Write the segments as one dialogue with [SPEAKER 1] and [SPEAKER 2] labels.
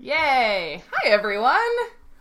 [SPEAKER 1] Yay! Hi everyone!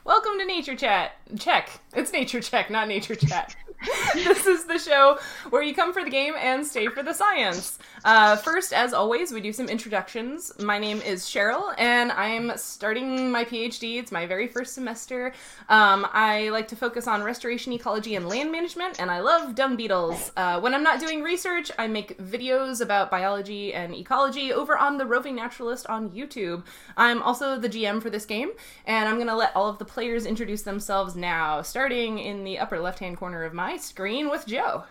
[SPEAKER 1] Welcome to Nature Chat. Check. It's Nature Check, not Nature Chat. this is the show where you come for the game and stay for the science. Uh, first, as always, we do some introductions. My name is Cheryl, and I'm starting my PhD. It's my very first semester. Um, I like to focus on restoration ecology and land management, and I love dung beetles. Uh, when I'm not doing research, I make videos about biology and ecology over on the Roving Naturalist on YouTube. I'm also the GM for this game, and I'm going to let all of the players introduce themselves now, starting in the upper left hand corner of my screen with Joe.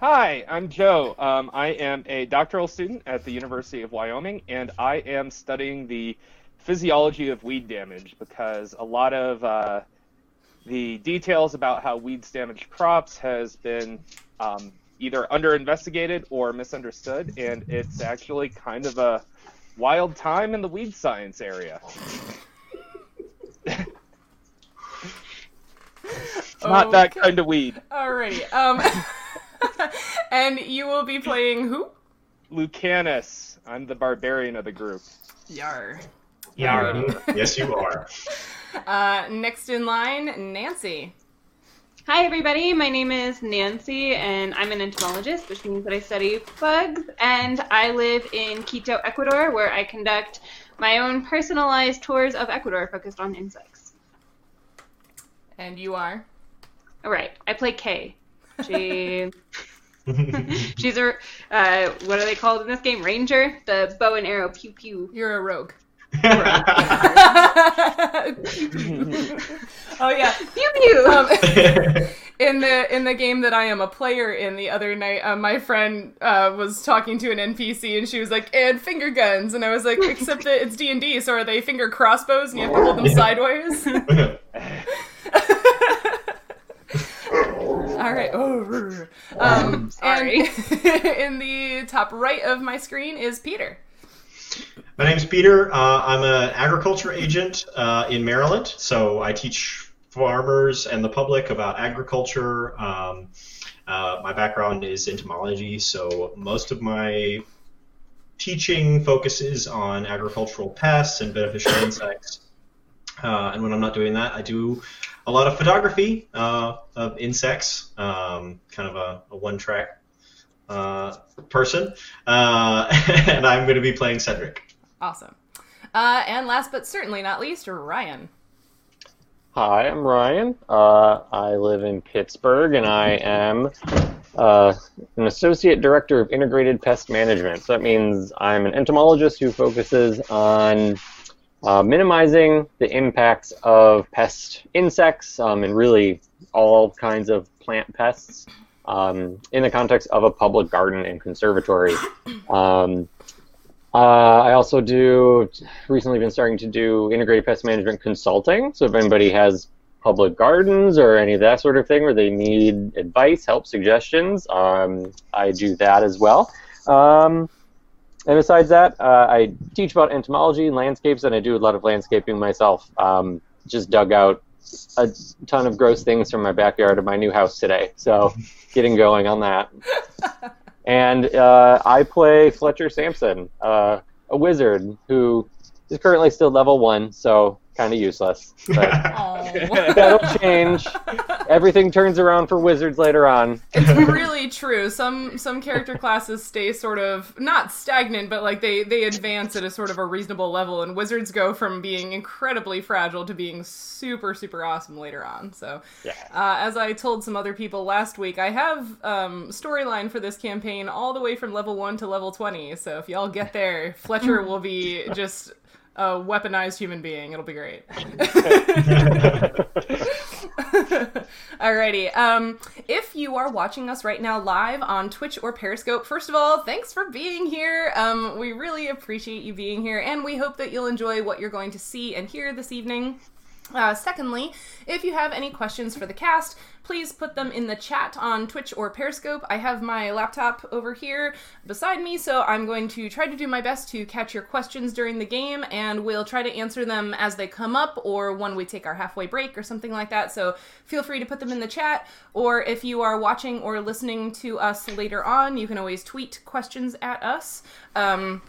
[SPEAKER 2] Hi, I'm Joe. Um, I am a doctoral student at the University of Wyoming, and I am studying the physiology of weed damage because a lot of uh, the details about how weeds damage crops has been um, either under investigated or misunderstood, and it's actually kind of a wild time in the weed science area. Not that kind of weed.
[SPEAKER 1] Alrighty. Um, and you will be playing who?
[SPEAKER 2] Lucanus. I'm the barbarian of the group.
[SPEAKER 1] Yar.
[SPEAKER 3] Yeah, yes, you are.
[SPEAKER 1] Uh, next in line, Nancy.
[SPEAKER 4] Hi, everybody. My name is Nancy, and I'm an entomologist, which means that I study bugs. And I live in Quito, Ecuador, where I conduct my own personalized tours of Ecuador focused on insects.
[SPEAKER 1] And you are?
[SPEAKER 4] All right, I play Kay. She. She's a uh, what are they called in this game? Ranger, the bow and arrow pew pew.
[SPEAKER 1] You're a rogue. oh yeah.
[SPEAKER 4] Pew pew.
[SPEAKER 1] Um, in the in the game that I am a player in the other night, uh, my friend uh, was talking to an NPC and she was like, "And finger guns," and I was like, "Except that it's D and D, so are they finger crossbows and you have to hold them sideways?" All right. Oh, um,
[SPEAKER 4] Sorry.
[SPEAKER 1] and in the top right of my screen is Peter.
[SPEAKER 3] My name's Peter. Uh, I'm an agriculture agent uh, in Maryland, so I teach farmers and the public about agriculture. Um, uh, my background is entomology, so most of my teaching focuses on agricultural pests and beneficial insects. Uh, and when I'm not doing that, I do a lot of photography uh, of insects, um, kind of a, a one-track uh, person. Uh, and I'm going to be playing Cedric.
[SPEAKER 1] Awesome. Uh, and last but certainly not least, Ryan.
[SPEAKER 5] Hi, I'm Ryan. Uh, I live in Pittsburgh, and I am uh, an associate director of integrated pest management. So that means I'm an entomologist who focuses on uh, minimizing the impacts of pest insects um, and really all kinds of plant pests um, in the context of a public garden and conservatory. Um, uh, I also do recently been starting to do integrated pest management consulting. So if anybody has public gardens or any of that sort of thing where they need advice, help, suggestions, um, I do that as well. And besides that, uh, I teach about entomology and landscapes, and I do a lot of landscaping myself. Um, just dug out a ton of gross things from my backyard of my new house today. So getting going on that. And uh, I play Fletcher Sampson, uh, a wizard who is currently still level one, so kind of useless. But
[SPEAKER 1] Oh.
[SPEAKER 5] that'll change. Everything turns around for wizards later on.
[SPEAKER 1] it's really true. Some some character classes stay sort of not stagnant, but like they they advance at a sort of a reasonable level, and wizards go from being incredibly fragile to being super super awesome later on. So,
[SPEAKER 5] Yeah.
[SPEAKER 1] uh, as I told some other people last week, I have um, storyline for this campaign all the way from level one to level twenty. So if y'all get there, Fletcher will be just a weaponized human being. It'll be great. Alrighty. Um, if you are watching us right now live on Twitch or Periscope, first of all, thanks for being here. Um, we really appreciate you being here, and we hope that you'll enjoy what you're going to see and hear this evening. Uh, secondly, if you have any questions for the cast, please put them in the chat on Twitch or Periscope. I have my laptop over here beside me, so I'm going to try to do my best to catch your questions during the game, and we'll try to answer them as they come up or when we take our halfway break or something like that. So feel free to put them in the chat, or if you are watching or listening to us later on, you can always tweet questions at us. Um,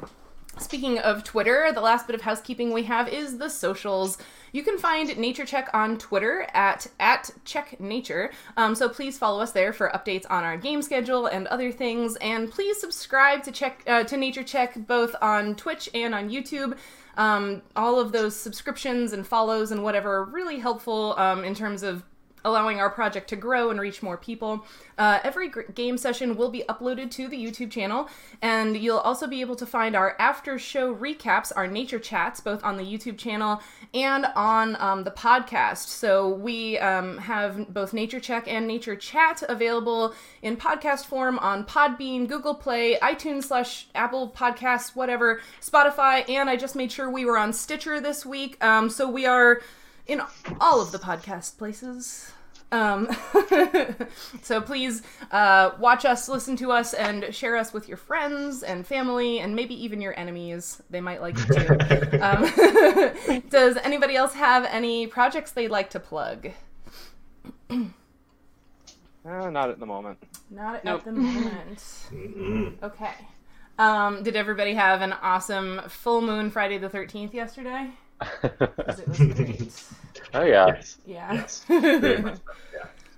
[SPEAKER 1] Speaking of Twitter, the last bit of housekeeping we have is the socials. You can find Nature Check on Twitter at at Check Nature. Um, so please follow us there for updates on our game schedule and other things. And please subscribe to check uh, to Nature Check both on Twitch and on YouTube. Um, all of those subscriptions and follows and whatever are really helpful um, in terms of allowing our project to grow and reach more people. Uh, every gr- game session will be uploaded to the YouTube channel, and you'll also be able to find our after show recaps, our nature chats, both on the YouTube channel and on um, the podcast. So we um, have both Nature Check and Nature Chat available in podcast form on Podbean, Google Play, iTunes slash Apple Podcasts, whatever, Spotify, and I just made sure we were on Stitcher this week. Um, so we are in all of the podcast places. Um, so please uh, watch us, listen to us, and share us with your friends and family, and maybe even your enemies. They might like it too. um, does anybody else have any projects they'd like to plug?
[SPEAKER 2] Uh, not at the moment.
[SPEAKER 1] Not at,
[SPEAKER 4] Nope.
[SPEAKER 1] at the moment. Okay. Um, did everybody have an awesome full moon Friday the 13th yesterday? it was great.
[SPEAKER 5] Oh yeah.
[SPEAKER 3] Yes.
[SPEAKER 1] Yeah.
[SPEAKER 3] Yes. Very much so,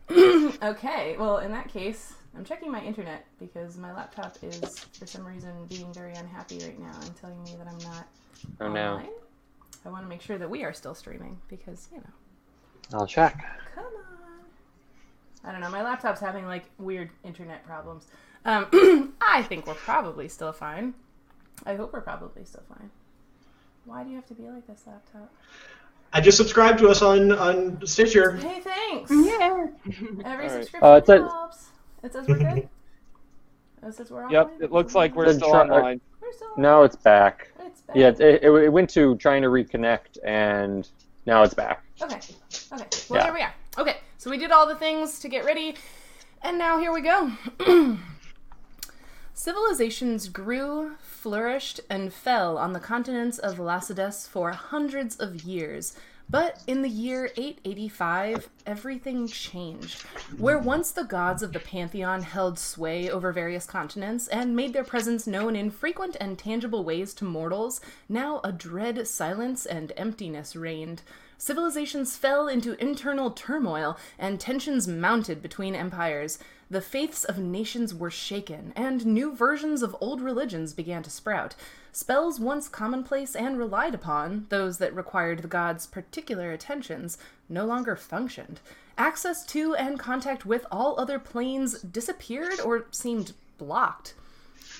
[SPEAKER 3] yeah.
[SPEAKER 1] okay, well, in that case, I'm checking my internet because my laptop is, for some reason, being very unhappy right now and telling me that I'm not
[SPEAKER 5] Oh no.
[SPEAKER 1] online. I want to make sure that we are still streaming because, you know,
[SPEAKER 5] I'll check.
[SPEAKER 1] come on. I don't know, my laptop's having like weird internet problems. Um, I think we're probably still fine. I hope we're probably still fine. Why do you have to be like this, laptop?
[SPEAKER 3] I just subscribed to us on on Stitcher.
[SPEAKER 1] Hey, thanks!
[SPEAKER 4] Yeah.
[SPEAKER 1] Every
[SPEAKER 2] All right.
[SPEAKER 1] subscription
[SPEAKER 5] Uh, it says-
[SPEAKER 1] helps. It says we're good. Oh, it says we're
[SPEAKER 2] Yep,
[SPEAKER 1] online?
[SPEAKER 2] it looks like we're still
[SPEAKER 5] try-
[SPEAKER 2] online.
[SPEAKER 1] We're still
[SPEAKER 5] No, it's back.
[SPEAKER 1] It's back.
[SPEAKER 5] Yeah, it, it, it went to trying to reconnect, and now it's back.
[SPEAKER 1] Okay. Okay. Well,
[SPEAKER 5] Yeah.
[SPEAKER 1] here we are. Okay. So we did all the things to get ready, and now here we go. Civilizations grew, flourished, and fell on the continents of Lacedes for hundreds of years. But in the year 885, everything changed. Where once the gods of the pantheon held sway over various continents and made their presence known in frequent and tangible ways to mortals, now a dread silence and emptiness reigned. Civilizations fell into internal turmoil, and tensions mounted between empires. The faiths of nations were shaken, and new versions of old religions began to sprout. Spells once commonplace and relied upon, those that required the gods' particular attentions, no longer functioned. Access to and contact with all other planes disappeared or seemed blocked.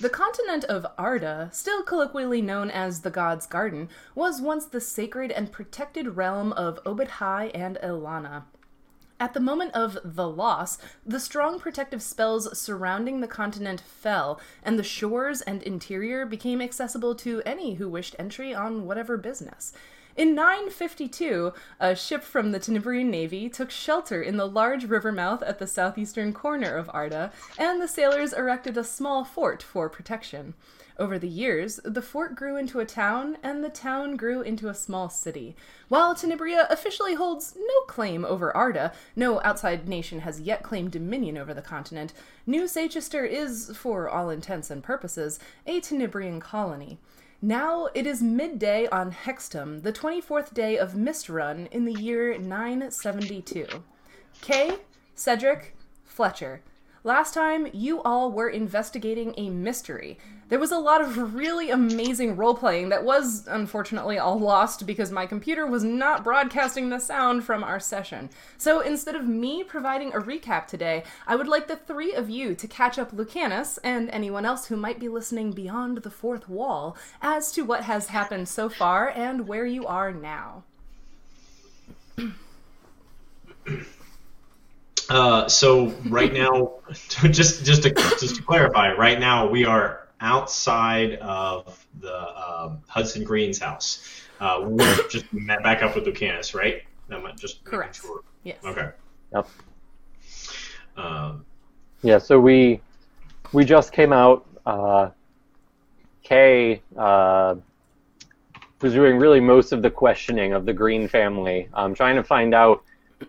[SPEAKER 1] The continent of Arda, still colloquially known as the God's Garden, was once the sacred and protected realm of Obed Hai and Ilana. At the moment of the loss, the strong protective spells surrounding the continent fell, and the shores and interior became accessible to any who wished entry on whatever business. In 952, a ship from the Tenebrian Navy took shelter in the large river mouth at the southeastern corner of Arda, and the sailors erected a small fort for protection. Over the years, the fort grew into a town, and the town grew into a small city. While Tenebria officially holds no claim over Arda, no outside nation has yet claimed dominion over the continent, New Seychester is, for all intents and purposes, a Tenebrian colony. Now it is midday on Hextum, the 24th day of Mistrun in the year 972. Kay, Cedric, Fletcher. Last time, you all were investigating a mystery. There was a lot of really amazing role playing that was, unfortunately, all lost because my computer was not broadcasting the sound from our session. So instead of me providing a recap today, I would like the three of you to catch up Lucanus and anyone else who might be listening beyond the fourth wall as to what has happened so far and where you are now.
[SPEAKER 3] Uh, so right now, just just to just to clarify, right now we are outside of the um, Hudson Green's house. Uh, we're just met back up with Lucanus, right? I'm just
[SPEAKER 1] Correct.
[SPEAKER 3] Sure.
[SPEAKER 1] Yes.
[SPEAKER 3] Okay.
[SPEAKER 5] Yep.
[SPEAKER 3] Um,
[SPEAKER 5] Yeah, so we we just came out. Uh, Kay uh, was doing really most of the questioning of the Green family, um, trying to find out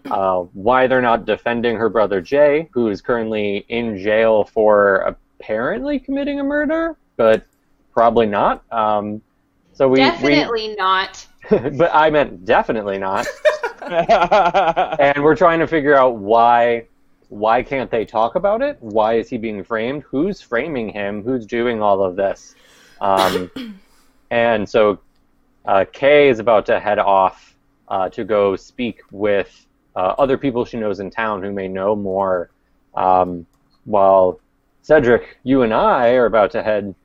[SPEAKER 5] uh, why they're not defending her brother Jay, who is currently in jail for apparently committing a murder, but probably not. Um, so we
[SPEAKER 4] definitely not.
[SPEAKER 5] But I meant definitely not. And we're trying to figure out why why can't they talk about it? Why is he being framed? Who's framing him? Who's doing all of this? Um, and so uh, Kay is about to head off uh, to go speak with uh, other people she knows in town who may know more. Um, while Cedric, you and I are about to head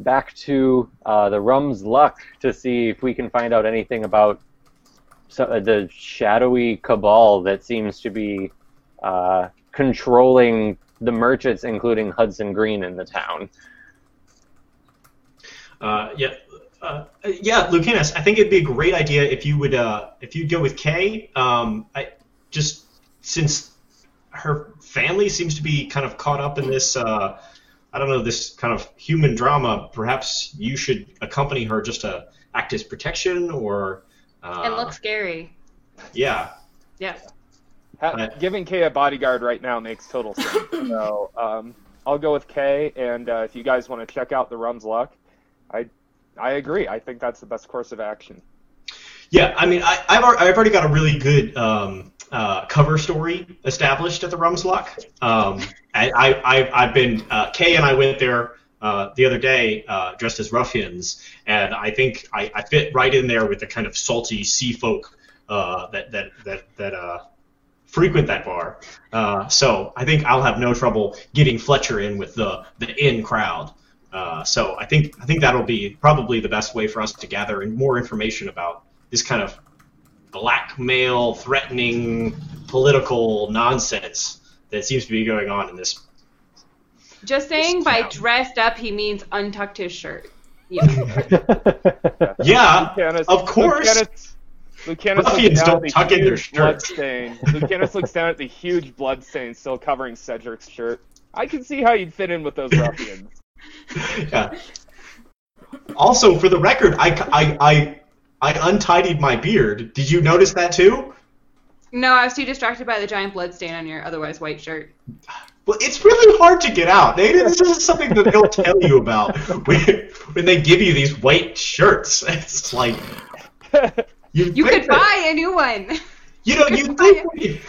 [SPEAKER 5] back to uh, the Rum's Luck to see if we can find out anything about so, uh, the shadowy cabal that seems to be uh, controlling the merchants, including Hudson Green in the town.
[SPEAKER 6] Uh, yeah, uh, yeah, Lucanus. I think it'd be a great idea if you would uh, if you'd go with Kay. Um, just since her family seems to be kind of caught up in this. Uh, I don't know this kind of human drama. Perhaps you should accompany her just to act as protection, or uh,
[SPEAKER 4] and look scary.
[SPEAKER 6] yeah.
[SPEAKER 4] Yeah.
[SPEAKER 2] Ha- Giving Kay a bodyguard right now makes total sense. so um, I'll go with Kay, and uh, if you guys want to check out the Rum's Luck, I I agree. I think that's the best course of action.
[SPEAKER 6] Yeah, I mean, I, I've, I've already got a really good um, uh, cover story established at the Rum's Luck. Um, I, I, I've, been, uh, Kay and I went there uh, the other day uh, dressed as ruffians, and I think I, I fit right in there with the kind of salty sea folk uh, that, that, that, that uh, frequent that bar. So I think I'll have no trouble getting Fletcher in with the, the in crowd. So I think I think that'll be probably the best way for us to gather and more information about this kind of blackmail, threatening, political nonsense that seems to be going on in this.
[SPEAKER 4] Just saying, by dressed up, he means untucked his shirt. Yeah.
[SPEAKER 6] Yeah,
[SPEAKER 2] Lucanus,
[SPEAKER 6] of course.
[SPEAKER 2] Lucanus, Lucanus looks
[SPEAKER 6] Ruffians
[SPEAKER 2] down
[SPEAKER 6] don't
[SPEAKER 2] at the
[SPEAKER 6] tuck in their
[SPEAKER 2] huge blood
[SPEAKER 6] shirts.
[SPEAKER 2] stain. Lucanus looks down at the huge blood stain still covering Cedric's shirt. I can see how you'd fit in with those ruffians.
[SPEAKER 6] yeah. Also, for the record, I, I, I, I untidied my beard. Did you notice that too?
[SPEAKER 4] no, I was too distracted by the giant blood stain on your otherwise white shirt.
[SPEAKER 6] Well, it's really hard to get out. They, this is something that they'll tell you about when, when they give you these white shirts. It's like you,
[SPEAKER 4] You could buy a new one.
[SPEAKER 6] You know,
[SPEAKER 4] you
[SPEAKER 6] think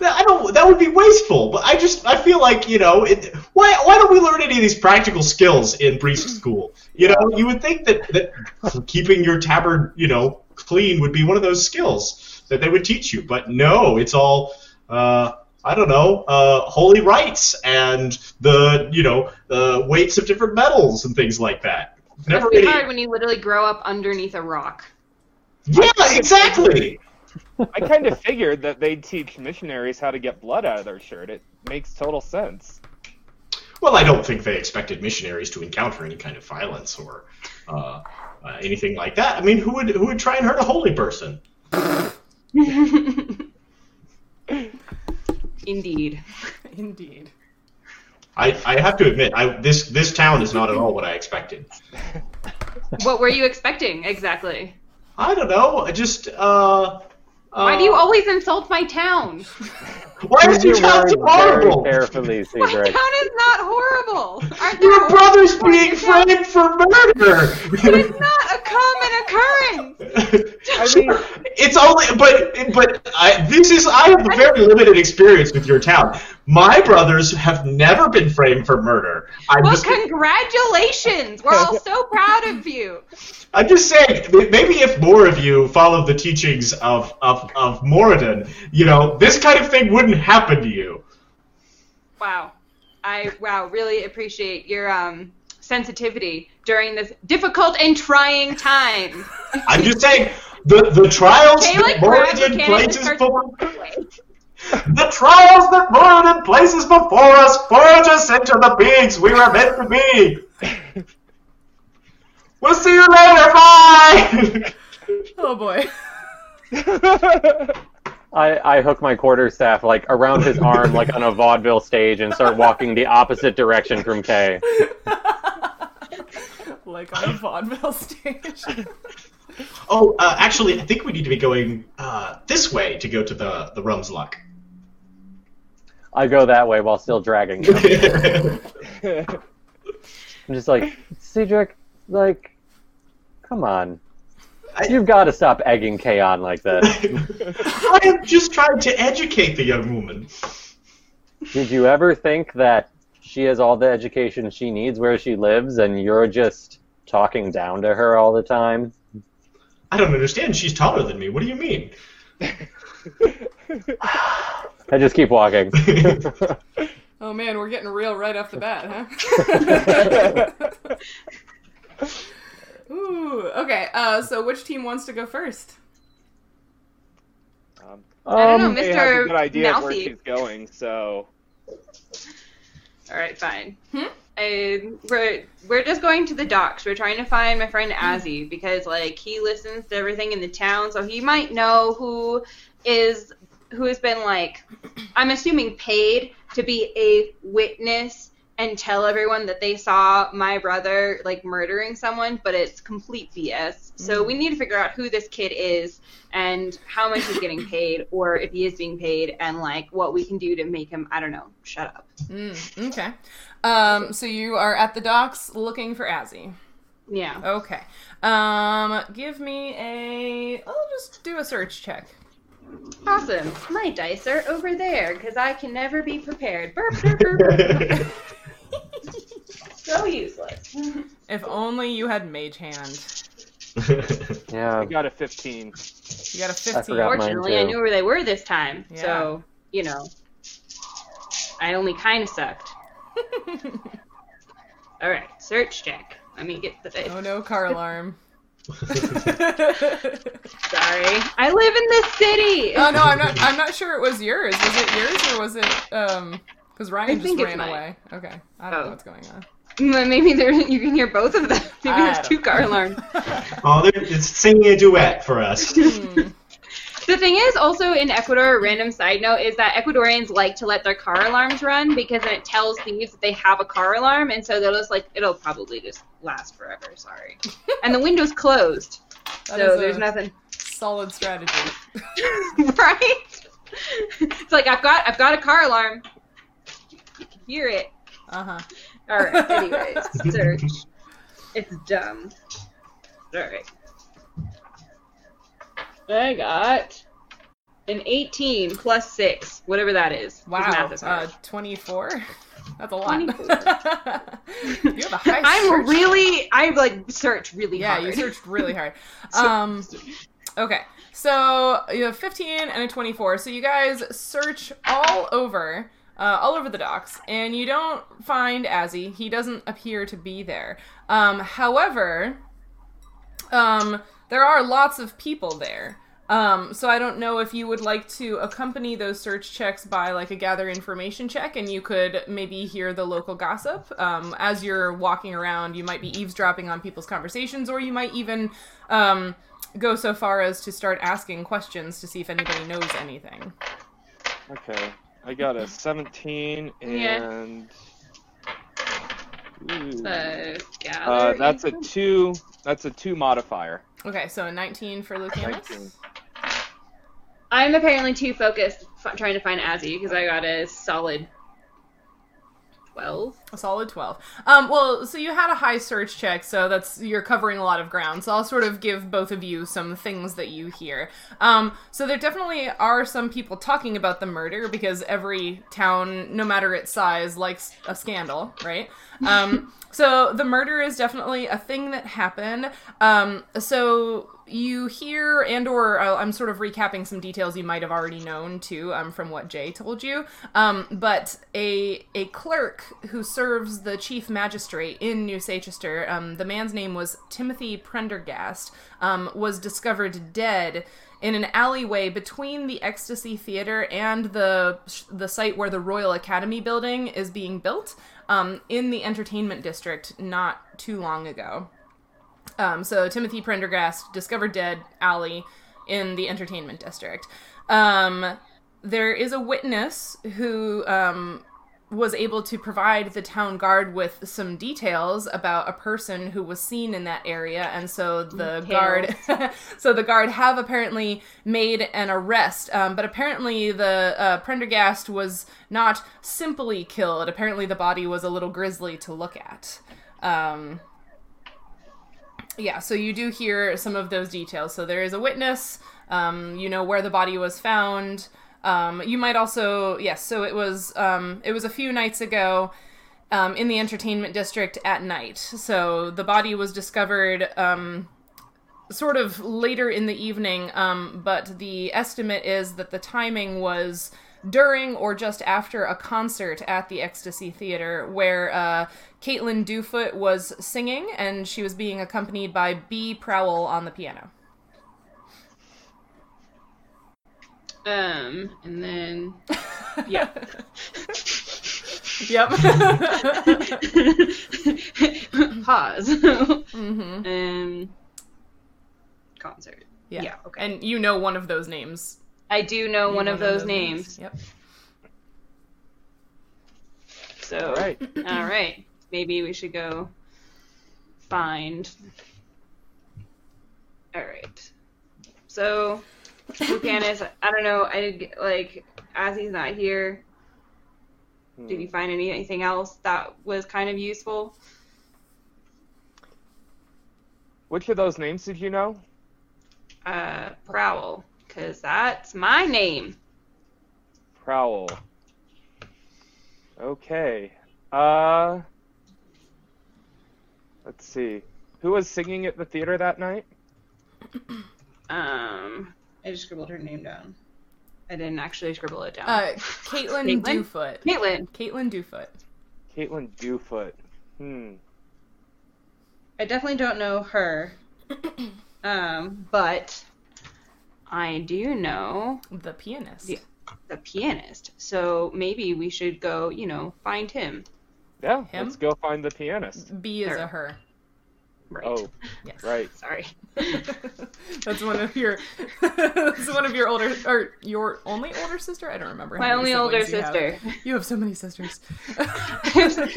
[SPEAKER 6] I don't. That would be wasteful. But I just I feel like you know, it, why why don't we learn any of these practical skills in priest school? You know, you would think that that keeping your tabard you know clean would be one of those skills that they would teach you. But no, it's all. Uh, I don't know, uh, holy rites and the, you know, the weights of different metals and things like that. Never really.
[SPEAKER 4] hard when you literally grow up underneath a rock.
[SPEAKER 6] Yeah, exactly.
[SPEAKER 2] I kind of figured that they'd teach missionaries how to get blood out of their shirt. It makes total sense.
[SPEAKER 6] Well, I don't think they expected missionaries to encounter any kind of violence or uh, uh, anything like that. I mean, who would who would try and hurt a holy person?
[SPEAKER 4] Indeed.
[SPEAKER 1] Indeed.
[SPEAKER 6] I, I have to admit, I, this this town is not at all what I expected.
[SPEAKER 4] What were you expecting exactly?
[SPEAKER 6] I don't know. I just uh,
[SPEAKER 4] Why do you
[SPEAKER 6] uh,
[SPEAKER 4] always insult my town?
[SPEAKER 6] Why is your
[SPEAKER 5] You're
[SPEAKER 6] town so
[SPEAKER 5] wearing very
[SPEAKER 6] horrible?
[SPEAKER 5] carefully,
[SPEAKER 4] My
[SPEAKER 5] Cedric.
[SPEAKER 4] town is not horrible. Aren't
[SPEAKER 6] Your brother's being
[SPEAKER 4] your town?
[SPEAKER 6] framed for murder.
[SPEAKER 4] But it's not a common occurrence.
[SPEAKER 2] I mean-
[SPEAKER 6] it's only, but but I, this is I have a very limited experience with your town. My brothers have never been framed for murder. I'm
[SPEAKER 4] Well,
[SPEAKER 6] just,
[SPEAKER 4] congratulations. We're all so proud of you.
[SPEAKER 6] I'm just saying, maybe if more of you followed the teachings of of of Moradin, you know, this kind of thing wouldn't happen to you.
[SPEAKER 4] Wow. I wow, really appreciate your um sensitivity during this difficult and trying time.
[SPEAKER 6] I'm just saying, the the trials
[SPEAKER 4] They
[SPEAKER 6] that
[SPEAKER 4] like grab
[SPEAKER 6] Moradin
[SPEAKER 4] your cannon and
[SPEAKER 6] places before the trials that Moradin places before us forge us into the beings we were meant to be. We'll see you later. Bye.
[SPEAKER 1] Oh boy.
[SPEAKER 5] I, I hook my quarterstaff like around his arm like on a vaudeville stage and start walking the opposite direction from Kay.
[SPEAKER 1] like on a vaudeville stage.
[SPEAKER 6] oh, uh, actually, I think we need to be going uh, this way to go to the the Rum's Luck.
[SPEAKER 5] I go that way while still dragging him. I'm just like, Cedric, Like, come on.
[SPEAKER 3] I-
[SPEAKER 5] You've got to stop egging Kay on like this.
[SPEAKER 3] I am just trying to educate the young woman.
[SPEAKER 5] Did you ever think that she has all the education she needs where she lives and you're just talking down to her all the time?
[SPEAKER 3] I don't understand. She's taller than me. What do you mean?
[SPEAKER 5] I just keep walking.
[SPEAKER 1] Oh man, we're getting real right off the bat, huh? Ooh, okay. Uh, so which team wants to go first?
[SPEAKER 2] Um,
[SPEAKER 4] I don't know,
[SPEAKER 5] Um,
[SPEAKER 2] Kay has a
[SPEAKER 4] Mr.
[SPEAKER 2] good idea of where she's going, so
[SPEAKER 4] All right, fine.
[SPEAKER 1] Hmm?
[SPEAKER 4] I, we're we're just going to the docks. We're trying to find my friend Azzy because like he listens to everything in the town, so he might know who is who has been like I'm assuming paid to be a witness and tell everyone that they saw my brother like murdering someone, but it's complete BS. So we need to figure out who this kid is and how much he's getting paid, or if he is being paid, and like what we can do to make him I don't know shut up.
[SPEAKER 1] Mm, okay. Um, so you are at the docks looking for Azzy.
[SPEAKER 4] Yeah.
[SPEAKER 1] Okay. Um, give me a. I'll just do a search check.
[SPEAKER 4] Awesome. My dice are over there because I can never be prepared. Burp, burp, burp, burp. so useless.
[SPEAKER 1] If only you had Mage Hand.
[SPEAKER 5] yeah.
[SPEAKER 2] I got a 15.
[SPEAKER 1] You got a 15.
[SPEAKER 5] forgot mine
[SPEAKER 4] Fortunately, I
[SPEAKER 5] too.
[SPEAKER 4] knew where they were this time.
[SPEAKER 1] Yeah.
[SPEAKER 4] So, you know, I only kind of sucked. All right, search check. Let me get the dice.
[SPEAKER 1] oh no, car alarm.
[SPEAKER 4] Sorry. I live in this city.
[SPEAKER 1] oh no, I'm not. I'm not sure it was yours. Was it yours or was it um? Because Ryan
[SPEAKER 4] I
[SPEAKER 1] just
[SPEAKER 4] think it's
[SPEAKER 1] ran
[SPEAKER 4] mine.
[SPEAKER 1] away. Okay, I don't know
[SPEAKER 4] Oh.
[SPEAKER 1] what's going on.
[SPEAKER 4] Maybe there you can hear both of them. Maybe
[SPEAKER 1] I
[SPEAKER 4] there's
[SPEAKER 1] don't
[SPEAKER 4] two car alarms.
[SPEAKER 3] oh, they're- it's singing a duet for us.
[SPEAKER 4] The thing is, also in Ecuador, a random side note is that Ecuadorians like to let their car alarms run because then it tells thieves that they have a car alarm, and so they'll just like it'll probably just last forever. Sorry, and the window's closed,
[SPEAKER 1] That
[SPEAKER 4] so
[SPEAKER 1] is
[SPEAKER 4] there's
[SPEAKER 1] a
[SPEAKER 4] nothing.
[SPEAKER 1] solid strategy.
[SPEAKER 4] right? It's like I've got I've got a car alarm. You can hear it.
[SPEAKER 1] Uh huh.
[SPEAKER 4] All right. Anyways, search. It's dumb. All right. I got an 18 plus six, whatever that is.
[SPEAKER 1] Wow.
[SPEAKER 4] Is.
[SPEAKER 1] Uh, 24. That's a lot. you have a high
[SPEAKER 4] I'm
[SPEAKER 1] search.
[SPEAKER 4] really, I like search really
[SPEAKER 1] Yeah,
[SPEAKER 4] hard.
[SPEAKER 1] you searched really hard. Um, okay, so you have 15 and a 24. So you guys search all over, uh, all over the docks, and you don't find Azzy. He doesn't appear to be there. Um, however, um, there are lots of people there. Um, so I don't know if you would like to accompany those search checks by like a gather information check, and you could maybe hear the local gossip um, as you're walking around. You might be eavesdropping on people's conversations, or you might even um, go so far as to start asking questions to see if anybody knows anything.
[SPEAKER 2] Okay. I got a 17
[SPEAKER 4] Yeah.
[SPEAKER 2] and. Ooh.
[SPEAKER 4] So,
[SPEAKER 2] Uh, that's a two. That's a two modifier.
[SPEAKER 1] Okay, so a 19 for Lucanus.
[SPEAKER 2] 19.
[SPEAKER 4] I'm apparently too focused f- trying to find Azzy because I got a solid 12.
[SPEAKER 1] A solid 12. Um, well, so you had a high search check, so that's you're covering a lot of ground. So I'll sort of give both of you some things that you hear. Um, so there definitely are some people talking about the murder because every town, no matter its size, likes a scandal, right? Um, so the murder is definitely a thing that happened. Um, so you hear and or uh, i'm sort of recapping some details you might have already known too um, from what jay told you um, but a a clerk who serves the chief magistrate in new sachester um, the man's name was timothy prendergast um, was discovered dead in an alleyway between the ecstasy theater and the the site where the royal academy building is being built um, in the entertainment district not too long ago um, so Timothy Prendergast discovered dead alley in the entertainment district. Um, there is a witness who um, was able to provide the town guard with some details about a person who was seen in that area, and so the guard, so the guard have apparently made an arrest. Um, but apparently the uh, Prendergast was not simply killed. Apparently the body was a little grisly to look at. Um, yeah, so you do hear some of those details. So there is a witness. Um, you know where the body was found. Um, you might also yes. So it was um, it was a few nights ago. Um, in the entertainment district at night. So the body was discovered um, sort of later in the evening, um, but the estimate is that the timing was during or just after a concert at the Ecstasy Theater where uh, Caitlin Dewfoot was singing and she was being accompanied by B. Prowell on the piano.
[SPEAKER 4] Um, and then yeah.
[SPEAKER 1] Yep.
[SPEAKER 4] Pause.
[SPEAKER 1] hmm
[SPEAKER 4] um, concert.
[SPEAKER 1] Yeah.
[SPEAKER 4] Yeah, okay.
[SPEAKER 1] And you know one of those names.
[SPEAKER 4] I do know
[SPEAKER 1] You
[SPEAKER 4] one
[SPEAKER 1] know
[SPEAKER 4] of those names.
[SPEAKER 1] Yep.
[SPEAKER 4] So
[SPEAKER 2] All right.
[SPEAKER 4] all right, maybe we should go find. All right. So, Lucanus, I don't know. I did like as he's not here.
[SPEAKER 2] Hmm.
[SPEAKER 4] Did you find any, anything else that was kind of useful?
[SPEAKER 2] Which of those names did you know?
[SPEAKER 4] Uh, Prowl, because that's my name.
[SPEAKER 2] Prowl. Okay. Uh. Let's see. Who was singing at the theater that night?
[SPEAKER 4] Um, I just scribbled her name down. I didn't actually scribble it down.
[SPEAKER 1] Uh, Caitlin
[SPEAKER 4] Caitlin?
[SPEAKER 1] Dewfoot.
[SPEAKER 4] Caitlin.
[SPEAKER 1] Caitlin Dewfoot.
[SPEAKER 2] Caitlin Dewfoot. Hmm.
[SPEAKER 4] I definitely don't know her. um, but I do know
[SPEAKER 1] The pianist.
[SPEAKER 4] Yeah. the pianist. So maybe we should go, you know, find him.
[SPEAKER 2] Yeah.
[SPEAKER 1] Him?
[SPEAKER 2] Let's go find the pianist.
[SPEAKER 1] B is
[SPEAKER 4] Her.
[SPEAKER 1] a her.
[SPEAKER 4] Right.
[SPEAKER 2] Oh,
[SPEAKER 1] Yes.
[SPEAKER 2] right.
[SPEAKER 4] Sorry.
[SPEAKER 1] that's one of your. that's one of your older or your only older sister. I don't remember. how
[SPEAKER 4] My only older
[SPEAKER 1] siblings you have.
[SPEAKER 4] sister.
[SPEAKER 1] You have so many sisters.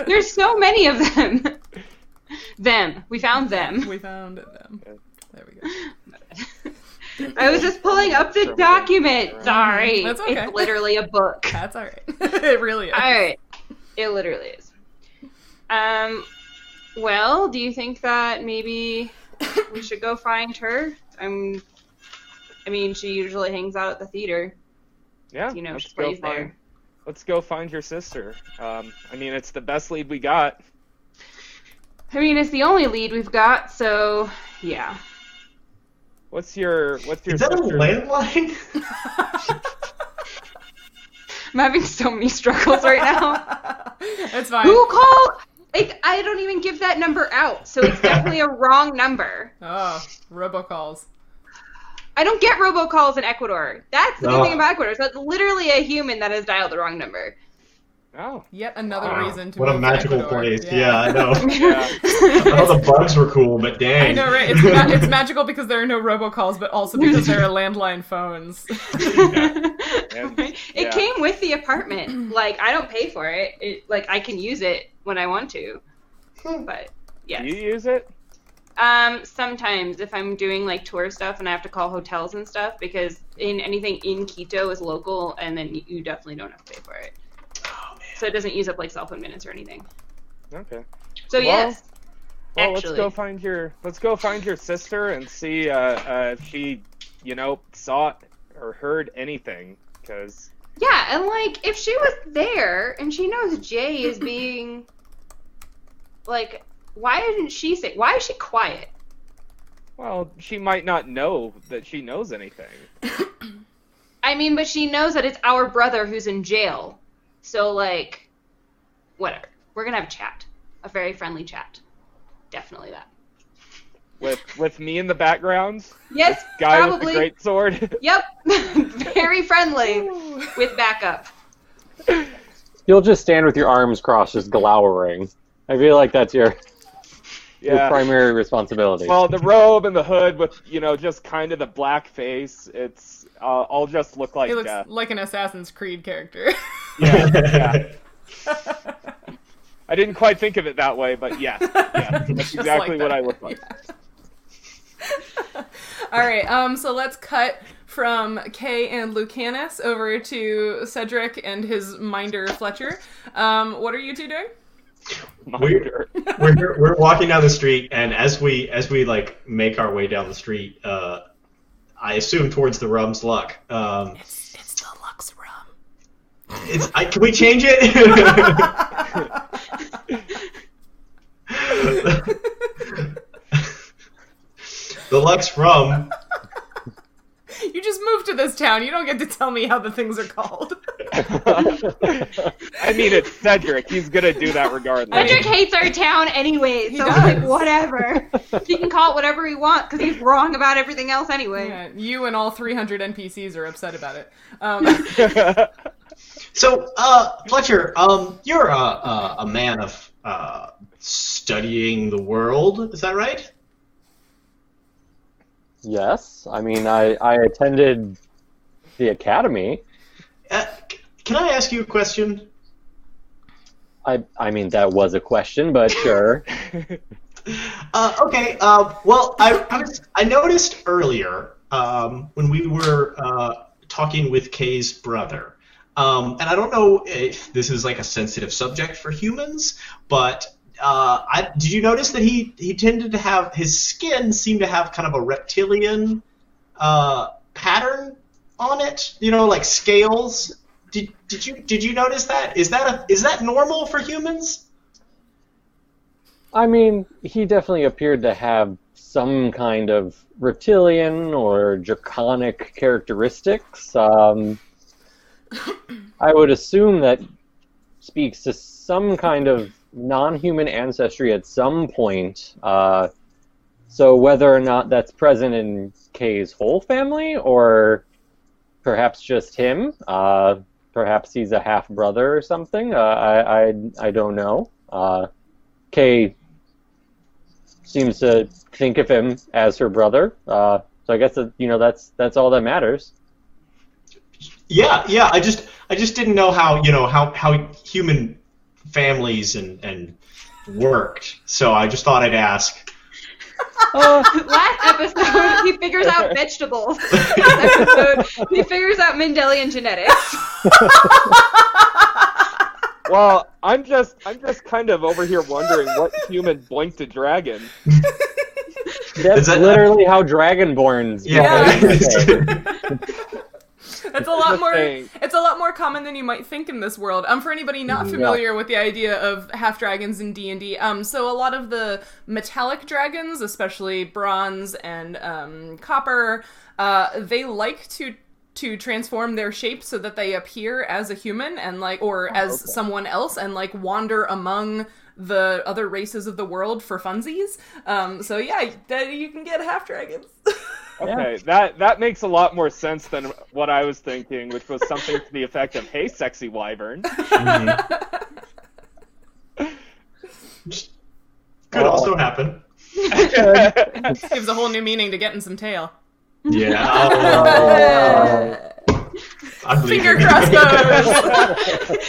[SPEAKER 4] There's so many of them. them. We found them.
[SPEAKER 1] we found them. There we go.
[SPEAKER 4] I was just pulling up the document. Sorry.
[SPEAKER 1] That's okay.
[SPEAKER 4] It's literally a book.
[SPEAKER 1] That's all right. it really is.
[SPEAKER 4] All right. It literally is. Um, well, do you think that maybe we should go find her? I'm. I mean, she usually hangs out at the theater.
[SPEAKER 2] Yeah.
[SPEAKER 4] You know,
[SPEAKER 2] let's
[SPEAKER 4] she
[SPEAKER 2] go find,
[SPEAKER 4] there.
[SPEAKER 2] Let's go find your sister. Um, I mean, it's the best lead we got.
[SPEAKER 4] I mean, it's the only lead we've got, so yeah.
[SPEAKER 2] What's your What's your
[SPEAKER 3] Is that a landline?
[SPEAKER 4] I'm having so many struggles right now.
[SPEAKER 1] That's fine.
[SPEAKER 4] Who called? Like, I don't even give that number out, so it's definitely a wrong number.
[SPEAKER 1] Oh, robocalls.
[SPEAKER 4] I don't get robocalls in Ecuador. That's the good
[SPEAKER 3] No.
[SPEAKER 4] thing about Ecuador. So it's literally a human that has dialed the wrong number.
[SPEAKER 2] Oh.
[SPEAKER 1] Yet another
[SPEAKER 3] Wow,
[SPEAKER 1] reason to
[SPEAKER 3] what a
[SPEAKER 1] move to
[SPEAKER 3] magical
[SPEAKER 1] Ecuador.
[SPEAKER 3] place. Yeah, I know.
[SPEAKER 2] Yeah.
[SPEAKER 3] I thought the bugs were cool, but dang.
[SPEAKER 1] I know, right? It's, ma- it's magical because there are no robocalls, but also because there are landline phones.
[SPEAKER 2] And-
[SPEAKER 4] it came with the apartment. Like I don't pay for it. it. Like I can use it when I want to. But yes.
[SPEAKER 2] Do you use it?
[SPEAKER 4] Um, sometimes if I'm doing like tour stuff and I have to call hotels and stuff because in anything in Quito is local and then you- you definitely don't have to pay for it. So it doesn't use up like cell phone minutes or anything.
[SPEAKER 2] Okay.
[SPEAKER 4] So
[SPEAKER 2] Well,
[SPEAKER 4] yes.
[SPEAKER 2] Well,
[SPEAKER 4] Actually.
[SPEAKER 2] let's go find your let's go find your sister and see uh, uh, if she, you know, saw or heard anything. Because
[SPEAKER 4] Yeah, and like if she was there and she knows Jay is being like why didn't she say why is she quiet?
[SPEAKER 2] well, she might not know that she knows anything.
[SPEAKER 4] I mean, but she knows that it's our brother who's in jail. So like whatever. We're gonna have a chat. A very friendly chat. Definitely that.
[SPEAKER 2] With with me in the background,
[SPEAKER 4] Yes,
[SPEAKER 2] guy
[SPEAKER 4] probably.
[SPEAKER 2] with the great sword.
[SPEAKER 4] Yep. very friendly with backup.
[SPEAKER 5] You'll just stand with your arms crossed, just glowering. I feel like that's your, your primary responsibility.
[SPEAKER 2] Well, the robe and the hood with you know just kind of the black face. It's uh, I'll just look like
[SPEAKER 1] He looks
[SPEAKER 2] uh,
[SPEAKER 1] like an Assassin's Creed character.
[SPEAKER 2] yeah, yeah. I didn't quite think of it that way, but yeah, yeah, that's exactly
[SPEAKER 1] like
[SPEAKER 2] what. I look like.
[SPEAKER 1] Yeah. All right. Um. So let's cut from Kay and Lucanus over to Cedric and his minder Fletcher. Um. What are you two doing?
[SPEAKER 2] Monitor.
[SPEAKER 6] we're we're walking down the street, and as we as we like make our way down the street, uh, I assume towards the Rum's Luck. Um,
[SPEAKER 1] It's, it's the Lux rum.
[SPEAKER 6] it's, I, can we change it? the Lux Rum.
[SPEAKER 1] You just moved to this town. You don't get to tell me how the things are called.
[SPEAKER 2] I mean, it's Cedric. He's gonna do that regardless.
[SPEAKER 4] Cedric hates our town anyway, so it's like whatever. he can call it whatever he wants because he's wrong about everything else anyway.
[SPEAKER 1] Yeah, you and all 300 NPCs are upset about it. Um,
[SPEAKER 6] So, uh, Fletcher, um, you're a, a, a man of uh, studying the world. Is that right?
[SPEAKER 5] Yes, I mean, I, I attended the academy.
[SPEAKER 6] Uh, can I ask you a question?
[SPEAKER 5] I, I mean, that was a question, but sure.
[SPEAKER 6] Uh, okay. Uh, well, I, I, was, I noticed earlier um, when we were uh, talking with Kay's brother, um, and I don't know if this is like a sensitive subject for humans, but uh, I, did you notice that he, he tended to have his skin seemed to have kind of a reptilian uh, pattern on it? You know, like scales. Did, did you did you notice that? Is that a, is that normal for humans?
[SPEAKER 5] I mean, he definitely appeared to have some kind of reptilian or draconic characteristics. Um, I would assume that speaks to some kind of non-human ancestry at some point. Uh, so whether or not that's present in Kay's whole family, or perhaps just him, uh, perhaps he's a half brother or something. Uh, I, I I don't know. Uh, Kay seems to think of him as her brother. Uh, so I guess that, you know that's that's all that matters.
[SPEAKER 6] Yeah, yeah. I just I just didn't know how you know how how human families and and worked. So I just thought I'd ask.
[SPEAKER 5] Uh,
[SPEAKER 4] Last episode, he figures out vegetables. Episode, he figures out Mendelian genetics.
[SPEAKER 2] well, I'm just I'm just kind of over here wondering what human blinked a dragon.
[SPEAKER 5] that's
[SPEAKER 6] that-
[SPEAKER 5] literally how Dragonborns.
[SPEAKER 6] Yeah.
[SPEAKER 1] It's a lot more.
[SPEAKER 2] saying.
[SPEAKER 1] It's a lot more common than you might think in this world. Um, for anybody not
[SPEAKER 5] Yeah.
[SPEAKER 1] familiar with the idea of half dragons in D and D, um, so a lot of the metallic dragons, especially bronze and um, copper, uh, they like to to transform their shape so that they appear as a human and like or as
[SPEAKER 2] okay.
[SPEAKER 1] someone else and like wander among the other races of the world for funsies. Um, so yeah, that you can get half dragons.
[SPEAKER 2] Okay, that that makes a lot more sense than what I was thinking, which was something to the effect of "Hey, sexy wyvern."
[SPEAKER 6] Could also happen.
[SPEAKER 1] Gives a whole new meaning to getting some tail.
[SPEAKER 6] Yeah. Oh, I'm
[SPEAKER 1] Finger
[SPEAKER 6] leaving.
[SPEAKER 1] crossbows.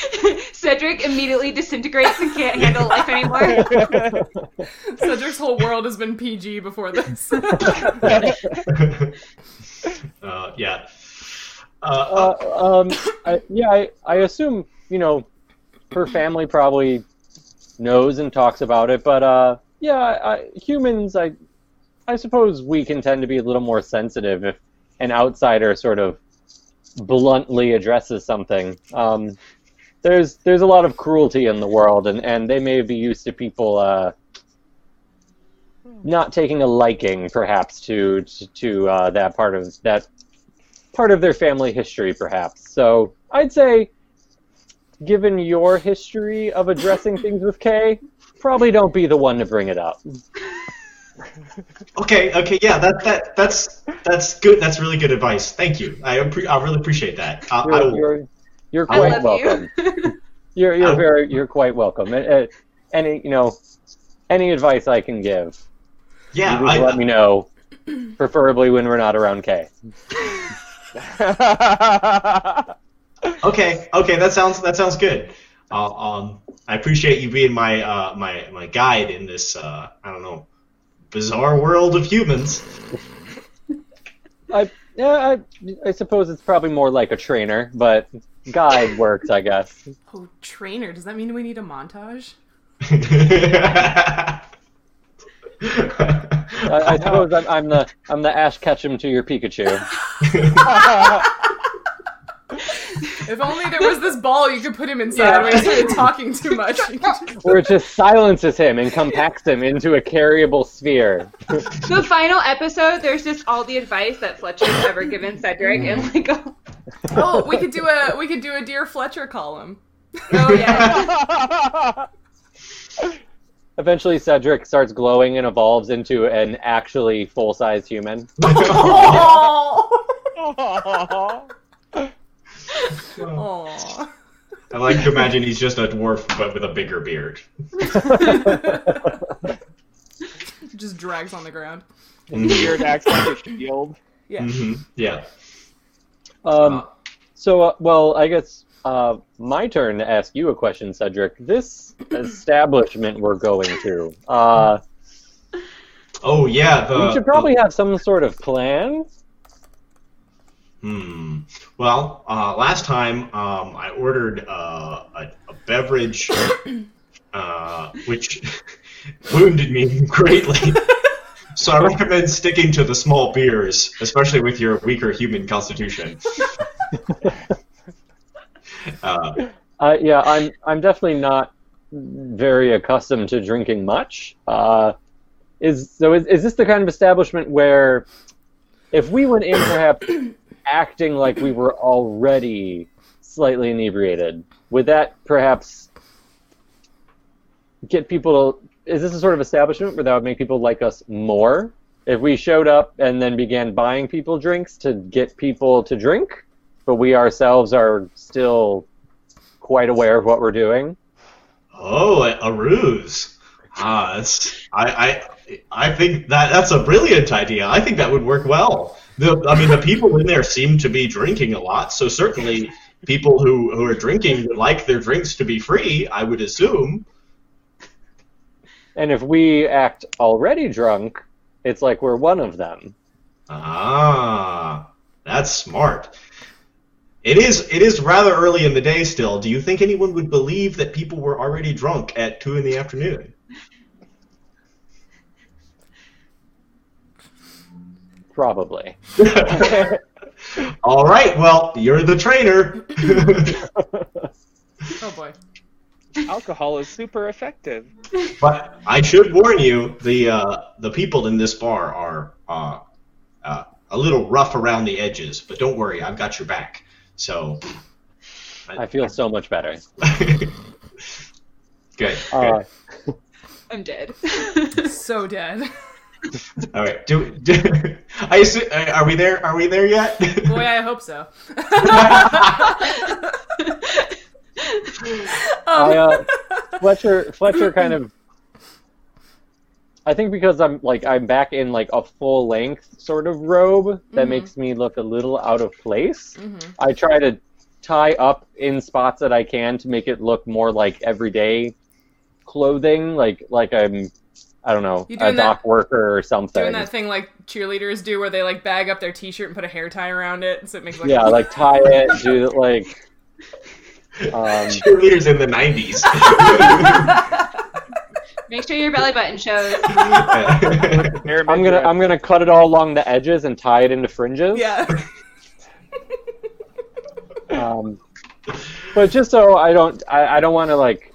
[SPEAKER 4] Cedric immediately disintegrates and can't handle life anymore.
[SPEAKER 1] Cedric's whole world has been PG before this.
[SPEAKER 6] uh, yeah. Uh,
[SPEAKER 5] Uh, um, I, yeah, I, I assume you know her family probably knows and talks about it, but uh, yeah, I, humans, I, I suppose we can tend to be a little more sensitive if an outsider sort of bluntly addresses something. Um, there's there's a lot of cruelty in the world, and, and they may be used to people uh, not taking a liking, perhaps, to to, uh, that part of that part of their family history, perhaps. So I'd say, given your history of addressing things with Kay, probably don't be the one to bring it up.
[SPEAKER 6] Okay. Okay. Yeah. That that that's that's good. That's really good advice. Thank you. I appre- I really appreciate that. Uh, I
[SPEAKER 5] You're,
[SPEAKER 6] will.
[SPEAKER 5] you're, you're
[SPEAKER 4] I
[SPEAKER 5] quite
[SPEAKER 4] love
[SPEAKER 5] welcome.
[SPEAKER 4] you.
[SPEAKER 5] You're you're very you're quite welcome. Uh, uh, any you know any advice I can give,
[SPEAKER 6] Yeah.
[SPEAKER 5] you
[SPEAKER 6] I,
[SPEAKER 5] let me know. Preferably when we're not around Kay.
[SPEAKER 6] Okay, okay, that sounds that sounds good. Uh, um, I appreciate you being my uh, my my guide in this uh, I don't know bizarre world of humans.
[SPEAKER 5] I yeah I, I suppose it's probably more like a trainer, but guide works, I guess.
[SPEAKER 1] oh, trainer. Does that mean we need a montage?
[SPEAKER 5] I, I suppose I'm, I'm the I'm the Ash Ketchum to your Pikachu.
[SPEAKER 1] If only there was this ball you could put him inside
[SPEAKER 4] Yeah.
[SPEAKER 1] when he started talking too much. You could just-
[SPEAKER 5] Where it just silences him and compacts him into a carryable sphere.
[SPEAKER 4] the final episode, there's just all the advice that Fletcher's ever given Cedric, and like, oh,
[SPEAKER 1] oh, we could do a we could do a Dear Fletcher column.
[SPEAKER 4] oh yeah.
[SPEAKER 5] Eventually, Cedric starts glowing and evolves into an actually full-size human.
[SPEAKER 1] Oh. Oh.
[SPEAKER 2] Aw.
[SPEAKER 1] Aw.
[SPEAKER 6] I like to imagine he's just a dwarf but with a bigger beard.
[SPEAKER 1] Just drags on the ground.
[SPEAKER 2] Beard acts like a shield.
[SPEAKER 1] Yeah.
[SPEAKER 6] hmm Yeah.
[SPEAKER 5] Um, so, uh, well, I guess uh, my turn to ask you a question, Cedric. This establishment we're going to, uh,
[SPEAKER 6] Oh yeah. The,
[SPEAKER 5] we should probably have some sort of plan.
[SPEAKER 6] Hmm. Well, uh, last time um, I ordered uh, a, a beverage, uh, which wounded me greatly. so I recommend sticking to the small beers, especially with your weaker human constitution. uh,
[SPEAKER 5] Uh, yeah, I'm I'm definitely not very accustomed to drinking much. Uh, is so is, is this the kind of establishment where if we went in perhaps acting like we were already slightly inebriated, would that perhaps get people to is this a sort of establishment where that would make people like us more? If we showed up and then began buying people drinks to get people to drink, but we ourselves are still quite aware of what we're doing.
[SPEAKER 6] oh, a, ruse. Ah, that's, I, I, I think that that's a brilliant idea. I think that would work well. The, I mean, the people in there seem to be drinking a lot, so certainly people who, who are drinking would like their drinks to be free. I would assume.
[SPEAKER 5] And if we act already drunk, it's like we're one of them.
[SPEAKER 6] Ah, that's smart. It is. It is rather early in the day still. Do you think anyone would believe that people were already drunk at two in the afternoon?
[SPEAKER 5] Probably.
[SPEAKER 6] All right. Well, you're the trainer.
[SPEAKER 1] Oh boy.
[SPEAKER 2] Alcohol is super effective.
[SPEAKER 6] but I should warn you: the uh, the people in this bar are uh, uh, a little rough around the edges. But don't worry, I've got your back. So.
[SPEAKER 5] I feel so much better.
[SPEAKER 6] good. good.
[SPEAKER 5] Uh,
[SPEAKER 4] I'm dead.
[SPEAKER 1] So dead.
[SPEAKER 6] All right. Do, do I assume, uh, are we there? Are we there yet?
[SPEAKER 1] Boy, I hope so.
[SPEAKER 5] I, uh, Fletcher Fletcher kind of I think because I'm like I'm back in like a full length sort of robe that
[SPEAKER 1] Mhm.
[SPEAKER 5] makes me look a little out of place.
[SPEAKER 1] Mhm.
[SPEAKER 5] I try to tie up in spots that I can to make it look more like everyday clothing, like like I'm I don't know,
[SPEAKER 1] You
[SPEAKER 5] a
[SPEAKER 1] doing that-
[SPEAKER 5] dock worker or something.
[SPEAKER 1] Doing that thing like cheerleaders do, where they like bag up their T-shirt and put a hair tie around it, so it makes like
[SPEAKER 5] yeah, like tie it, do it like um,
[SPEAKER 6] Cheerleaders in the 90s.
[SPEAKER 4] Make sure your belly button shows.
[SPEAKER 5] I'm gonna I'm gonna cut it all along the edges and tie it into fringes.
[SPEAKER 1] yeah.
[SPEAKER 5] Um, but just so I don't, I, I don't want to like.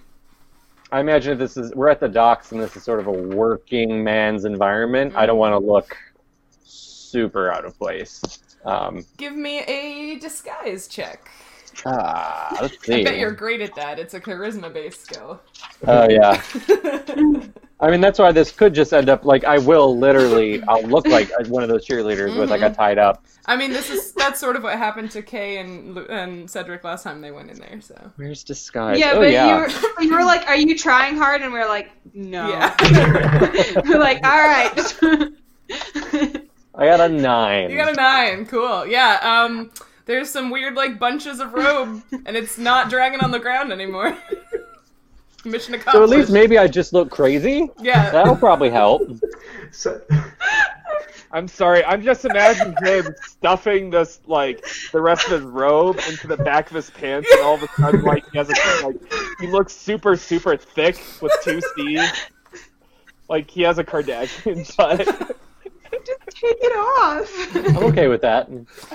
[SPEAKER 5] I imagine if this is we're at the docks and this is sort of a working man's environment. I don't want to look super out of place. Um,
[SPEAKER 1] Give me a disguise check.
[SPEAKER 5] Ah, let's
[SPEAKER 1] I bet you're great at that. It's a charisma-based skill.
[SPEAKER 5] Oh yeah. I mean that's why this could just end up like I will literally I'll look like one of those cheerleaders with like a tied up.
[SPEAKER 1] I mean, this is that's sort of what happened to Kay and and Cedric last time they went in there. So
[SPEAKER 5] Where's disguise?
[SPEAKER 4] yeah,
[SPEAKER 5] oh
[SPEAKER 4] but
[SPEAKER 5] yeah.
[SPEAKER 4] you were you were like, "Are you trying hard?" And we are like, "No."
[SPEAKER 1] yeah,
[SPEAKER 4] we're like, "All right."
[SPEAKER 5] I got a nine.
[SPEAKER 1] you got a nine. Cool. Yeah. Um, there's some weird like bunches of robe, and it's not dragging on the ground anymore. Mission accomplished.
[SPEAKER 5] so at least maybe I just look crazy.
[SPEAKER 1] yeah.
[SPEAKER 5] That'll probably help.
[SPEAKER 6] So-
[SPEAKER 2] I'm sorry. I'm just imagining him stuffing this like the rest of his robe into the back of his pants, and all of a sudden, like he has a like he looks super super thick with two C's. Like he has a Kardashian butt.
[SPEAKER 4] Just take it off.
[SPEAKER 5] I'm okay with that.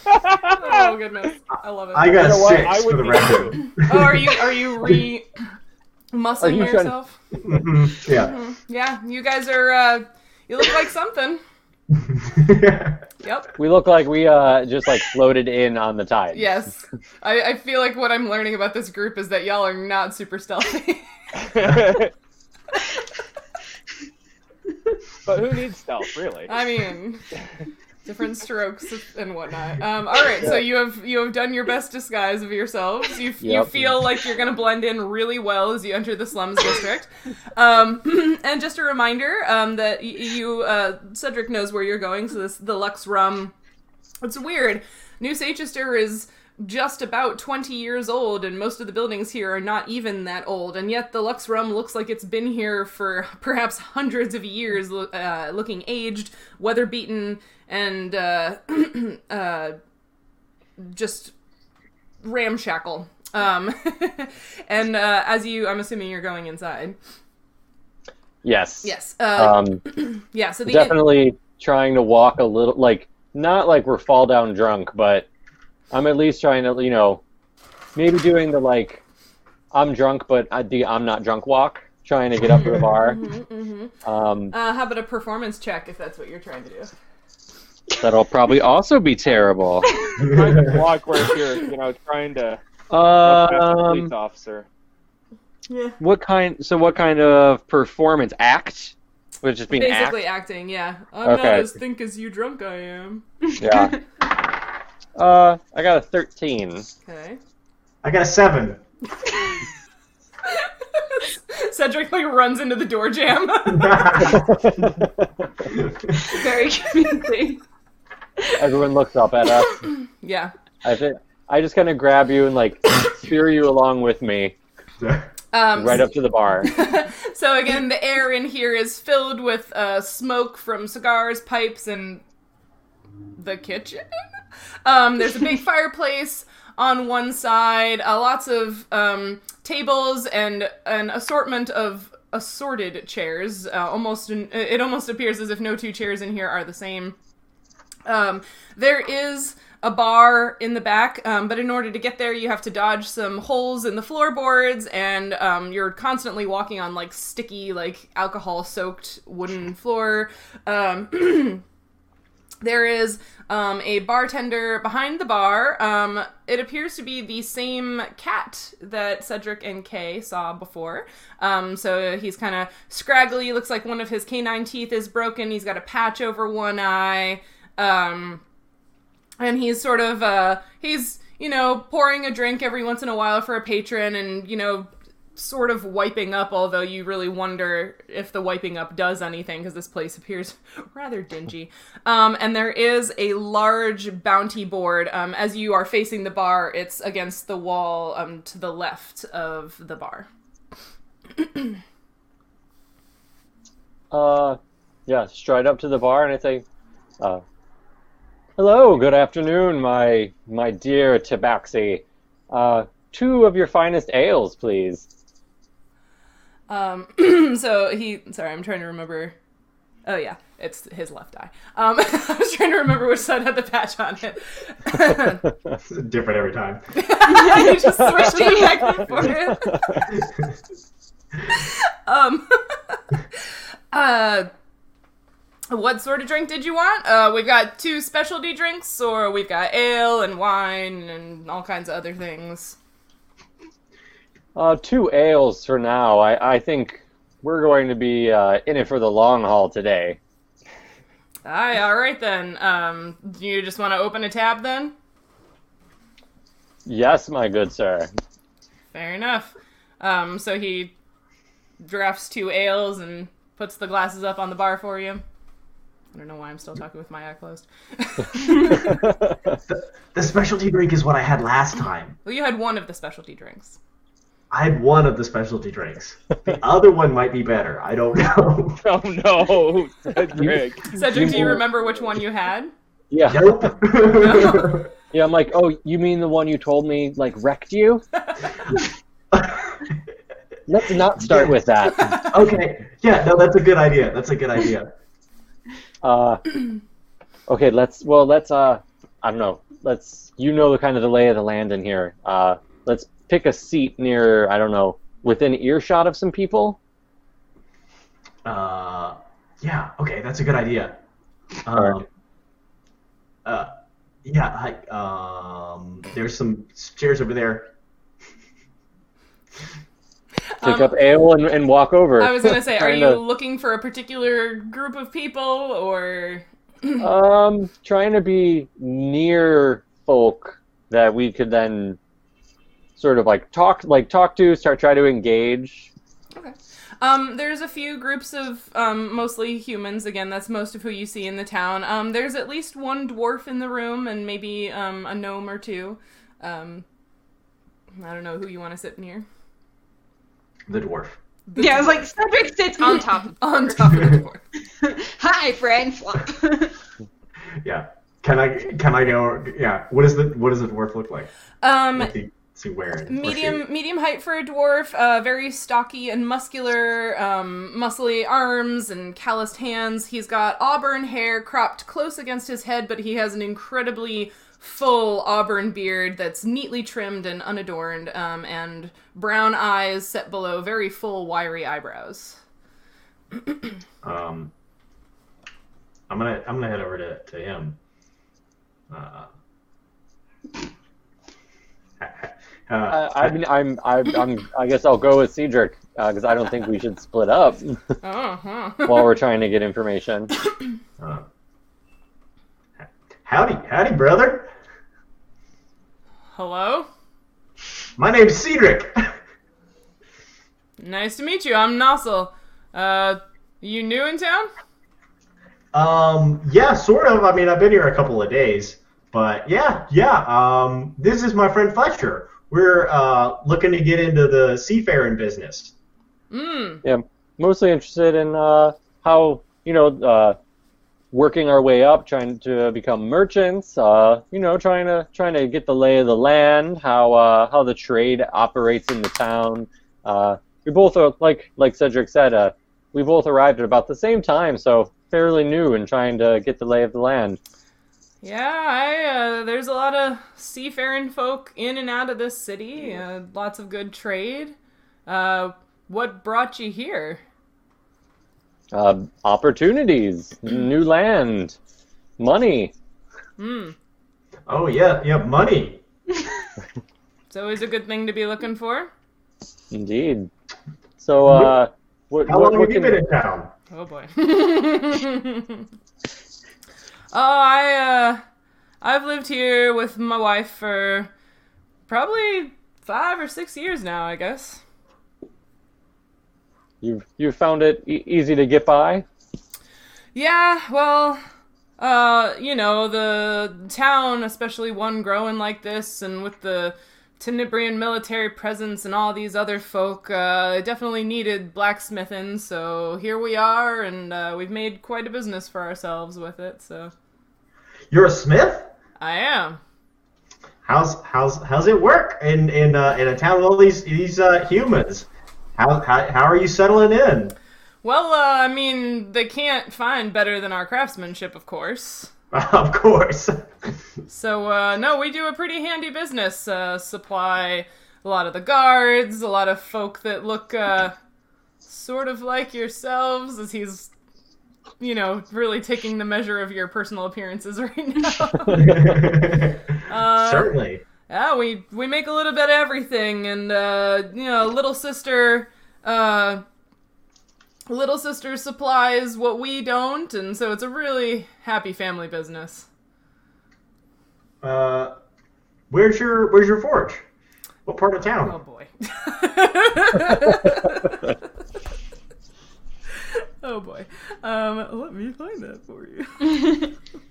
[SPEAKER 1] Oh goodness, I love it.
[SPEAKER 3] I got
[SPEAKER 2] You know what?
[SPEAKER 3] six
[SPEAKER 2] I would
[SPEAKER 3] for the
[SPEAKER 2] be
[SPEAKER 3] record.
[SPEAKER 1] oh, are you are you re
[SPEAKER 5] Are
[SPEAKER 1] muscling
[SPEAKER 5] you
[SPEAKER 1] by
[SPEAKER 5] trying-
[SPEAKER 1] yourself?
[SPEAKER 3] Mhm, yeah.
[SPEAKER 1] Mhm. Yeah, you guys are. uh You look like something. Yep.
[SPEAKER 5] We look like we uh just like floated in on the tide.
[SPEAKER 1] Yes. I, I feel like what I'm learning about this group is that y'all are not super stealthy.
[SPEAKER 2] But who needs stealth, really?
[SPEAKER 1] I mean, different strokes and whatnot. Um, all right, so you have you have done your best disguise of yourselves. You you feel like you're gonna blend in really well as you enter the slums district. Um, and just a reminder um, that y- you uh, Cedric knows where you're going. So this the Lux Rum. It's weird. New Sachester is just about 20 years old, and most of the buildings here are not even that old, and yet the Lux Rum looks like it's been here for perhaps hundreds of years, uh, looking aged, weather beaten, and uh, uh, just ramshackle. Um, and uh, as you, I'm assuming you're going inside.
[SPEAKER 5] Yes.
[SPEAKER 1] Yes. Uh,
[SPEAKER 5] Um,
[SPEAKER 1] yeah. So the
[SPEAKER 5] definitely trying to walk a little, like not like we're fall down drunk, but I'm at least trying to, you know, maybe doing the like, I'm drunk, but I, the I'm not drunk walk, trying to get up to the bar.
[SPEAKER 1] Mhm, mhm.
[SPEAKER 5] Um,
[SPEAKER 1] Uh, how about a performance check if that's what you're trying to do?
[SPEAKER 5] that'll probably also be terrible.
[SPEAKER 2] trying to walk where you're, you know, trying to look past the police
[SPEAKER 5] Um,
[SPEAKER 2] officer.
[SPEAKER 1] Yeah.
[SPEAKER 5] what kind? So what kind of performance act? Would it just be an act?
[SPEAKER 1] Basically acting, yeah. I'm not
[SPEAKER 5] Okay.
[SPEAKER 1] as think as you drunk I am.
[SPEAKER 5] Yeah. Uh, I got a 13.
[SPEAKER 1] Okay.
[SPEAKER 3] I got a seven.
[SPEAKER 1] Cedric like runs into the door jam.
[SPEAKER 4] Very convincing.
[SPEAKER 5] Everyone looks up at us.
[SPEAKER 1] yeah.
[SPEAKER 5] I think I just kind of grab you and like steer you along with me
[SPEAKER 1] Um,
[SPEAKER 5] right up to the bar.
[SPEAKER 1] so again, the air in here is filled with uh, smoke from cigars, pipes, and the kitchen. Um, there's a big fireplace on one side, uh, lots of um, tables, and an assortment of assorted chairs. Uh, almost, it almost appears as if no two chairs in here are the same. Um, there is a bar in the back, um, but in order to get there, you have to dodge some holes in the floorboards, and um, you're constantly walking on like sticky, like alcohol-soaked wooden floor. Um, there is um, a bartender behind the bar. Um, it appears to be the same cat that Cedric and Kay saw before. Um, so he's kind of scraggly. Looks like one of his canine teeth is broken. He's got a patch over one eye. Um, and he's sort of uh, he's you know pouring a drink every once in a while for a patron, and you know sort of wiping up, although you really wonder if the wiping up does anything because this place appears rather dingy. Um, and there is a large bounty board. Um, as you are facing the bar, it's against the wall um, to the left of the bar.
[SPEAKER 5] Uh, yeah, stride up to the bar and I say, uh, "Hello, good afternoon, my my dear Tabaxi. Uh, two of your finest ales, please."
[SPEAKER 1] Um, so he, sorry, I'm trying to remember. Oh yeah, it's his left eye. Um, I was trying to remember which side had the patch on it.
[SPEAKER 3] It's different every time.
[SPEAKER 1] yeah, you just switched it back and forth. Um, uh, what sort of drink did you want? Uh, we've got two specialty drinks, or we've got ale and wine and all kinds of other things.
[SPEAKER 5] Uh, two ales for now. I I think we're going to be uh, in it for the long haul today.
[SPEAKER 1] Aye, all right then. Um, do you just want to open a tab then?
[SPEAKER 5] Yes, my good sir.
[SPEAKER 1] Fair enough. Um, so he drafts two ales and puts the glasses up on the bar for you. I don't know why I'm still talking with my eye closed.
[SPEAKER 3] The specialty drink is what I had last time.
[SPEAKER 1] well, you had one of the specialty drinks.
[SPEAKER 6] I had one of the specialty drinks. The other one might be better. I don't know.
[SPEAKER 2] Oh no, Cedric.
[SPEAKER 1] Cedric, do you
[SPEAKER 5] You-
[SPEAKER 1] remember which one you had?
[SPEAKER 5] Yeah.
[SPEAKER 6] Nope.
[SPEAKER 5] Yeah, I'm like, oh, you mean the one you told me like wrecked you? Let's not start with that.
[SPEAKER 6] okay. Yeah. No, that's a good idea. That's a good idea.
[SPEAKER 5] Uh, okay, let's. Well, let's. Uh, I don't know. Let's. You know the kind of the lay of the land in here. Uh, let's pick a seat near. I don't know, within earshot of some people.
[SPEAKER 6] Uh, yeah. Okay, that's a good idea. Um,
[SPEAKER 5] Alright.
[SPEAKER 6] uh, yeah. I, um, there's some chairs over there.
[SPEAKER 5] Pick
[SPEAKER 1] Um,
[SPEAKER 5] up ale and, and walk over.
[SPEAKER 1] I was gonna say, are you
[SPEAKER 5] to-
[SPEAKER 1] looking for a particular group of people, or
[SPEAKER 5] Um, trying to be near folk that we could then sort of like talk, like talk to, start try to engage.
[SPEAKER 1] Um, there's a few groups of um, mostly humans. Again, that's most of who you see in the town. Um, there's at least one dwarf in the room, and maybe um, a gnome or two. Um, I don't know who you want to sit near.
[SPEAKER 6] The dwarf.
[SPEAKER 4] Yeah, I was like, Cedric sits on top of
[SPEAKER 1] On top of the dwarf.
[SPEAKER 4] Hi, friend. Flop.
[SPEAKER 6] Yeah. Can I can I go? Yeah. What does the what does the dwarf look like?
[SPEAKER 1] Um,
[SPEAKER 6] What's he, what's he wearing? What's he-
[SPEAKER 1] medium medium height for a dwarf. Uh, very stocky and muscular. Um, muscly arms and calloused hands. He's got auburn hair cropped close against his head, but he has an incredibly full auburn beard that's neatly trimmed and unadorned, um, and brown eyes set below very full, wiry eyebrows.
[SPEAKER 6] Um, I'm gonna I'm gonna head over to, to him. Uh, uh,
[SPEAKER 5] Uh, I mean, I'm, I'm, I'm, I guess I'll go with Cedric because I don't think we should split up
[SPEAKER 1] Oh, huh.
[SPEAKER 5] while we're trying to get information.
[SPEAKER 6] uh, howdy, howdy, brother.
[SPEAKER 1] Hello.
[SPEAKER 6] My name's Cedric.
[SPEAKER 1] Nice to meet you. I'm Nossel. Uh, you new in town?
[SPEAKER 6] um, yeah, sort of. I mean, I've been here a couple of days, but yeah, yeah. Um, this is my friend Fletcher. We're uh, looking to get into the seafaring business.
[SPEAKER 1] Mm.
[SPEAKER 5] Mostly interested in uh, how you know uh, working our way up, trying to become merchants. Uh, you know, trying to trying to get the lay of the land, how uh, how the trade operates in the town. Uh, we both are like like Cedric said. Uh, we both arrived at about the same time, so fairly new and trying to get the lay of the land.
[SPEAKER 1] Yeah, I, uh, there's a lot of seafaring folk in and out of this city. Uh, lots of good trade. Uh, what brought you here?
[SPEAKER 5] Uh, opportunities, new land, money.
[SPEAKER 1] Hmm.
[SPEAKER 6] Oh yeah, yeah, money.
[SPEAKER 1] It's always a good thing to be looking for.
[SPEAKER 5] Indeed. So, uh, what,
[SPEAKER 6] How
[SPEAKER 5] what,
[SPEAKER 6] long
[SPEAKER 5] what
[SPEAKER 6] have you been in town?
[SPEAKER 1] Oh boy. oh, I uh I've lived here with my wife for probably 5 or 6 years now, I guess.
[SPEAKER 5] You've you found it e- easy to get by.
[SPEAKER 1] Yeah, well, uh, you know, the town, especially one growing like this and with the Tenebrian military presence and all these other folk, uh, definitely needed blacksmithing, so here we are, and uh, we've made quite a business for ourselves with it, so
[SPEAKER 6] You're a smith.
[SPEAKER 1] I am.
[SPEAKER 6] How's how's how's it work in in uh, in a town with all these these uh, humans? How, how how are you settling in?
[SPEAKER 1] Well, uh, I mean, they can't find better than our craftsmanship, of course.
[SPEAKER 6] of course.
[SPEAKER 1] So, uh, no, we do a pretty handy business. Uh, supply a lot of the guards, a lot of folk that look, uh, sort of like yourselves, as he's, you know, really taking the measure of your personal appearances right now. Uh,
[SPEAKER 6] Certainly.
[SPEAKER 1] yeah, we, we make a little bit of everything, and, uh, you know, little sister, uh, little sister supplies what we don't, and so it's a really happy family business.
[SPEAKER 6] Uh, where's your where's your forge? What part of town?
[SPEAKER 1] Oh boy. oh boy. Um, let me find that for you.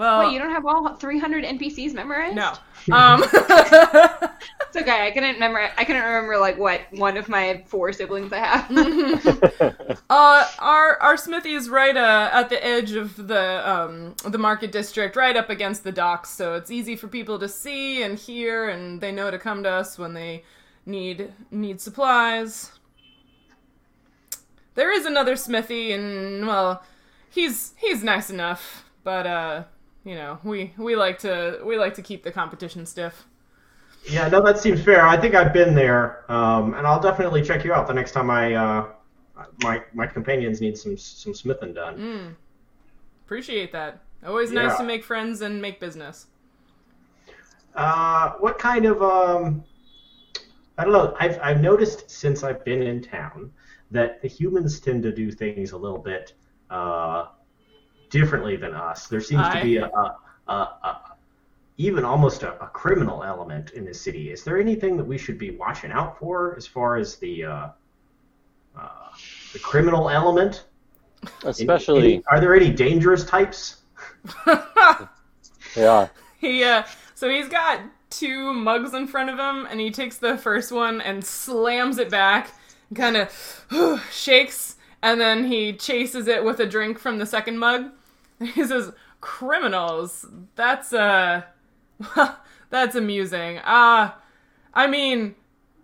[SPEAKER 1] Well,
[SPEAKER 4] Wait, you don't have all 300 NPCs memorized?
[SPEAKER 1] no. Um,
[SPEAKER 4] It's okay. I couldn't remember. I couldn't remember like what one of my four siblings I have.
[SPEAKER 1] uh, our our smithy is right uh, at the edge of the um, the market district, right up against the docks, so it's easy for people to see and hear, and they know to come to us when they need need supplies. There is another smithy, and well, he's he's nice enough, but uh, you know, we we like to we like to keep the competition stiff.
[SPEAKER 6] Yeah, no, that seems fair. I think I've been there, um, and I'll definitely check you out the next time I uh, my my companions need some some smithing done.
[SPEAKER 1] Mm. Appreciate that. Always nice
[SPEAKER 6] Yeah.
[SPEAKER 1] to make friends and make business.
[SPEAKER 6] Uh, what kind of um, I don't know. I've I've noticed since I've been in town that the humans tend to do things a little bit uh, differently than us. There seems
[SPEAKER 1] Aye.
[SPEAKER 6] to be a, a, a, a even almost a, a criminal element in the city. Is there anything that we should be watching out for as far as the uh, uh, the criminal element? Any-
[SPEAKER 5] Especially,
[SPEAKER 6] any- are there any dangerous types?
[SPEAKER 5] yeah.
[SPEAKER 1] He uh so he's got two mugs in front of him and he takes the first one and slams it back, kind of shakes and then he chases it with a drink from the second mug. He says, "Criminals. That's uh that's amusing. Uh I mean,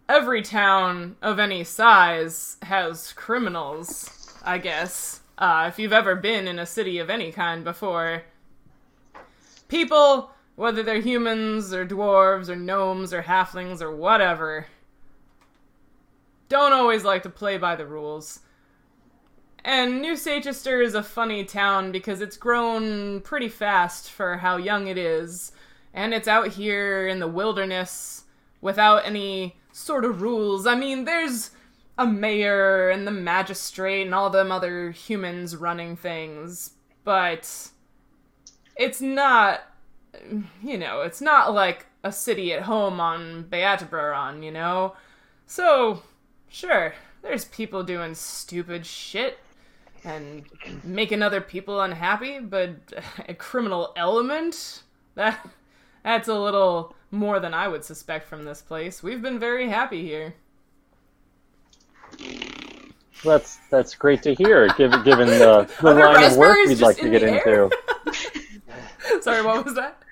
[SPEAKER 1] every town of any size has criminals, I guess. Uh if you've ever been in a city of any kind before, people, whether they're humans or dwarves or gnomes or halflings or whatever, don't always like to play by the rules. And New Sachester is a funny town because it's grown pretty fast for how young it is, and it's out here in the wilderness without any sort of rules. I mean, there's a mayor and the magistrate and all them other humans running things, but it's not you know, it's not like a city at home on Beatabaron, you know? So, sure, there's people doing stupid shit and making other people unhappy, but a criminal element? That that's a little more than I would suspect from this place. We've been very happy here.
[SPEAKER 5] That's that's great to hear. Given given the, the line of work we'd like to get into,
[SPEAKER 1] Sorry, what was that?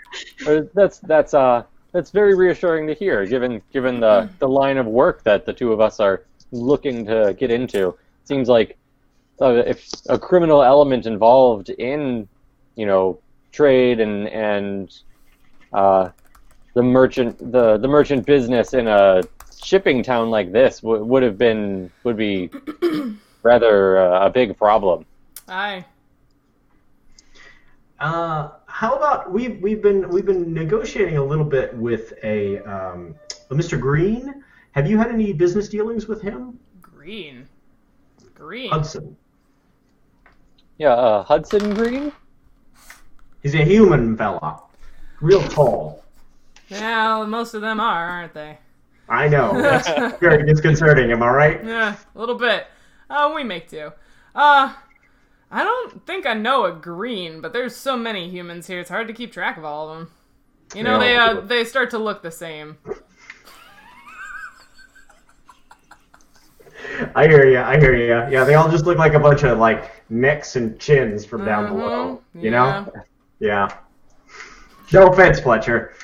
[SPEAKER 5] Uh, that's that's uh that's very reassuring to hear. Given given the the line of work that the two of us are looking to get into, it seems like uh, if a criminal element involved in you know trade and and uh, the merchant the the merchant business in a shipping town like this w- would have been would be rather uh, a big problem.
[SPEAKER 1] Aye.
[SPEAKER 6] Uh, how about we've we've been we've been negotiating a little bit with a, um, a Mr. Green. Have you had any business dealings with him,
[SPEAKER 1] Green. Green.
[SPEAKER 6] Hudson?
[SPEAKER 5] Yeah, uh, Hudson Green.
[SPEAKER 6] He's a human fella, real tall.
[SPEAKER 1] Yeah, most of them are, aren't they?
[SPEAKER 6] I know. That's very disconcerting. Am I right?
[SPEAKER 1] Yeah, a little bit. Uh, we make do. Uh, I don't think I know a green, but there's so many humans here, it's hard to keep track of all of them. You know, they
[SPEAKER 6] Yeah.
[SPEAKER 1] uh, they start to look the same.
[SPEAKER 6] I hear you. I hear you. Yeah, they all just look like a bunch of like necks and chins from down below.
[SPEAKER 1] Mhm,
[SPEAKER 6] You know? Yeah. No offense, Fletcher.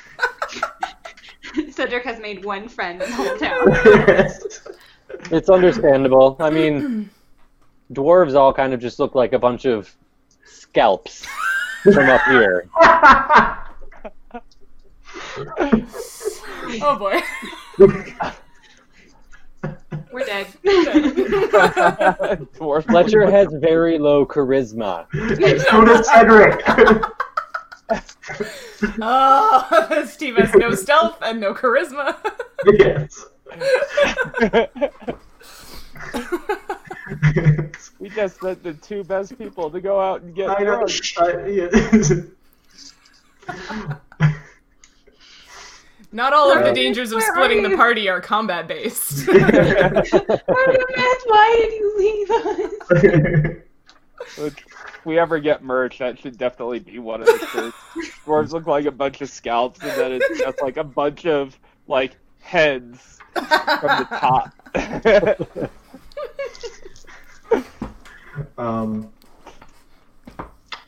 [SPEAKER 4] Cedric has made one friend in the whole town.
[SPEAKER 5] It's understandable. I mean, dwarves all kind of just look like a bunch of scalps from up here.
[SPEAKER 1] Oh boy.
[SPEAKER 4] We're dead.
[SPEAKER 5] Dwarf Fletcher has very low charisma.
[SPEAKER 6] so does Cedric.
[SPEAKER 1] oh, Steve has no stealth and no charisma.
[SPEAKER 6] yes.
[SPEAKER 2] We just sent the two best people to go out and get
[SPEAKER 6] I know. I- yeah.
[SPEAKER 1] Not all of the dangers of splitting the party are combat based.
[SPEAKER 4] Artemis, why did you leave us?
[SPEAKER 2] If we ever get merch, that should definitely be one of the shirts. Dwarves look like a bunch of scalps, and then it's just like a bunch of like heads from the top.
[SPEAKER 6] Um,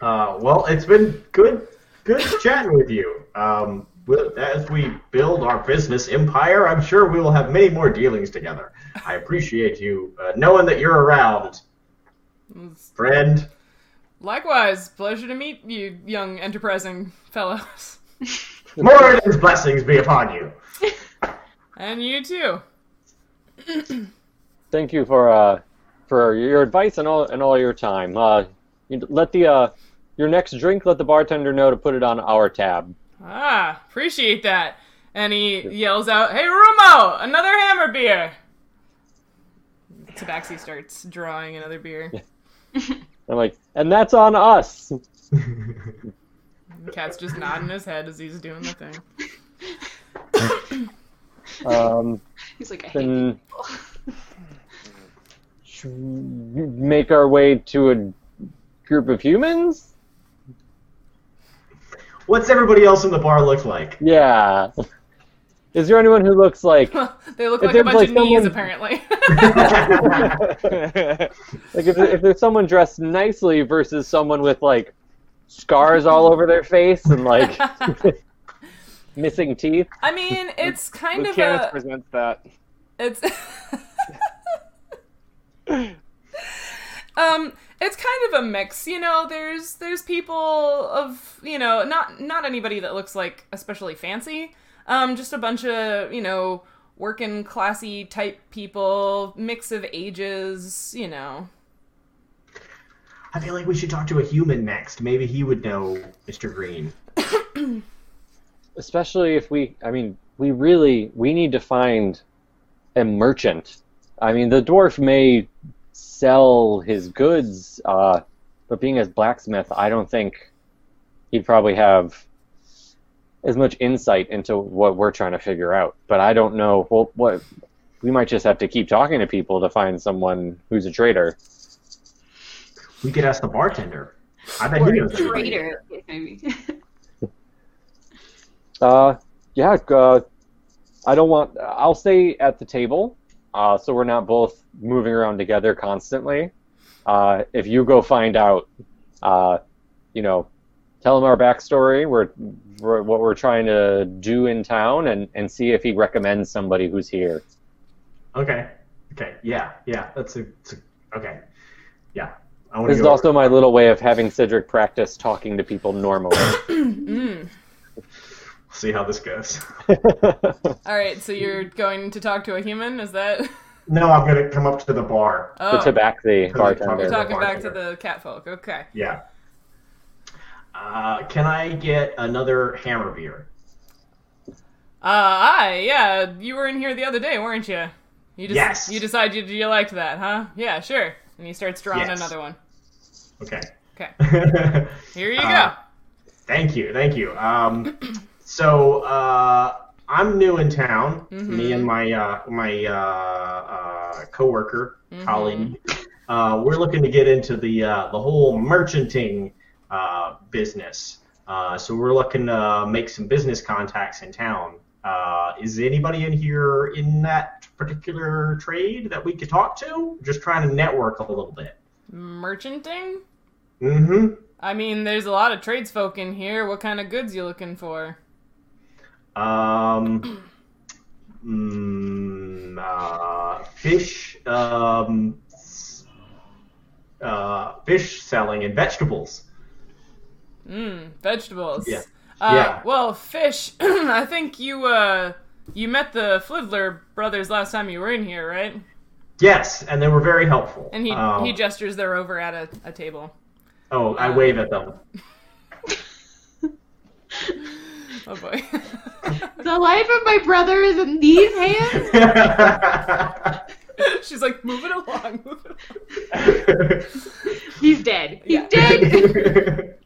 [SPEAKER 6] uh, well, it's been good, good chatting with you. Um, we'll- as we build our business empire, I'm sure we will have many more dealings together. I appreciate you uh, knowing that you're around, friend.
[SPEAKER 1] Likewise, pleasure to meet you, young enterprising fellows.
[SPEAKER 6] Moradin's blessings be upon you.
[SPEAKER 1] And you too.
[SPEAKER 5] Thank you for uh, for your advice and all and all your time. Uh, let the uh, your next drink. Let the bartender know to put it on our tab.
[SPEAKER 1] Ah, appreciate that. And he yells out, Hey, Rumo, another hammer beer! Tabaxi starts drawing another beer.
[SPEAKER 5] I'm like, and that's on us.
[SPEAKER 1] The cat's just nodding his head as he's doing the thing.
[SPEAKER 5] Um,
[SPEAKER 4] He's like, I hate
[SPEAKER 5] then should we make our way to a group of humans.
[SPEAKER 6] What's everybody else in the bar look like?
[SPEAKER 5] Yeah. Is there anyone who looks like
[SPEAKER 1] they look like a
[SPEAKER 5] there's,
[SPEAKER 1] bunch
[SPEAKER 5] like,
[SPEAKER 1] of knees, apparently.
[SPEAKER 5] like if, if there's someone dressed nicely versus someone with like scars all over their face and like missing teeth?
[SPEAKER 1] I mean, it's kind of
[SPEAKER 2] Lucanus
[SPEAKER 1] a.
[SPEAKER 2] presents that.
[SPEAKER 1] It's. um, it's kind of a mix, you know. There's there's people of you know not not anybody that looks like especially fancy. Um, just a bunch of you know working classy type people, mix of ages, you know.
[SPEAKER 6] I feel like we should talk to a human next. Maybe he would know Mr. Green.
[SPEAKER 5] Especially if we I mean, we really we need to find a merchant. I mean, the dwarf may sell his goods, uh, but being a blacksmith, I don't think he'd probably have as much insight into what we're trying to figure out. But I don't know. Well, what we might just have to keep talking to people to find someone who's a trader.
[SPEAKER 6] We could ask the bartender. I bet
[SPEAKER 4] Or
[SPEAKER 6] he
[SPEAKER 4] a
[SPEAKER 6] knows. everybody.
[SPEAKER 4] traitor, maybe.
[SPEAKER 5] Uh, yeah. Uh, I don't want. I'll stay at the table, uh, so we're not both moving around together constantly. Uh, if you go find out, uh, you know, tell him our backstory. We're, we're what we're trying to do in town, and and see if he recommends somebody who's here.
[SPEAKER 6] Okay. Okay. Yeah. Yeah. That's a. That's a okay. Yeah.
[SPEAKER 5] This is
[SPEAKER 6] go.
[SPEAKER 5] also my little way of having Cedric practice talking to people normally.
[SPEAKER 1] Mm.
[SPEAKER 6] See how this goes.
[SPEAKER 1] All right, so you're going to talk to a human? Is that?
[SPEAKER 6] no, I'm gonna come up to the bar.
[SPEAKER 1] Oh,
[SPEAKER 5] the Tabaxi
[SPEAKER 6] You're
[SPEAKER 5] bartender.
[SPEAKER 1] you're talking back to
[SPEAKER 6] bartender.
[SPEAKER 1] the catfolk. Okay.
[SPEAKER 6] Yeah. Uh, can I get another hammer beer?
[SPEAKER 1] Uh, aye, yeah, you were in here the other day, weren't you? You just,
[SPEAKER 6] Yes.
[SPEAKER 1] You decided you, you liked that, huh? Yeah, sure. And he starts drawing
[SPEAKER 6] Yes.
[SPEAKER 1] another one.
[SPEAKER 6] Okay.
[SPEAKER 1] Okay. Here you
[SPEAKER 6] Uh, thank you. Thank you. Um, so uh, I'm new in town.
[SPEAKER 1] Mhm.
[SPEAKER 6] Me and my uh, my uh, uh, coworker,
[SPEAKER 1] Mhm.
[SPEAKER 6] colleague. Uh, we're looking to get into the uh, the whole merchanting uh, business. Uh, so we're looking to make some business contacts in town. Uh, is anybody in here in that particular trade that we could talk to? Just trying to network a little bit.
[SPEAKER 1] Merchanting?
[SPEAKER 6] Mm-hmm.
[SPEAKER 1] I mean, there's a lot of tradesfolk in here. What kind of goods you looking for?
[SPEAKER 6] Um, mm, uh, fish, um, uh, fish selling and vegetables.
[SPEAKER 1] Mmm, vegetables.
[SPEAKER 6] Yeah.
[SPEAKER 1] Uh,
[SPEAKER 6] Yeah.
[SPEAKER 1] Well, fish. I think you uh you met the Flidler brothers last time you were in here, right?
[SPEAKER 6] Yes, and they were very helpful.
[SPEAKER 1] And he
[SPEAKER 6] Um,
[SPEAKER 1] he gestures they're over at a, a table.
[SPEAKER 6] oh, I wave at them.
[SPEAKER 1] Oh boy.
[SPEAKER 4] the life of my brother is in these hands.
[SPEAKER 1] She's like, move it along, move it along.
[SPEAKER 4] He's dead. He's
[SPEAKER 1] Yeah.
[SPEAKER 4] dead.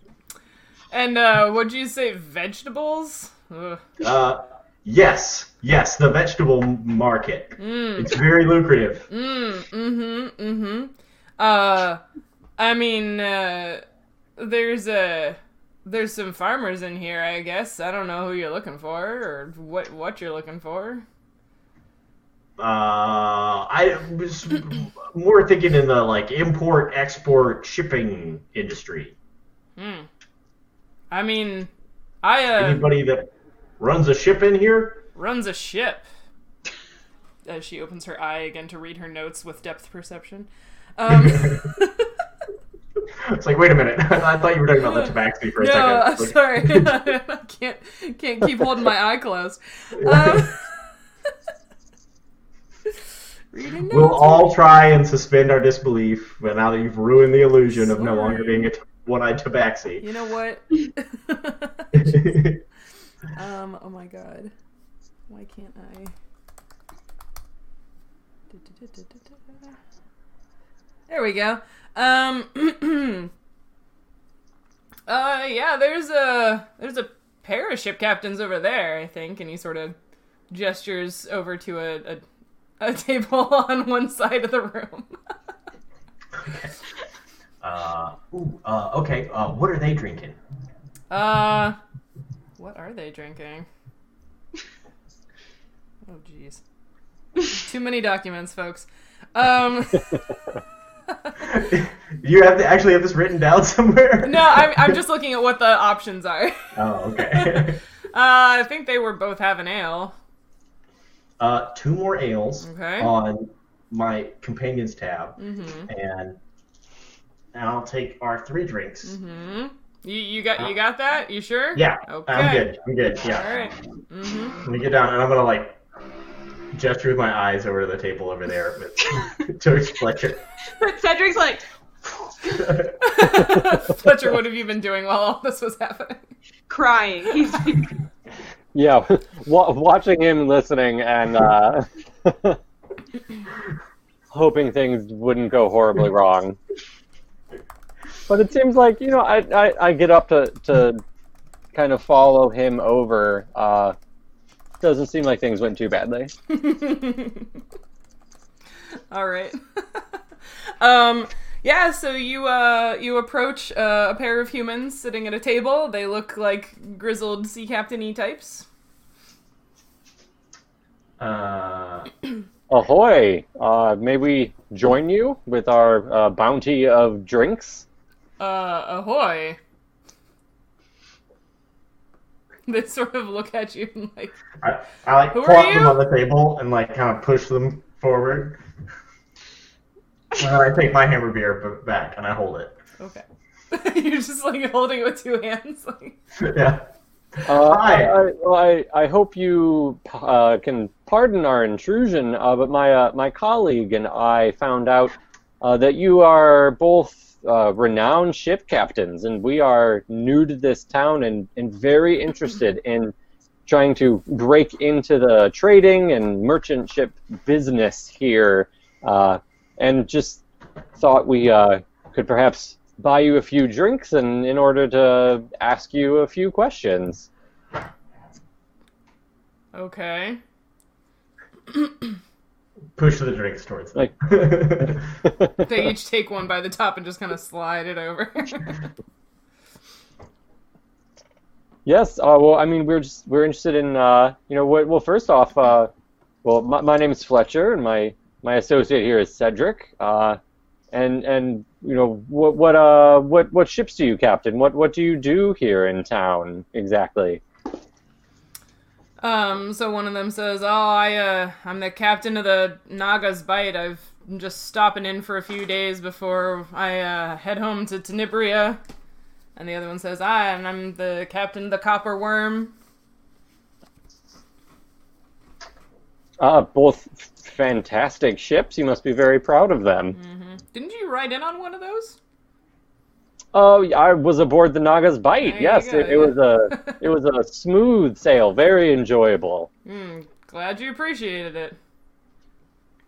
[SPEAKER 1] And uh, what'd you say? Vegetables? Ugh.
[SPEAKER 6] uh, yes, yes, the vegetable market.
[SPEAKER 1] Mm,
[SPEAKER 6] It's very lucrative.
[SPEAKER 1] mm, mm-hmm, mm-hmm. Uh, I mean, uh, there's a there's some farmers in here. I guess I don't know who you're looking for or what what you're looking for.
[SPEAKER 6] Uh, I was more thinking in the like import, export, shipping industry.
[SPEAKER 1] Hmm. I mean, I uh,
[SPEAKER 6] Anybody that runs a ship in here?
[SPEAKER 1] runs a ship. As she opens her eye again to read her notes with depth perception. Um,
[SPEAKER 6] It's like, wait a minute. I thought you were talking about the tabaxi for a
[SPEAKER 1] no, I'm
[SPEAKER 6] second.
[SPEAKER 1] sorry. I can't can't keep holding my eye closed. Um,
[SPEAKER 6] We'll all try and suspend our disbelief, but now that you've ruined the illusion of no longer being a t- one-eyed tabaxi.
[SPEAKER 1] You know what? um. Oh my god. Why can't I? There we go. Um. uh. Yeah. There's a there's a pair of ship captains over there. I think, and he sort of gestures over to a a, a table on one side of the room.
[SPEAKER 6] uh, ooh, uh, okay. Uh, what are they drinking?
[SPEAKER 1] Uh, what are they drinking? Oh, jeez. Too many documents, folks. Um,
[SPEAKER 6] you have to actually have this written down somewhere.
[SPEAKER 1] no, I'm, I'm just looking at what the options are.
[SPEAKER 6] Oh, okay.
[SPEAKER 1] Uh, I think they were both having ale.
[SPEAKER 6] uh, two more ales
[SPEAKER 1] Okay.
[SPEAKER 6] on my companions tab,
[SPEAKER 1] Mm-hmm.
[SPEAKER 6] and and I'll take our three drinks.
[SPEAKER 1] Mm-hmm. You, you got you got that? You sure?
[SPEAKER 6] Yeah,
[SPEAKER 1] Okay.
[SPEAKER 6] I'm good. I'm good.
[SPEAKER 1] All
[SPEAKER 6] Yeah.
[SPEAKER 1] right. Mm-hmm.
[SPEAKER 6] Let me get down, and I'm gonna like gesture with my eyes over to the table over there with George Fletcher.
[SPEAKER 4] But Cedric's like,
[SPEAKER 1] Fletcher, what have you been doing while all this was happening?
[SPEAKER 4] crying. He's like,
[SPEAKER 5] Yeah, wa- watching him listening and uh, hoping things wouldn't go horribly wrong. But it seems like you know I I, I get up to, to kind of follow him over. Uh, doesn't seem like things went too badly.
[SPEAKER 1] All right. um yeah, so you uh you approach uh, a pair of humans sitting at a table. They look like grizzled sea captain-y types.
[SPEAKER 6] Uh,
[SPEAKER 5] Ahoy! Uh, may we join you with our uh, bounty of drinks?
[SPEAKER 1] Uh ahoy. They sort of look at you and like
[SPEAKER 6] I, I like
[SPEAKER 1] Who are
[SPEAKER 6] plop them on the table and like kind of push them forward. and then I take my hammer beer back and I hold it.
[SPEAKER 1] okay. You're just like holding it with two hands like
[SPEAKER 6] yeah.
[SPEAKER 5] Uh,
[SPEAKER 6] Hi.
[SPEAKER 5] I, I, well, I, I hope you uh, can pardon our intrusion, uh, but my uh, my colleague and I found out uh, that you are both uh, renowned ship captains, and we are new to this town and, and very interested in trying to break into the trading and merchant ship business here, uh, and just thought we uh, could perhaps buy you a few drinks and in order to ask you a few questions.
[SPEAKER 1] Okay.
[SPEAKER 6] Push the drinks towards them.
[SPEAKER 1] They each take one by the top and just kind of slide it over.
[SPEAKER 5] Yes. Uh, well, I mean, we're just we're interested in uh, you know what. Well, first off, uh, well, my, my name is Fletcher, and my my associate here is Cedric. Uh, and and you know what what uh what what ships do you captain? What what do you do here in town exactly?
[SPEAKER 1] Um, so one of them says, "Oh, I uh, I'm the captain of the Naga's Bite. I've I'm just stopping in for a few days before I uh, head home to Tenebria." And the other one says, "Ah, and I'm the captain of the Copper Worm."
[SPEAKER 5] Uh, both fantastic ships. You must be very proud of them.
[SPEAKER 1] Didn't you ride in on one of those?
[SPEAKER 5] Oh, I was aboard the Naga's Bite.
[SPEAKER 1] There
[SPEAKER 5] yes, it, it was a it was a smooth sail, very enjoyable.
[SPEAKER 1] Hmm, glad you appreciated it.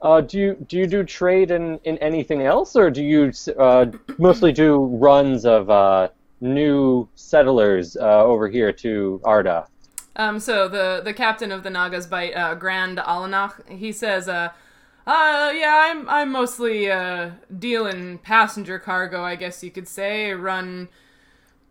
[SPEAKER 5] Uh, do you do you do trade in, in anything else, or do you uh, mostly do runs of uh, new settlers uh, over here to Arda?
[SPEAKER 1] Um, so the the captain of the Naga's Bite, uh, Grand Alanach, he says, uh, yeah, I'm I'm mostly uh dealing passenger cargo, I guess you could say. Run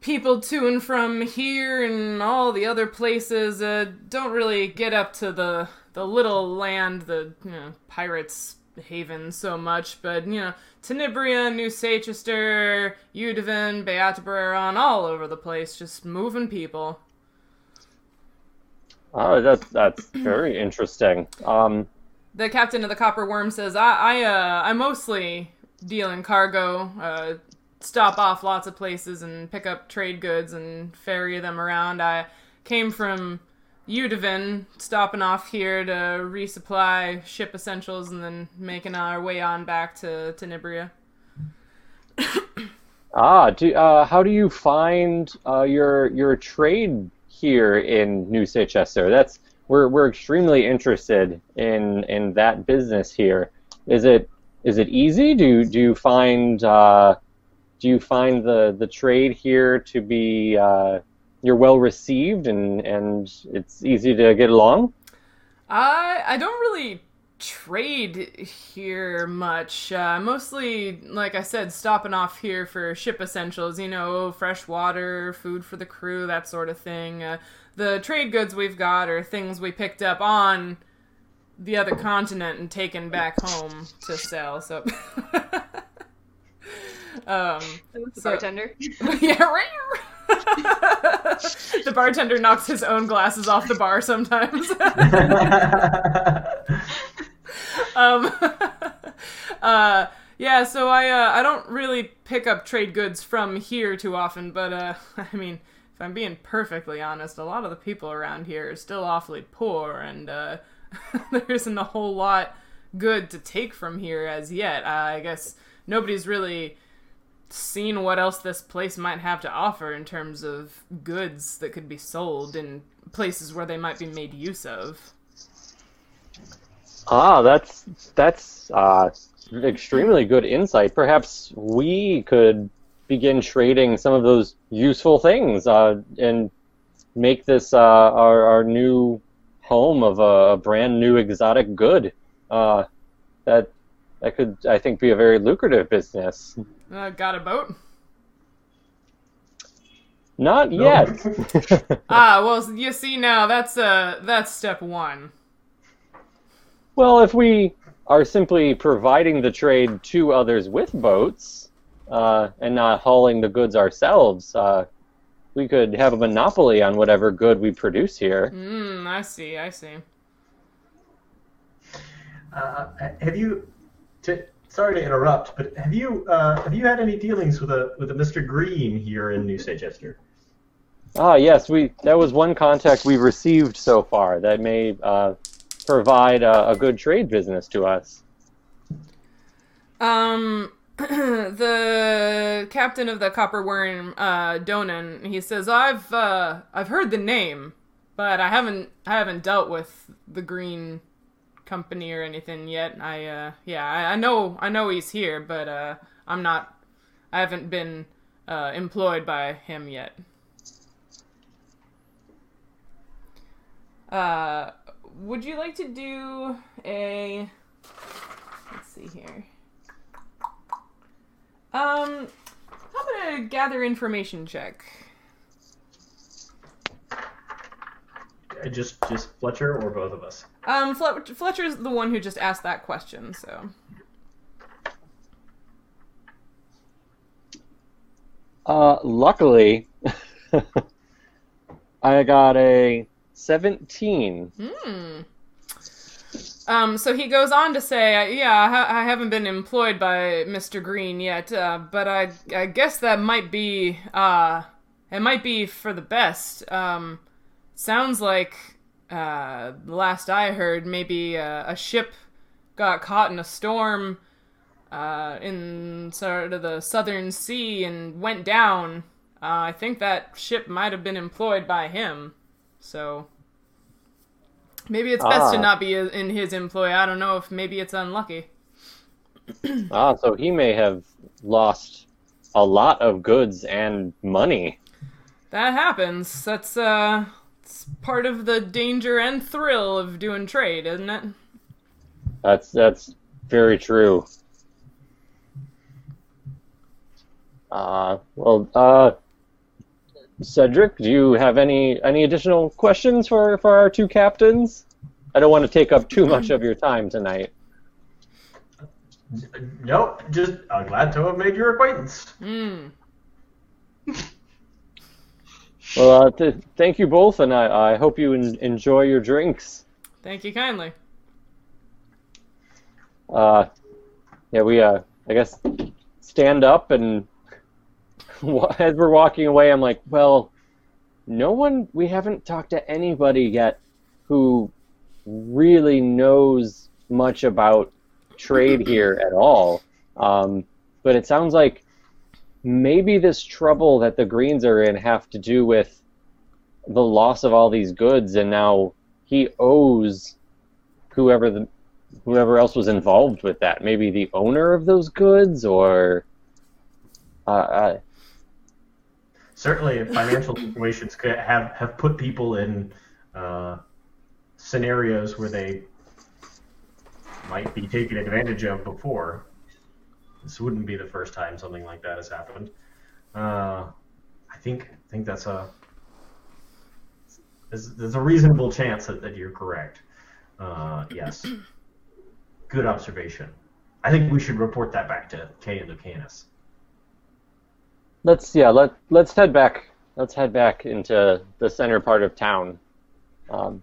[SPEAKER 1] people to and from here and all the other places. Uh, don't really get up to the the little land, the you know pirates haven so much, but you know Tenebria, New Seychester, Udavin, Beata Bareron, all over the place, just moving people.
[SPEAKER 5] Oh, that's that's very interesting. Um,
[SPEAKER 1] the captain of the Copper Worm says, "I, I, uh, I mostly deal in cargo, uh, stop off lots of places and pick up trade goods and ferry them around. I came from Udavin, stopping off here to resupply ship essentials and then making our way on back to Tenebria."
[SPEAKER 5] ah, do, uh, how do you find uh, your your trade here in New Seychester? That's we're we're extremely interested in in that business here. Is it is it easy? Do do you find uh, do you find the the trade here to be uh, you're well received and and it's easy to get along?
[SPEAKER 1] I I don't really trade here much. Uh, mostly, like I said, stopping off here for ship essentials. You know, fresh water, food for the crew, that sort of thing. Uh, the trade goods we've got are things we picked up on the other continent and taken back home to sell. So. um,
[SPEAKER 4] the so, bartender.
[SPEAKER 1] yeah, right. the bartender knocks his own glasses off the bar sometimes. um, uh, yeah, so I uh, I don't really pick up trade goods from here too often, but uh, I mean, if I'm being perfectly honest, a lot of the people around here are still awfully poor, and uh, there isn't a whole lot good to take from here as yet. Uh, I guess nobody's really seen what else this place might have to offer in terms of goods that could be sold in places where they might be made use of.
[SPEAKER 5] Ah, that's that's uh, extremely good insight. Perhaps we could begin trading some of those useful things uh, and make this uh, our, our new home of a, a brand new exotic good. Uh, that that could, I think, be a very lucrative business.
[SPEAKER 1] Uh, got a boat?
[SPEAKER 5] Not yet.
[SPEAKER 1] ah, well, you see now that's uh that's step one.
[SPEAKER 5] Well, if we are simply providing the trade to others with boats, uh, and not hauling the goods ourselves. Uh, we could have a monopoly on whatever good we produce here.
[SPEAKER 1] Mm, I see. I see.
[SPEAKER 6] Uh, have you? To, sorry to interrupt, but have you uh, have you had any dealings with a with a Mr. Green here in New Seychester?
[SPEAKER 5] Ah, yes. We that was one contact we've received so far that may uh, provide a, a good trade business to us.
[SPEAKER 1] Um, the captain of the Copper Worm, uh, Donan, he says, "I've uh, I've heard the name, but I haven't I haven't dealt with the Green Company or anything yet. I uh, yeah, I, I know I know he's here, but uh, I'm not. I haven't been uh, employed by him yet." Uh, would you like to do a? Let's see here. Um, how about a gather information check?
[SPEAKER 6] Uh, just just Fletcher or both of us?
[SPEAKER 1] Um, Fletcher's the one who just asked that question, so.
[SPEAKER 5] Uh, luckily, I got a 17.
[SPEAKER 1] Hmm. Um, so he goes on to say, "Yeah, I, ha- I haven't been employed by Mr. Green yet, uh, but I, I guess that might be, uh, it might be for the best. Um, sounds like, uh, the last I heard, maybe uh, a ship got caught in a storm, uh, in sort of the southern sea and went down. Uh, I think that ship might have been employed by him. So." Maybe it's best ah. to not be in his employ. I don't know if maybe it's unlucky.
[SPEAKER 5] ah, so he may have lost a lot of goods and money.
[SPEAKER 1] That happens. That's uh it's part of the danger and thrill of doing trade, isn't it?
[SPEAKER 5] That's that's very true. Uh, well, uh, Cedric, do you have any any additional questions for for our two captains? I don't want to take up too much of your time tonight.
[SPEAKER 6] Nope, just I'm glad to have made your acquaintance.
[SPEAKER 1] Mm.
[SPEAKER 5] Well, uh, th- thank you both, and I, I hope you en- enjoy your drinks.
[SPEAKER 1] Thank you kindly.
[SPEAKER 5] Uh, yeah, we uh, I guess stand up and wa- as we're walking away, I'm like, well, no one. We haven't talked to anybody yet who really knows much about trade here at all. Um, but it sounds like maybe this trouble that the Greens are in have to do with the loss of all these goods, and now he owes whoever the whoever else was involved with that. Maybe the owner of those goods, or uh, uh,
[SPEAKER 6] Certainly, financial situations could have have put people in uh, scenarios where they might be taken advantage of before. This wouldn't be the first time something like that has happened. Uh, I think I think that's a there's, there's a reasonable chance that, that you're correct. Uh, yes. Good observation. I think we should report that back to Kay and Lucanus.
[SPEAKER 5] Let's yeah let let's head back. Let's head back into the center part of town. Um,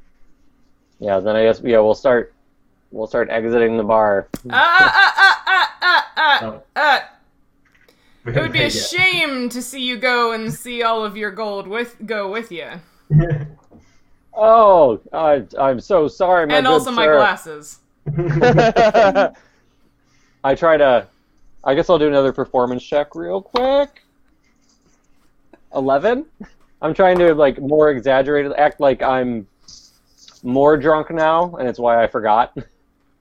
[SPEAKER 5] yeah, then I guess yeah we'll start we'll start exiting the bar.
[SPEAKER 1] Ah, ah, ah, ah, ah, ah,
[SPEAKER 6] Oh.
[SPEAKER 1] ah. It would be a shame to see you go and see all of your gold with go with you,
[SPEAKER 5] Oh, I, I'm so sorry, my
[SPEAKER 1] and
[SPEAKER 5] good
[SPEAKER 1] also my
[SPEAKER 5] sir.
[SPEAKER 1] glasses.
[SPEAKER 5] I try to. I guess I'll do another performance check real quick. Eleven. I'm trying to like more exaggerate, act like I'm more drunk now, and it's why I forgot.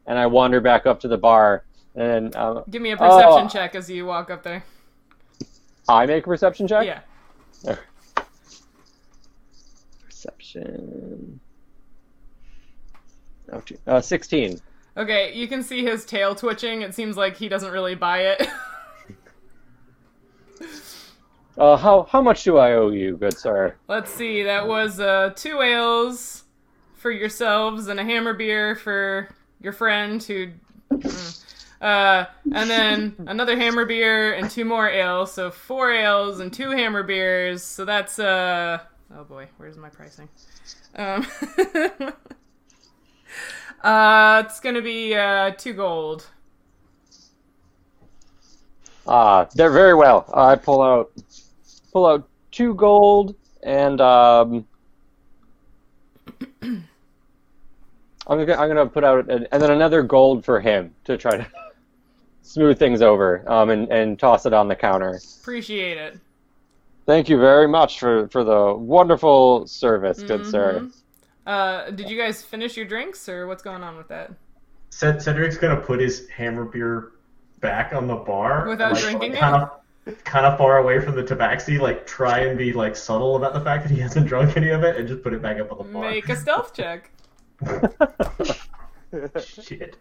[SPEAKER 5] And I wander back up to the bar, and um,
[SPEAKER 1] Give me a perception
[SPEAKER 5] Oh.
[SPEAKER 1] check as you walk up there.
[SPEAKER 5] I make a perception check.
[SPEAKER 1] Yeah.
[SPEAKER 5] Perception. Oh, two- uh, Sixteen.
[SPEAKER 1] Okay, you can see his tail twitching. It seems like he doesn't really buy it.
[SPEAKER 5] Uh, how how much do I owe you, good sir?
[SPEAKER 1] Let's see. That was uh, two ales for yourselves and a hammer beer for your friend who. mm. Uh, and then another hammer beer and two more ales, so four ales and two hammer beers. So that's uh oh boy, where's my pricing? Um, uh, it's gonna be uh two gold.
[SPEAKER 5] Ah, they're very well. I pull out pull out two gold and um, I'm gonna I'm gonna put out an, and then another gold for him to try to smooth things over um, and and toss it on the counter.
[SPEAKER 1] Appreciate it.
[SPEAKER 5] Thank you very much for for the wonderful service, good sir.
[SPEAKER 1] Mhm. Uh, did you guys finish your drinks or what's going on with that?
[SPEAKER 6] Ced- Cedric's gonna put his hammer beer back on the bar
[SPEAKER 1] Without drinking it?
[SPEAKER 6] of, kind of far away from the tabaxi. Like try and be like subtle about the fact that he hasn't drunk any of it, and just put it back up on the bar.
[SPEAKER 1] Make a stealth check.
[SPEAKER 6] Shit.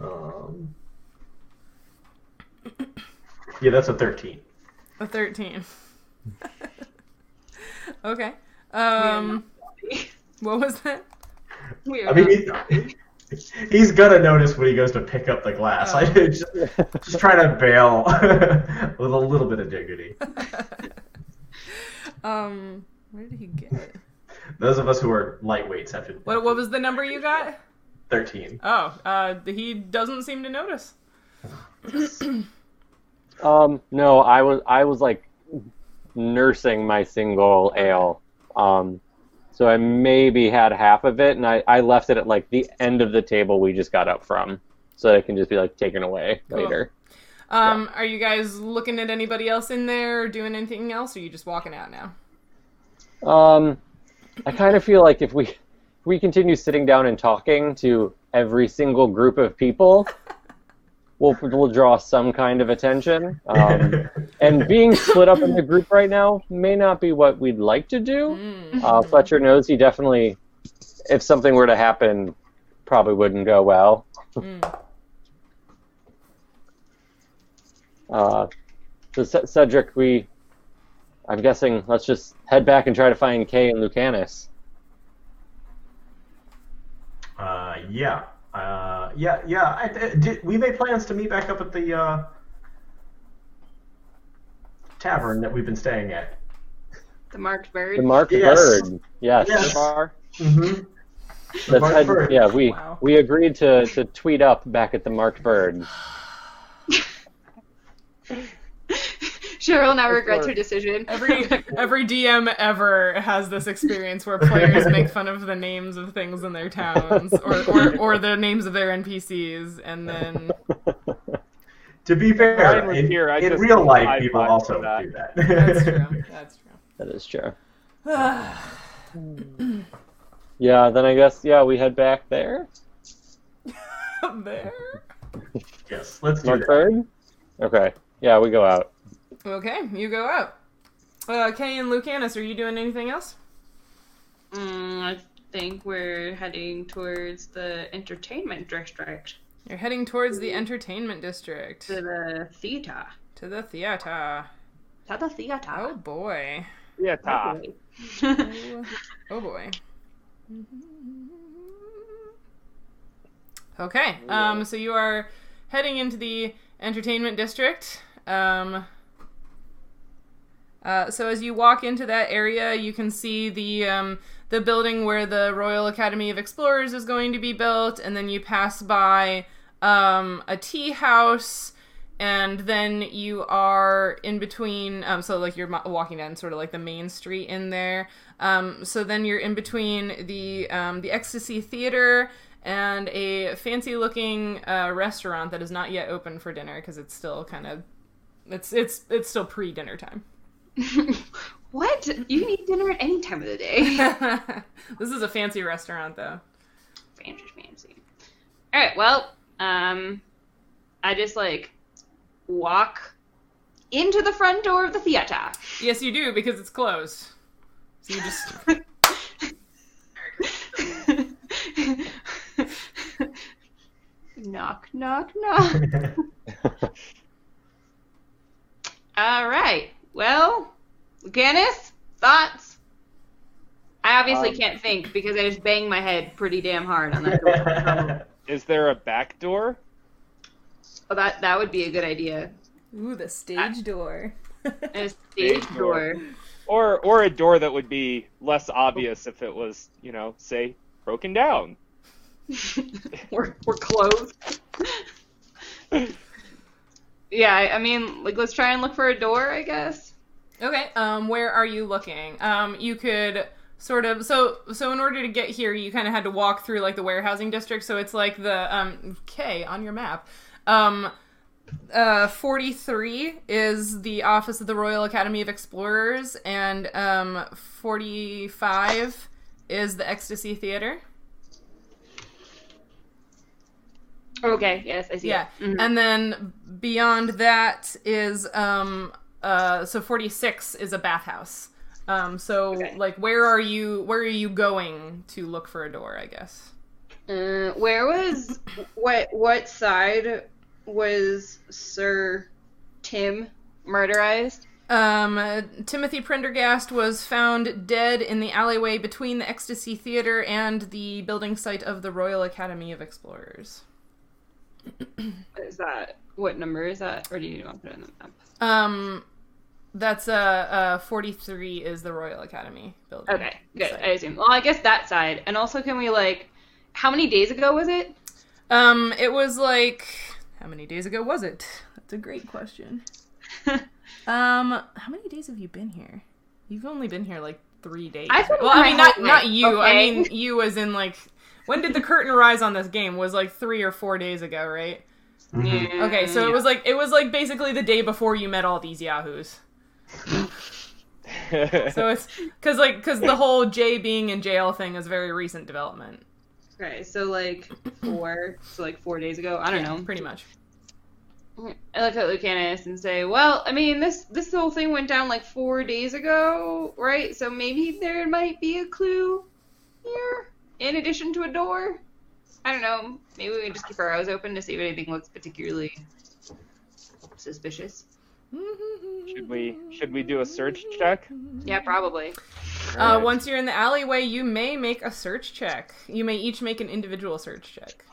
[SPEAKER 6] Um, yeah, that's a thirteen.
[SPEAKER 1] A 13. okay. Um, what was that?
[SPEAKER 4] We
[SPEAKER 6] I mean,
[SPEAKER 4] not
[SPEAKER 6] he's, he's gonna notice when he goes to pick up the glass. I
[SPEAKER 1] Oh.
[SPEAKER 6] just, just trying to bail with a little bit of dignity.
[SPEAKER 1] um, where did he get it?
[SPEAKER 6] Those of us who are lightweights have to.
[SPEAKER 1] What, what was the number you got?
[SPEAKER 6] Thirteen.
[SPEAKER 1] Oh, uh, he doesn't seem to notice.
[SPEAKER 5] Um, no, I was I was like nursing my single ale. Um, so I maybe had half of it, and I, I left it at like the end of the table we just got up from, so that it can just be like taken away
[SPEAKER 1] Cool.
[SPEAKER 5] later.
[SPEAKER 1] Um, are you guys looking at anybody else in there or doing anything else, or are you just walking out now?
[SPEAKER 5] Um, I kind of feel like if we if we continue sitting down and talking to every single group of people, we'll we'll draw some kind of attention. Um, and being split up in the group right now may not be what we'd like to do.
[SPEAKER 1] Mm.
[SPEAKER 5] Uh, Fletcher knows he definitely, if something were to happen, probably wouldn't go well.
[SPEAKER 1] Mm.
[SPEAKER 5] Uh, so C- Cedric, we, I'm guessing, let's just head back and try to find Kay and Lucanus.
[SPEAKER 6] Uh, yeah. Uh, yeah, yeah. I, I- did, we made plans to meet back up at the uh, tavern that we've been staying at.
[SPEAKER 4] The marked bird.
[SPEAKER 5] The marked
[SPEAKER 6] Yes.
[SPEAKER 5] bird. Yes.
[SPEAKER 6] Yes.
[SPEAKER 2] Bar.
[SPEAKER 6] Mm-hmm.
[SPEAKER 5] Let's
[SPEAKER 6] Marked
[SPEAKER 5] head-
[SPEAKER 6] bird.
[SPEAKER 5] yeah, we
[SPEAKER 1] Wow.
[SPEAKER 5] we agreed to, to tweet up back at the marked bird.
[SPEAKER 4] Cheryl now regrets her decision.
[SPEAKER 1] Every every DM ever has this experience where players make fun of the names of things in their towns or, or, or the names of their NPCs and then
[SPEAKER 6] To be fair,
[SPEAKER 2] was
[SPEAKER 6] in,
[SPEAKER 2] here,
[SPEAKER 6] in real life,
[SPEAKER 2] high
[SPEAKER 6] people also
[SPEAKER 2] that.
[SPEAKER 6] do that.
[SPEAKER 1] that's true. That's true.
[SPEAKER 5] That is true.
[SPEAKER 1] true.
[SPEAKER 5] Yeah, then I guess yeah we head back there.
[SPEAKER 1] there.
[SPEAKER 6] yes, let's do
[SPEAKER 5] Marked
[SPEAKER 6] that.
[SPEAKER 5] bird. Okay. Yeah, we go out.
[SPEAKER 1] Okay, you go out. Uh, Kay and Lucanus, are you doing anything else?
[SPEAKER 4] Mm, I think we're heading towards the entertainment district,
[SPEAKER 1] You're heading towards the entertainment district.
[SPEAKER 4] to the theater.
[SPEAKER 1] To the theater.
[SPEAKER 4] To the theater.
[SPEAKER 1] Oh boy.
[SPEAKER 2] Yeah, ta.
[SPEAKER 1] Oh, oh boy. Okay, um, so you are heading into the entertainment district. Um, uh, so as you walk into that area, you can see the um, the building where the Royal Academy of Explorers is going to be built, and then you pass by um, a tea house, and then you are in between. Um, so like you're walking down sort of like the main street in there. Um, so then you're in between the um, the Ecstasy Theater and a fancy looking uh, restaurant that is not yet open for dinner because it's still kind of it's it's it's still pre dinner time.
[SPEAKER 4] what? You can eat dinner at any time of the day.
[SPEAKER 1] this is a fancy restaurant though.
[SPEAKER 4] fancy, fancy. All right. Well, um, I just like walk into the front door of the theater.
[SPEAKER 1] Yes, you do because it's closed. So you just
[SPEAKER 4] knock, knock, knock. All right. Well, Lucanus, thoughts? I obviously
[SPEAKER 2] Um,
[SPEAKER 4] can't think because I just banged my head pretty damn hard on that door.
[SPEAKER 2] Is there a back door?
[SPEAKER 4] oh, that that would be a good idea.
[SPEAKER 1] ooh the stage door.
[SPEAKER 4] A stage
[SPEAKER 2] Stage
[SPEAKER 4] door.
[SPEAKER 2] door. Or or a door that would be less obvious if it was, you know, say broken down.
[SPEAKER 4] we're we're closed. Yeah, I, mean, like let's try and look for a door, I guess.
[SPEAKER 1] Okay, um, where are you looking? Um, you could sort of so so in order to get here, you kind of had to walk through like the warehousing district. So it's like the um K on your map. Um, uh, 43 is the office of the Royal Academy of Explorers, and um, 45 is the Ecstasy Theater.
[SPEAKER 4] Okay, yes, I see.
[SPEAKER 1] Yeah.
[SPEAKER 4] Mhm.
[SPEAKER 1] and then beyond that is um uh so 46 is a bathhouse. Um so
[SPEAKER 4] Okay.
[SPEAKER 1] like where are you where are you going to look for a door, I guess.
[SPEAKER 4] Uh, where was what? What side was Sir Tim murderized?
[SPEAKER 1] Um Timothy Prendergast was found dead in the alleyway between the Ecstasy Theater and the building site of the Royal Academy of Explorers.
[SPEAKER 4] Is that what number is that, or do you want to put it in the map?
[SPEAKER 1] Um that's uh uh 43 is the Royal Academy building.
[SPEAKER 4] Okay, good.
[SPEAKER 1] site.
[SPEAKER 4] I assume. Well, I guess that side, and also, can we like, how many days ago was it?
[SPEAKER 1] Um, it was like how many days ago was it? That's a great question. um, how many days have you been here? You've only been here like three days.
[SPEAKER 4] Been
[SPEAKER 1] well, I mean, not not you. I mean, you as in like when did the curtain rise on this game? Was like three or four days ago, right?
[SPEAKER 6] Mhm.
[SPEAKER 4] Yeah,
[SPEAKER 1] Okay, so
[SPEAKER 4] yeah.
[SPEAKER 1] it was like it was like basically the day before you met all these yahoos. So it's because like because the whole Jay being in jail thing is very recent development.
[SPEAKER 4] Okay, so like four, so like four days ago. I don't know.
[SPEAKER 1] Pretty much.
[SPEAKER 4] I look at Lucanus and say, "Well, I mean, this this whole thing went down like four days ago, right? So maybe there might be a clue here, in addition to a door. I don't know. Maybe we can just keep our eyes open to see if anything looks particularly suspicious.
[SPEAKER 2] Should we should we do a search check?
[SPEAKER 4] Yeah, probably.
[SPEAKER 1] Uh,
[SPEAKER 2] Alright.
[SPEAKER 1] once you're in the alleyway, you may make a search check. You may each make an individual search check.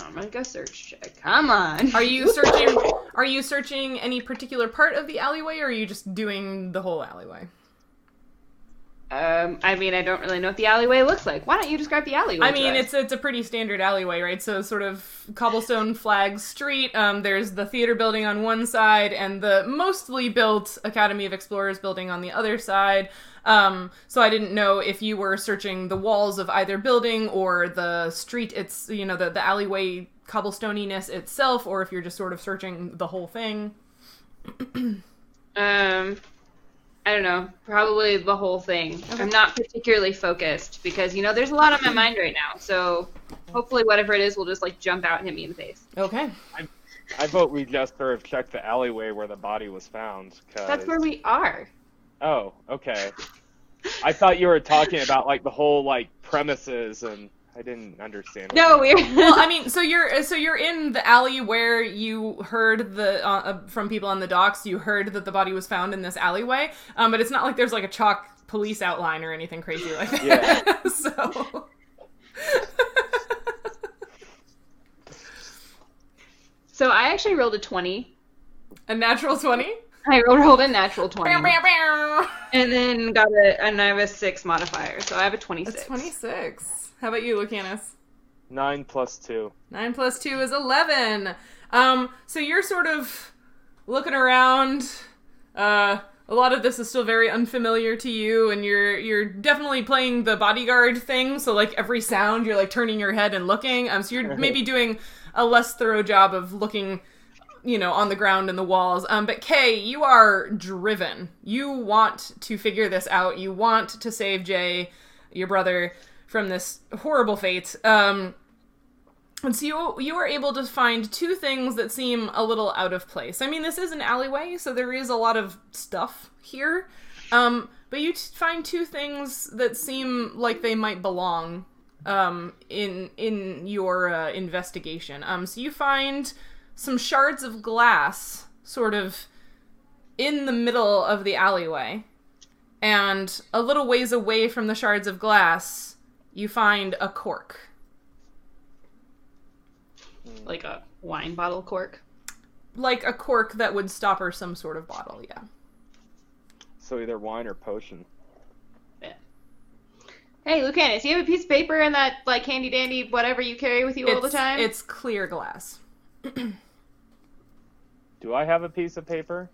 [SPEAKER 4] I'm gonna go search check. Come on.
[SPEAKER 1] Are you searching? Are you searching any particular part of the alleyway, or are you just doing the whole alleyway?
[SPEAKER 4] Um, I mean, I don't really know what the alleyway looks like. Why don't you describe the alleyway?
[SPEAKER 1] I mean, it's it's a pretty standard alleyway, right? So sort of cobblestone flag street. Um, there's the theater building on one side, and the mostly built Academy of Explorers building on the other side. Um, so I didn't know if you were searching the walls of either building or the street. It's you know the the alleyway cobblestoniness itself, or if you're just sort of searching the whole thing.
[SPEAKER 4] Um, I don't know. Probably the whole thing. I'm not particularly focused because you know there's a lot on my mind right now. So hopefully whatever it is will just like jump out and hit me in the face.
[SPEAKER 1] Okay.
[SPEAKER 2] I vote we just sort of check the alleyway where the body was found. 'cause-
[SPEAKER 4] That's where we are.
[SPEAKER 2] Oh, okay. I thought you were talking about like the whole like premises, and I didn't understand.
[SPEAKER 4] No, we're.
[SPEAKER 1] well, I mean, so you're so you're in the alley where you heard the uh, uh, from people on the docks. You heard that the body was found in this alleyway, um, but it's not like there's like a chalk police outline or anything crazy like that.
[SPEAKER 2] Yeah.
[SPEAKER 1] so.
[SPEAKER 4] so I actually rolled a twenty.
[SPEAKER 1] a natural twenty.
[SPEAKER 4] I rolled a natural twenty, and then got a and I have a six modifier, so I have a twenty-six.
[SPEAKER 1] That's twenty six. How about you, Lucanus?
[SPEAKER 2] Nine plus two.
[SPEAKER 1] Nine plus two is eleven. Um, so you're sort of looking around. Uh, a lot of this is still very unfamiliar to you, and you're you're definitely playing the bodyguard thing. So like every sound, you're like turning your head and looking. Um, so you're maybe doing a less thorough job of looking, you know, on the ground and the walls. Um, but Kay, you are driven. You want to figure this out. You want to save Jay, your brother, from this horrible fate. Um, and so you you are able to find two things that seem a little out of place. I mean, this is an alleyway, so there is a lot of stuff here. Um, but you find two things that seem like they might belong um, in in your uh, investigation. Um, so you find some shards of glass, sort of in the middle of the alleyway, and a little ways away from the shards of glass, you find a cork. Hmm.
[SPEAKER 4] like a wine bottle cork.
[SPEAKER 1] like a cork that would stopper some sort of bottle. Yeah.
[SPEAKER 2] So either wine or potion.
[SPEAKER 4] Hey, Lucanus, you have a piece of paper in that like handy dandy whatever you carry with you all the time.
[SPEAKER 1] It's clear glass.
[SPEAKER 2] Do I have a piece of paper?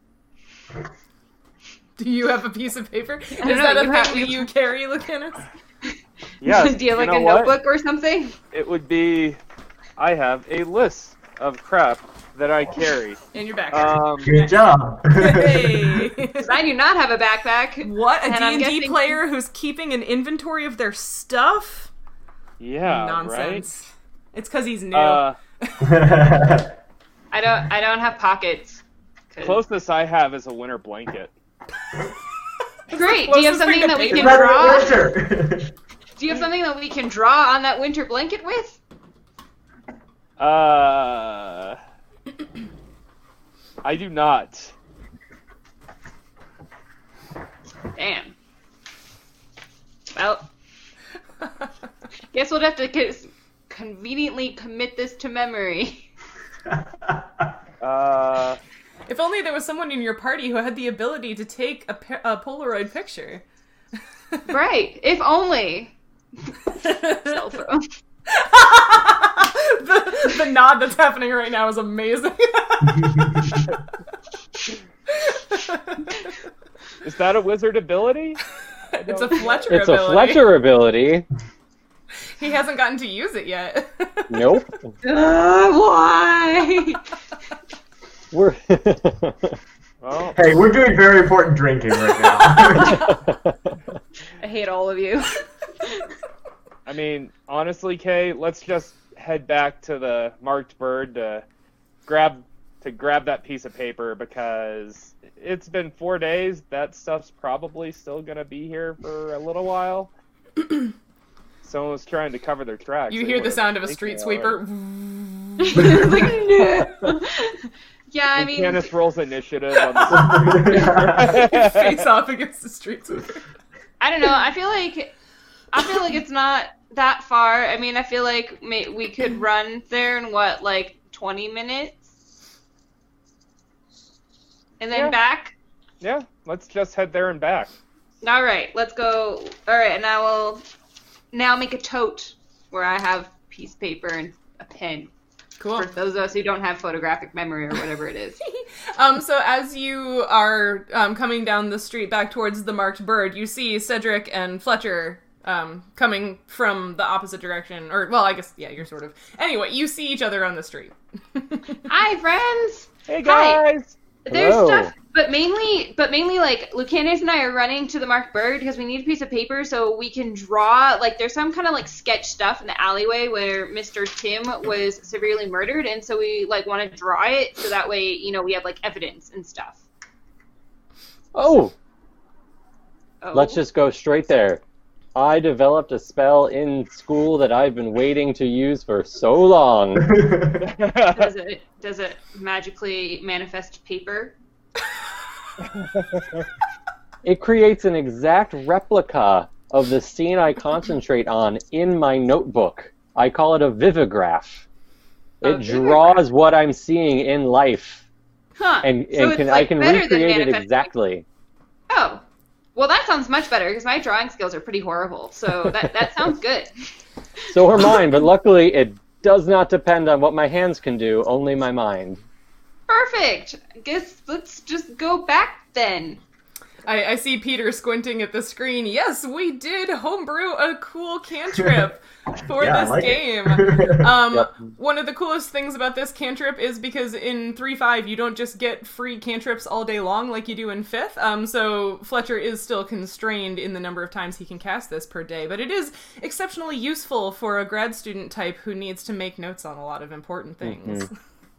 [SPEAKER 1] Do you have a piece of paper? Is
[SPEAKER 4] know,
[SPEAKER 1] that a
[SPEAKER 4] you
[SPEAKER 1] thing
[SPEAKER 4] have-
[SPEAKER 1] that you carry, Lucanus?
[SPEAKER 2] Yes.
[SPEAKER 4] Do you have like
[SPEAKER 2] know
[SPEAKER 4] a
[SPEAKER 2] what?
[SPEAKER 4] notebook or something?
[SPEAKER 2] It would be. I have a list of crap that I carry.
[SPEAKER 1] In your backpack.
[SPEAKER 2] Um,
[SPEAKER 6] Good job.
[SPEAKER 1] hey.
[SPEAKER 4] 'Cause I do not have a backpack.
[SPEAKER 1] what a
[SPEAKER 4] And
[SPEAKER 1] D&D
[SPEAKER 4] guessing-
[SPEAKER 1] player who's keeping an inventory of their stuff?
[SPEAKER 2] yeah,
[SPEAKER 1] Nonsense. It's cuz he's new.
[SPEAKER 2] Uh,
[SPEAKER 4] I don't. I don't have pockets. 'Cause-
[SPEAKER 2] closest I have is a winter blanket.
[SPEAKER 4] Great. Do you have something that we can draw? Do you have something that we can draw on that winter blanket with?
[SPEAKER 2] Uh, I do not.
[SPEAKER 4] Damn. Well, guess we'll have to co- conveniently commit this to memory.
[SPEAKER 2] Uh,
[SPEAKER 1] if only there was someone in your party who had the ability to take a, a Polaroid picture.
[SPEAKER 4] right. If only. Cell phone.
[SPEAKER 1] the, the nod that's happening right now is amazing.
[SPEAKER 2] is that a wizard ability?
[SPEAKER 1] it's a Fletcher
[SPEAKER 5] It's
[SPEAKER 1] ability.
[SPEAKER 5] a Fletcher ability.
[SPEAKER 1] He hasn't gotten to use it yet.
[SPEAKER 5] Nope.
[SPEAKER 4] Uh, why?
[SPEAKER 5] We're.
[SPEAKER 2] Well,
[SPEAKER 6] hey, we're doing very important drinking right now.
[SPEAKER 4] I hate all of you.
[SPEAKER 2] I mean, honestly, Kay, let's just head back to the marked bird to grab to grab that piece of paper because it's been four days. That stuff's probably still gonna be here for a little while. Someone was trying to cover their tracks.
[SPEAKER 1] You hear the sound of a street sweeper.
[SPEAKER 4] Like, no. yeah, I
[SPEAKER 2] already.
[SPEAKER 4] mean,
[SPEAKER 2] Canis rolls initiative on the
[SPEAKER 1] Face off against the street sweeper.
[SPEAKER 4] I don't know. I feel like I feel like it's not that far. I mean, I feel like may, we could run there in what, like 20 minutes, and then
[SPEAKER 2] Yeah.
[SPEAKER 4] back.
[SPEAKER 2] Yeah, let's just head there and back.
[SPEAKER 4] All right, let's go. All right, and I will now make a tote where I have piece of paper and a pen
[SPEAKER 1] Cool.
[SPEAKER 4] for those of us who don't have photographic memory or whatever it is.
[SPEAKER 1] Um, so as you are um, coming down the street back towards the marked bird, you see Cedric and Fletcher um, coming from the opposite direction. Or, well, I guess, yeah, you're sort of. Anyway, you see each other on the street.
[SPEAKER 4] Hi, friends.
[SPEAKER 2] Hey
[SPEAKER 4] Hi.
[SPEAKER 2] guys!
[SPEAKER 4] There's
[SPEAKER 5] Hello.
[SPEAKER 4] stuff, but mainly, but mainly like Lucanus and I are running to the Mark bird because we need a piece of paper so we can draw. Like, there's some kind of like sketch stuff in the alleyway where Mr. Tim was severely murdered, and so we like want to draw it so that way, you know, we have like evidence and stuff.
[SPEAKER 5] Oh,
[SPEAKER 4] Oh.
[SPEAKER 5] let's just go straight there. I developed a spell in school that I've been waiting to use for so long.
[SPEAKER 4] does it does it magically manifest paper?
[SPEAKER 5] It creates an exact replica of the scene I concentrate on in my notebook. I call it a vivograph.
[SPEAKER 4] A
[SPEAKER 5] It draws what I'm seeing in life,
[SPEAKER 4] Huh?
[SPEAKER 5] and,
[SPEAKER 4] so
[SPEAKER 5] and
[SPEAKER 4] it's
[SPEAKER 5] can
[SPEAKER 4] like
[SPEAKER 5] I can recreate it exactly.
[SPEAKER 4] Oh, well, that sounds much better because my drawing skills are pretty horrible. So that that sounds good.
[SPEAKER 5] So are mine, but luckily it does not depend on what my hands can do, only my mind.
[SPEAKER 4] Perfect. I Guess let's just go back then.
[SPEAKER 1] I, I see Peter squinting at the screen. Yes, we did homebrew a cool cantrip for
[SPEAKER 6] Yeah, I
[SPEAKER 1] this
[SPEAKER 6] like it.
[SPEAKER 1] game. Um,
[SPEAKER 5] Yep.
[SPEAKER 1] One of the coolest things about this cantrip is because in 3 5, you don't just get free cantrips all day long like you do in 5th. Um, so Fletcher is still constrained in the number of times he can cast this per day, but it is exceptionally useful for a grad student type who needs to make notes on a lot of important things.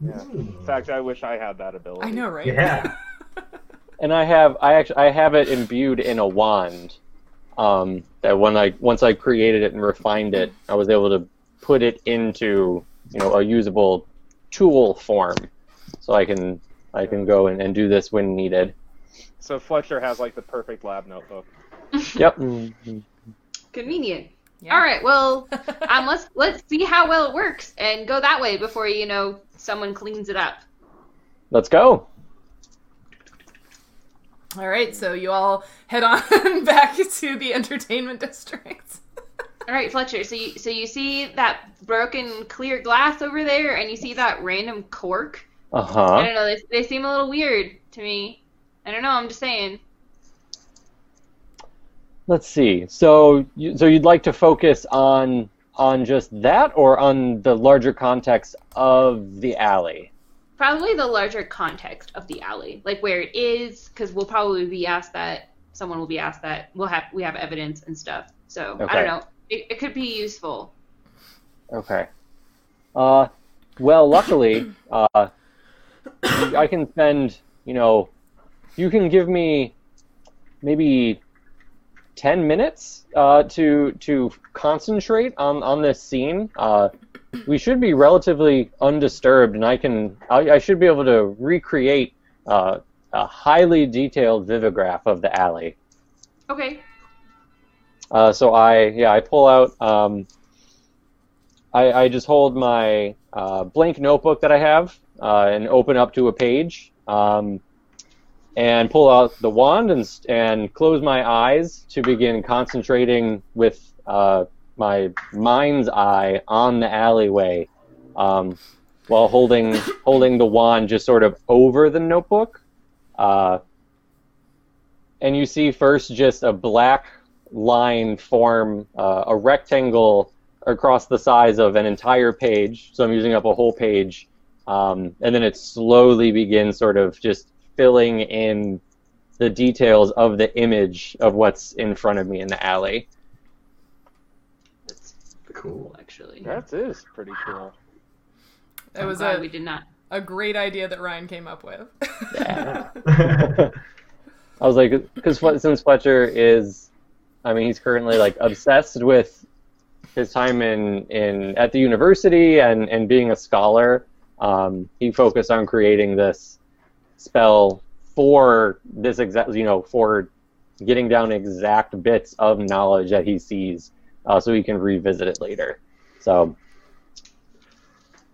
[SPEAKER 2] In fact, I wish I had that ability.
[SPEAKER 1] I know, right?
[SPEAKER 6] Yeah.
[SPEAKER 5] And I have I actually I have it imbued in a wand. Um, that when I once I created it and refined it, I was able to put it into you know a usable tool form, so I can I can go and, and do this when needed.
[SPEAKER 2] So Fletcher has like the perfect lab notebook.
[SPEAKER 5] Yep.
[SPEAKER 4] Convenient.
[SPEAKER 1] Yeah.
[SPEAKER 4] All right. Well, um, let's let's see how well it works and go that way before you know someone cleans it up.
[SPEAKER 5] Let's go.
[SPEAKER 1] All right, so you all head on back to the entertainment district.
[SPEAKER 4] All right, Fletcher. So you so you see that broken clear glass over there, and you see that random cork.
[SPEAKER 5] Uh huh.
[SPEAKER 4] I don't know. They, they seem a little weird to me. I don't know. I'm just saying.
[SPEAKER 5] Let's see. So you, so you'd like to focus on on just that, or on the larger context of the alley?
[SPEAKER 4] Probably the larger context of the alley, like where it is, because we'll probably be asked that. Someone will be asked that. We'll have we have evidence and stuff. So I don't know. It, it could be useful.
[SPEAKER 5] Okay. Uh, well, luckily, uh, I can spend, you know, you can give me maybe 10 minutes uh, to to concentrate on, on this scene. Uh, we should be relatively undisturbed, and I can I, I should be able to recreate uh, a highly detailed vivograph of the alley.
[SPEAKER 4] Okay.
[SPEAKER 5] Uh, so I yeah I pull out um, I, I just hold my uh, blank notebook that I have uh, and open up to a page um, and pull out the wand and and close my eyes to begin concentrating with uh, my mind's eye on the alleyway um, while holding holding the wand just sort of over the notebook. Uh, and you see first just a black line form uh, a rectangle across the size of an entire page. So I'm using up a whole page. Um, and then it slowly begins sort of just filling in the details of the image of what's in front of me in the alley.
[SPEAKER 4] That's
[SPEAKER 6] Cool.
[SPEAKER 4] actually.
[SPEAKER 2] That is pretty cool.
[SPEAKER 1] It
[SPEAKER 4] I'm
[SPEAKER 1] was a
[SPEAKER 4] we did not.
[SPEAKER 1] a great idea that Ryan came up with.
[SPEAKER 5] Yeah. I was like, because since Fletcher is, I mean, he's currently like obsessed with his time in, in at the university and, and being a scholar. Um, he focused on creating this spell for this exact, you know, for getting down exact bits of knowledge that he sees, uh, so we can revisit it later. So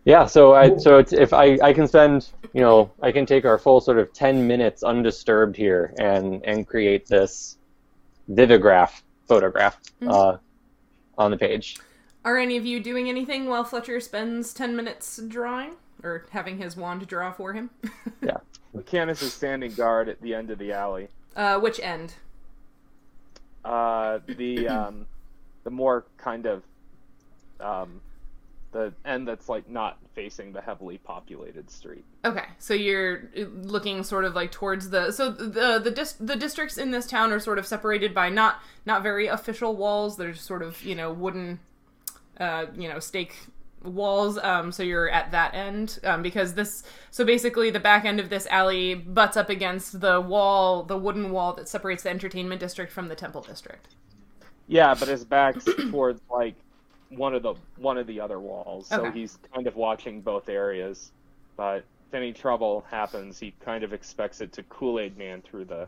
[SPEAKER 5] yeah, so I so it's if I, I can spend you know I can take our full sort of ten minutes undisturbed here and and create this vivograph photograph uh, on the page.
[SPEAKER 1] Are any of you doing anything while Fletcher spends 10 minutes drawing? Or having his wand draw for him?
[SPEAKER 2] Yeah, Canis is standing guard at the end of the alley.
[SPEAKER 1] uh, which end?
[SPEAKER 2] Uh, the um, the more kind of um, the end that's like not facing the heavily populated street.
[SPEAKER 1] Okay, so you're looking sort of like towards the so the the dis- the districts in this town are sort of separated by not not very official walls. They're sort of you know wooden, uh, you know stake walls. Um, so you're at that end um, because this so basically the back end of this alley butts up against the wall, the wooden wall that separates the entertainment district from the temple district.
[SPEAKER 2] Yeah, but his back's towards like one of the one of the other walls, so
[SPEAKER 1] Okay.
[SPEAKER 2] he's kind of watching both areas. But if any trouble happens, he kind of expects it to Kool Aid Man through the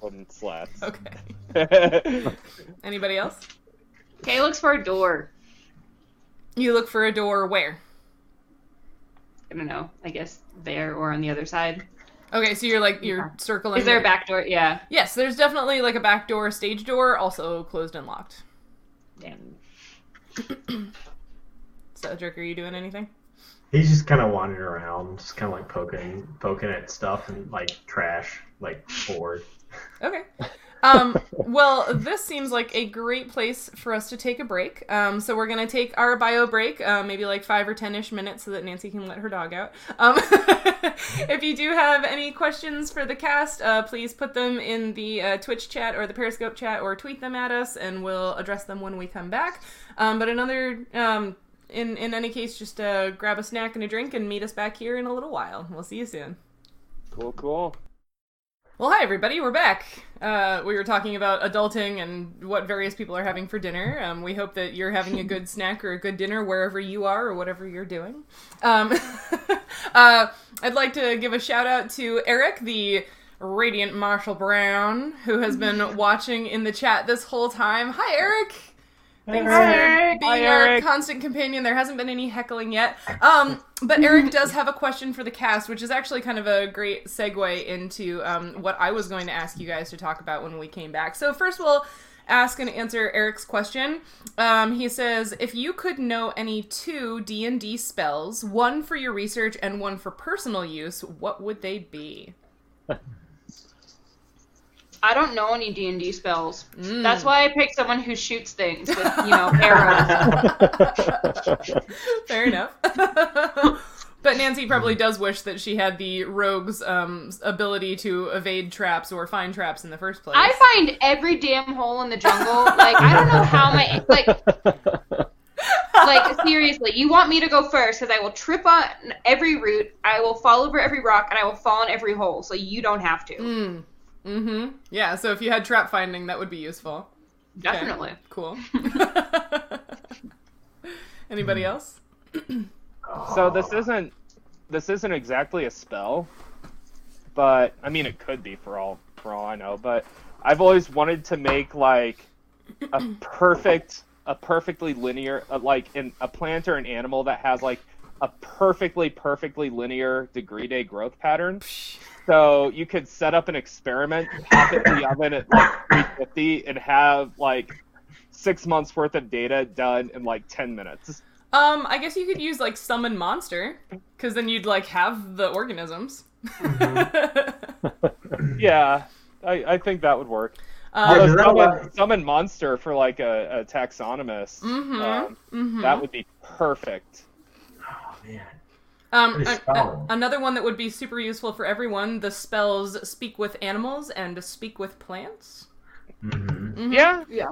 [SPEAKER 2] wooden slats.
[SPEAKER 1] Okay. Anybody else?
[SPEAKER 4] Kay looks for a door.
[SPEAKER 1] You look for a door where?
[SPEAKER 4] I don't know. I guess there or on the other side.
[SPEAKER 1] Okay, so you're like you're
[SPEAKER 4] Yeah.
[SPEAKER 1] circling.
[SPEAKER 4] Is there a back door? Yeah.
[SPEAKER 1] Yes, there's definitely like a back door, stage door, also closed and locked.
[SPEAKER 4] Damn.
[SPEAKER 1] so, Cedric, are you doing anything?
[SPEAKER 6] He's just kind of wandering around, just kind of like poking, poking at stuff and like trash, like bored.
[SPEAKER 1] Okay. Um, well, this seems like a great place for us to take a break. Um, so we're gonna take our bio break, uh, maybe like five or ten-ish minutes, so that Nancy can let her dog out. Um, if you do have any questions for the cast, uh, please put them in the uh, Twitch chat or the Periscope chat, or tweet them at us, and we'll address them when we come back. Um, but another. Um, in, in any case, just uh, grab a snack and a drink and meet us back here in a little while. We'll see you soon.
[SPEAKER 2] Cool, cool.
[SPEAKER 1] Well, hi everybody, we're back. Uh, we were talking about adulting and what various people are having for dinner. Um, we hope that you're having a good snack or a good dinner wherever you are or whatever you're doing. Um, uh, I'd like to give a shout out to Eric, the radiant Marshall Brown, who has been watching in the chat this whole time. Hi, Eric. Thanks for being
[SPEAKER 2] Hi,
[SPEAKER 1] our constant companion. There hasn't been any heckling yet. Um, but Eric does have a question for the cast, which is actually kind of a great segue into um, what I was going to ask you guys to talk about when we came back. So first, we'll ask and answer Eric's question. Um, he says, if you could know any two D and D spells, one for your research and one for personal use, what would they be?
[SPEAKER 4] I don't know any D and D spells.
[SPEAKER 1] Mm.
[SPEAKER 4] That's why I picked someone who shoots things with, you know, arrows.
[SPEAKER 1] Fair enough. but Nancy probably does wish that she had the rogue's um, ability to evade traps or find traps in the first place.
[SPEAKER 4] I find every damn hole in the jungle. Like I don't know how my like like seriously. You want me to go first because I will trip on every root. I will fall over every rock and I will fall in every hole. So you don't have to.
[SPEAKER 1] Mm. Mm-hmm. Yeah, so if you had trap finding, that would be useful.
[SPEAKER 4] Definitely.
[SPEAKER 1] Cool. Anybody else?
[SPEAKER 2] So this isn't this isn't exactly a spell, but I mean it could be for all for all I know. But I've always wanted to make like a perfect a perfectly linear uh, like in a plant or an animal that has like a perfectly perfectly linear degree day growth pattern. So you could set up an experiment, pop it in the oven at like 350, and have like six months worth of data done in like 10 minutes.
[SPEAKER 1] Um, I guess you could use like summon monster, because then you'd like have the organisms.
[SPEAKER 2] Yeah, I, I think that would work.
[SPEAKER 6] Yeah,
[SPEAKER 1] um,
[SPEAKER 6] 'cause that
[SPEAKER 2] summon,
[SPEAKER 6] allow-
[SPEAKER 2] summon monster for like a, a taxonomist.
[SPEAKER 1] Mhm,
[SPEAKER 2] um,
[SPEAKER 1] mhm.
[SPEAKER 2] That would be perfect.
[SPEAKER 6] Oh man.
[SPEAKER 1] Um, a- a- another one that would be super useful for everyone: the spells "Speak with Animals" and "Speak with Plants."
[SPEAKER 6] hmm
[SPEAKER 1] Mhm.
[SPEAKER 2] Yeah,
[SPEAKER 4] Yeah.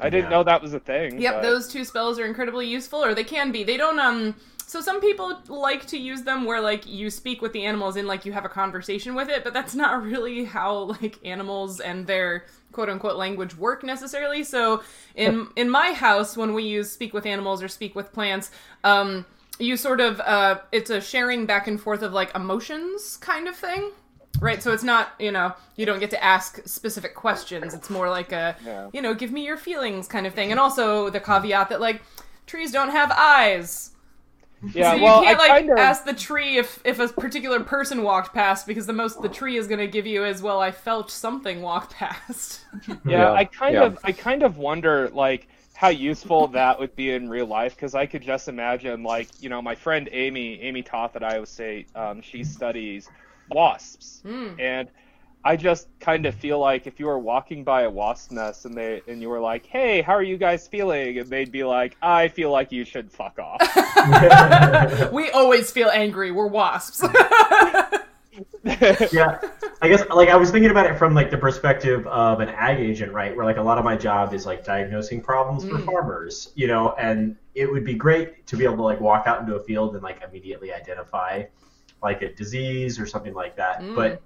[SPEAKER 2] I didn't
[SPEAKER 3] Yeah.
[SPEAKER 2] know that was a thing.
[SPEAKER 1] Yep,
[SPEAKER 2] but-
[SPEAKER 1] those two spells are incredibly useful, or they can be. They don't um. So some people like to use them where like you speak with the animals and like you have a conversation with it, but that's not really how like animals and their quote unquote language work necessarily. So in in my house, when we use speak with animals or speak with plants, um, you sort of uh, it's a sharing back and forth of like emotions kind of thing. Right, so it's not, you know, you don't get to ask specific questions. It's more like a,
[SPEAKER 2] Yeah.
[SPEAKER 1] you know, give me your feelings kind of thing. And also the caveat that like trees don't have eyes.
[SPEAKER 2] Yeah,
[SPEAKER 1] so you
[SPEAKER 2] well,
[SPEAKER 1] can't
[SPEAKER 2] I
[SPEAKER 1] like
[SPEAKER 2] kind of,
[SPEAKER 1] ask the tree if if a particular person walked past because the most the tree is going to give you is well I felt something walk past.
[SPEAKER 2] yeah,
[SPEAKER 5] Yeah,
[SPEAKER 2] I kind
[SPEAKER 5] yeah.
[SPEAKER 2] of, I kind of wonder like how useful that would be in real life because I could just imagine like you know my friend Amy, Amy Toth at Iowa State, um, she studies wasps,
[SPEAKER 1] Mm.
[SPEAKER 2] and I just kind of feel like if you were walking by a wasp nest and they and you were like, "Hey, how are you guys feeling?" and they'd be like, "I feel like you should fuck off."
[SPEAKER 1] we always feel angry. We're wasps.
[SPEAKER 6] yeah, I guess like I was thinking about it from like the perspective of an ag agent, right? Where like a lot of my job is like diagnosing problems for
[SPEAKER 1] Mm.
[SPEAKER 6] farmers, you know, and it would be great to be able to like walk out into a field and like immediately identify like a disease or something like that.
[SPEAKER 1] Mm.
[SPEAKER 6] But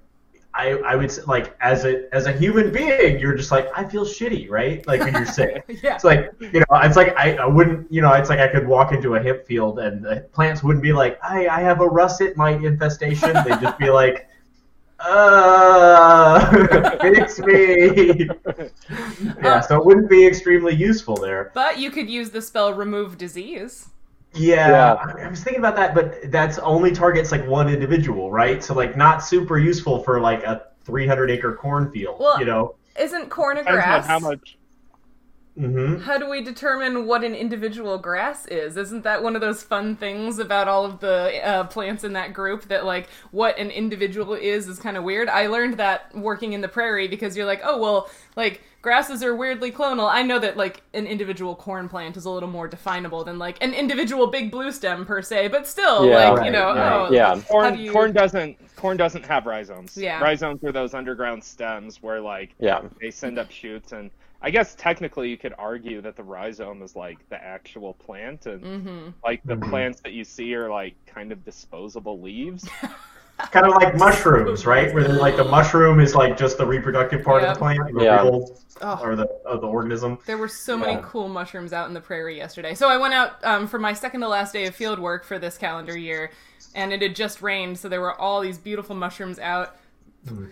[SPEAKER 6] I I would s- like as a as a human being, you're just like I feel shitty, right? Like when you're sick.
[SPEAKER 1] yeah.
[SPEAKER 6] It's like you know, it's like I, I wouldn't, you know, it's like I could walk into a hemp field and the plants wouldn't be like, I I have a russet mite infestation. They'd just be like, uh, fix me. yeah, so it wouldn't be extremely useful there.
[SPEAKER 1] But you could use the spell remove disease.
[SPEAKER 6] Yeah,
[SPEAKER 5] Yeah.
[SPEAKER 6] I, I was thinking about that, but that's only targets like one individual, right? So like not super useful for like a 300 acre cornfield,
[SPEAKER 1] Well,
[SPEAKER 6] you know.
[SPEAKER 1] Isn't corn a grass?
[SPEAKER 2] how much.
[SPEAKER 6] hmm
[SPEAKER 1] How do we determine what an individual grass is? Isn't that one of those fun things about all of the uh, plants in that group that like what an individual is is kind of weird? I learned that working in the prairie because you're like, oh well, like grasses are weirdly clonal. I know that like an individual corn plant is a little more definable than like an individual big blue stem per se, but still,
[SPEAKER 5] Yeah,
[SPEAKER 1] like
[SPEAKER 6] right,
[SPEAKER 1] you know,
[SPEAKER 6] right.
[SPEAKER 1] oh,
[SPEAKER 5] Yeah.
[SPEAKER 1] how
[SPEAKER 2] Corn,
[SPEAKER 1] do you-
[SPEAKER 2] corn doesn't corn doesn't have rhizomes.
[SPEAKER 1] Yeah.
[SPEAKER 2] Rhizomes are those underground stems where like
[SPEAKER 5] Yeah.
[SPEAKER 2] they send up shoots and I guess technically you could argue that the rhizome is like the actual plant and
[SPEAKER 1] Mhm.
[SPEAKER 2] like the
[SPEAKER 6] Mhm.
[SPEAKER 2] plants that you see are like kind of disposable leaves.
[SPEAKER 6] Kind of like mushrooms, right? Where then, like the mushroom is like just the reproductive part
[SPEAKER 1] Yeah.
[SPEAKER 6] of the plant, the
[SPEAKER 5] Yeah.
[SPEAKER 6] real
[SPEAKER 1] Oh.
[SPEAKER 6] or the of the organism.
[SPEAKER 1] There were so many
[SPEAKER 6] Yeah.
[SPEAKER 1] cool mushrooms out in the prairie yesterday. So I went out um, for my second to last day of field work for this calendar year, and it had just rained, so there were all these beautiful mushrooms out.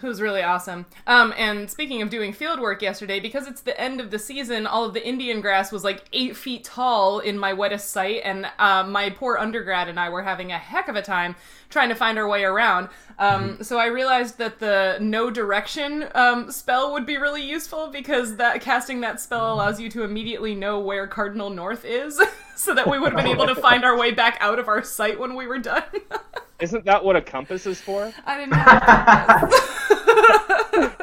[SPEAKER 1] It was really awesome. Um, and speaking of doing field work yesterday, because it's the end of the season, all of the Indian grass was like eight feet tall in my wettest site, and uh, my poor undergrad and I were having a heck of a time trying to find our way around. Um, So I realized that the know direction um, spell would be really useful because that casting that spell allows you to immediately know where cardinal north is, so that we would have been able to find our way back out of our sight when we were done.
[SPEAKER 2] Isn't that what a compass is for?
[SPEAKER 1] I didn't have to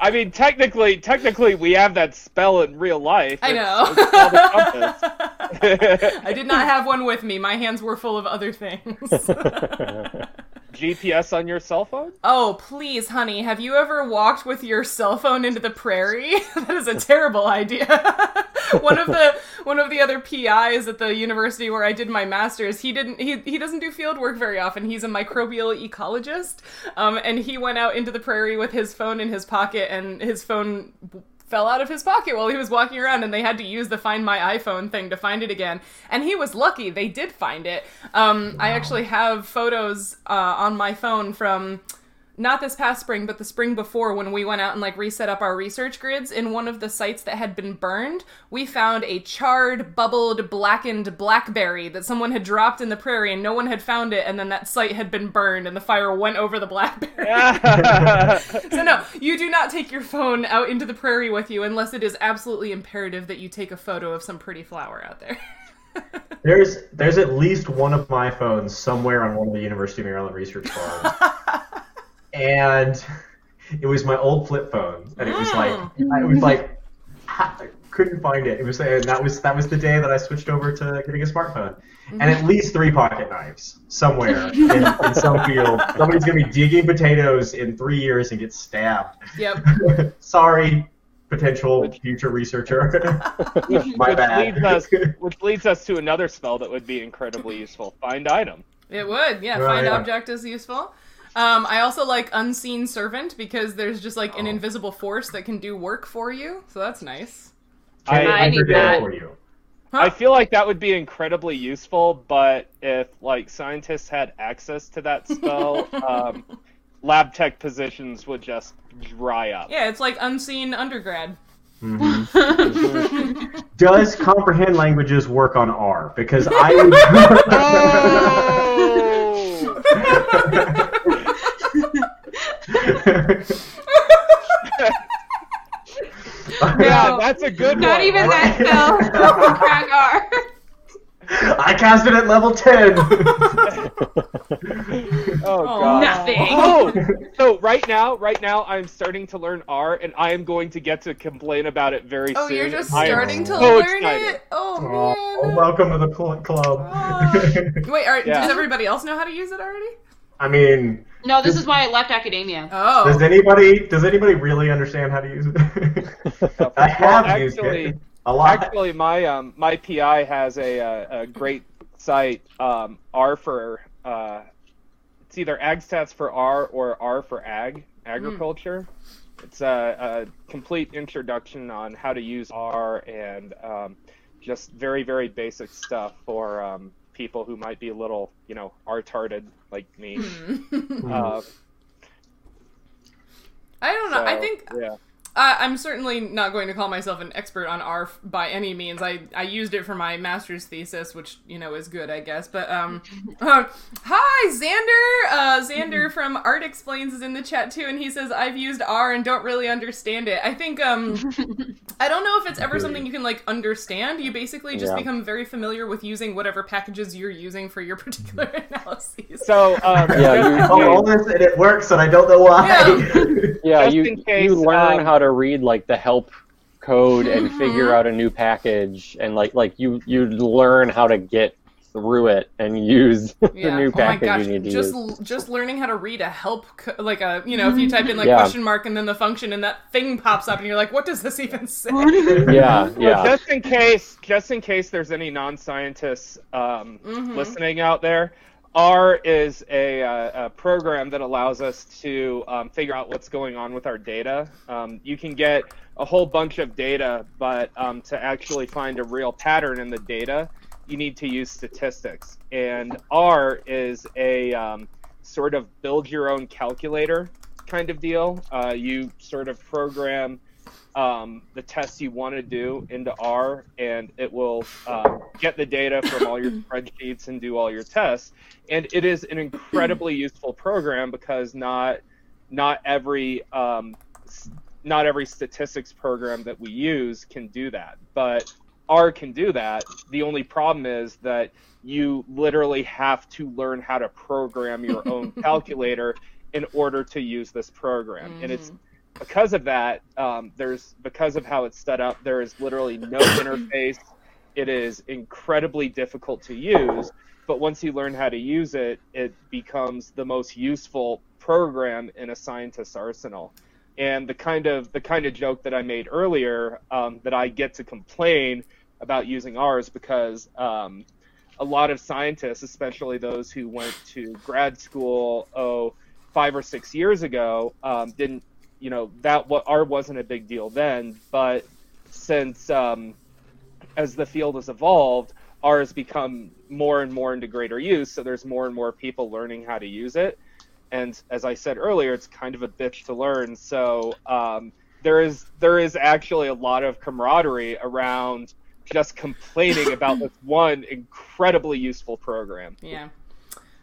[SPEAKER 2] I mean, technically, technically, we have that spell in real life.
[SPEAKER 1] I know.
[SPEAKER 2] it's called.
[SPEAKER 1] I did not have one with me. My hands were full of other things.
[SPEAKER 2] GPS on your cell phone?
[SPEAKER 1] oh, please, honey, have you ever walked with your cell phone into the prairie? that is a terrible idea. one of the one of the other PIs at the university where I did my masters, he didn't he he doesn't do field work very often. He's a microbial ecologist. Um, and he went out into the prairie with his phone in his pocket and his phone fell out of his pocket while he was walking around and they had to use the find my iphone thing to find it again. And he was lucky they did find it. Um, i actually have photos uh, on my phone from not this past spring but the spring before when we went out and like reset up our research grids in one of the sites that had been burned we found a charred bubbled blackened blackberry that someone had dropped in the prairie and no one had found it and then that site had been burned and the fire went over the blackberry so no, you do not take your phone out into the prairie with you unless it is absolutely imperative that you take a photo of some pretty flower out there.
[SPEAKER 6] There's there's at least one of my phones somewhere on one of the University of Maryland research farms, and it was my old flip phone, and it was like I was like I couldn't find it. It was and that was that was the day that I switched over to getting a smartphone, and at least three pocket knives somewhere in, in some field. Somebody's gonna be digging potatoes in three years and get stabbed.
[SPEAKER 1] yep.
[SPEAKER 6] Sorry. potential future researcher. My
[SPEAKER 2] which
[SPEAKER 6] bad.
[SPEAKER 2] leads us which leads us to another spell that would be incredibly useful. Find item.
[SPEAKER 1] It would, yeah.
[SPEAKER 6] Oh,
[SPEAKER 1] find
[SPEAKER 6] yeah.
[SPEAKER 1] object is useful. Um, I also like unseen servant because there's just like an
[SPEAKER 6] Oh.
[SPEAKER 1] invisible force that can do work for you, so that's nice.
[SPEAKER 2] I-
[SPEAKER 6] Can't
[SPEAKER 4] I need that.
[SPEAKER 6] for you.
[SPEAKER 2] I feel like that would be incredibly useful, but if like scientists had access to that spell, um, lab tech positions would just dry up.
[SPEAKER 1] Yeah, it's like unseen undergrad.
[SPEAKER 6] Mhm. Does comprehend languages work on R? Because I would.
[SPEAKER 2] Yeah,
[SPEAKER 4] No,
[SPEAKER 2] that's a good one.
[SPEAKER 4] Not
[SPEAKER 2] one.
[SPEAKER 4] even that
[SPEAKER 6] Right.
[SPEAKER 4] spell. Crack R.
[SPEAKER 6] I cast it at level 10.
[SPEAKER 2] Oh god.
[SPEAKER 4] Nothing.
[SPEAKER 2] Oh, so right now, right now, I'm starting to learn R, and I am going to get to complain about it very
[SPEAKER 1] Oh,
[SPEAKER 2] soon.
[SPEAKER 1] Oh, you're just starting to
[SPEAKER 2] so
[SPEAKER 1] learn
[SPEAKER 2] excited.
[SPEAKER 1] it. Oh
[SPEAKER 6] Oh,
[SPEAKER 1] man.
[SPEAKER 6] Oh, welcome to the cl- club. Oh.
[SPEAKER 1] Wait, are,
[SPEAKER 2] Yeah.
[SPEAKER 1] does everybody else know how to use it already?
[SPEAKER 6] I mean,
[SPEAKER 4] No, this is why I left academia.
[SPEAKER 1] Oh.
[SPEAKER 6] does anybody does anybody really understand how to use it? I have
[SPEAKER 2] Well,
[SPEAKER 6] used
[SPEAKER 2] actually-
[SPEAKER 6] it a lot.
[SPEAKER 2] Actually, my um my PI has a a, a great site um R for uh it's either ag stats for R or R for ag agriculture. It's a, a complete introduction on how to use R and um, just very very basic stuff for um, people who might be a little you know R tarded like me.
[SPEAKER 1] Hmm.
[SPEAKER 2] Uh,
[SPEAKER 1] I don't know. I think
[SPEAKER 2] yeah.
[SPEAKER 1] Uh, I'm certainly not going to call myself an expert on R f- by any means. I, I used it for my master's thesis, which you know is good, I guess. But um, uh, hi Xander. Uh, Xander from Art Explains is in the chat too, and he says I've used R and don't really understand it. I think um, I don't know if it's ever something you can like understand. You basically just
[SPEAKER 5] Yeah.
[SPEAKER 1] become very familiar with using whatever packages you're using for your particular analyses.
[SPEAKER 2] So um,
[SPEAKER 5] Yeah,
[SPEAKER 2] just
[SPEAKER 5] you-
[SPEAKER 2] in
[SPEAKER 6] Oh, all this and it works, and I don't know why.
[SPEAKER 5] Yeah,
[SPEAKER 2] Just
[SPEAKER 5] you
[SPEAKER 2] case,
[SPEAKER 5] you learn
[SPEAKER 2] um,
[SPEAKER 5] how to read like the help code and
[SPEAKER 1] Mhm.
[SPEAKER 5] figure out a new package and like like you you learn how to get through it and use the
[SPEAKER 1] Yeah.
[SPEAKER 5] new
[SPEAKER 1] oh my
[SPEAKER 5] package
[SPEAKER 1] gosh.
[SPEAKER 5] you need to
[SPEAKER 1] just
[SPEAKER 5] use.
[SPEAKER 1] just learning how to read a help co- like a you know if you type in like
[SPEAKER 5] Yeah.
[SPEAKER 1] question mark and then the function and that thing pops up and you're like what does this even say?
[SPEAKER 5] Yeah,
[SPEAKER 2] But
[SPEAKER 5] yeah.
[SPEAKER 2] just in case, just in case there's any non-scientists um,
[SPEAKER 1] Mhm.
[SPEAKER 2] listening out there, R is a, uh, a program that allows us to um, figure out what's going on with our data. Um, you can get a whole bunch of data, but um, to actually find a real pattern in the data, you need to use statistics. And R is a um, sort of build your own calculator kind of deal. Uh, you sort of program um, the tests you want to do into R, and it will um, get the data from all your spreadsheets and do all your tests. And it is an incredibly useful program because not not every um, not every statistics program that we use can do that, but R can do that. The only problem is that you literally have to learn how to program your own calculator in order to use this program, and it's because of that, um, there's because of how it's set up, there is literally no interface. It is incredibly difficult to use, but once you learn how to use it, it becomes the most useful program in a scientist's arsenal. And the kind of the kind of joke that I made earlier um, that I get to complain about using ours because um, a lot of scientists, especially those who went to grad school, oh, five or six years ago, um, didn't you know that what R wasn't a big deal then, but since um, as the field has evolved, R has become more and more into greater use. So there's more and more people learning how to use it, and as I said earlier, it's kind of a bitch to learn. So um, there is there is actually a lot of camaraderie around just complaining about this one incredibly useful program.
[SPEAKER 1] Yeah.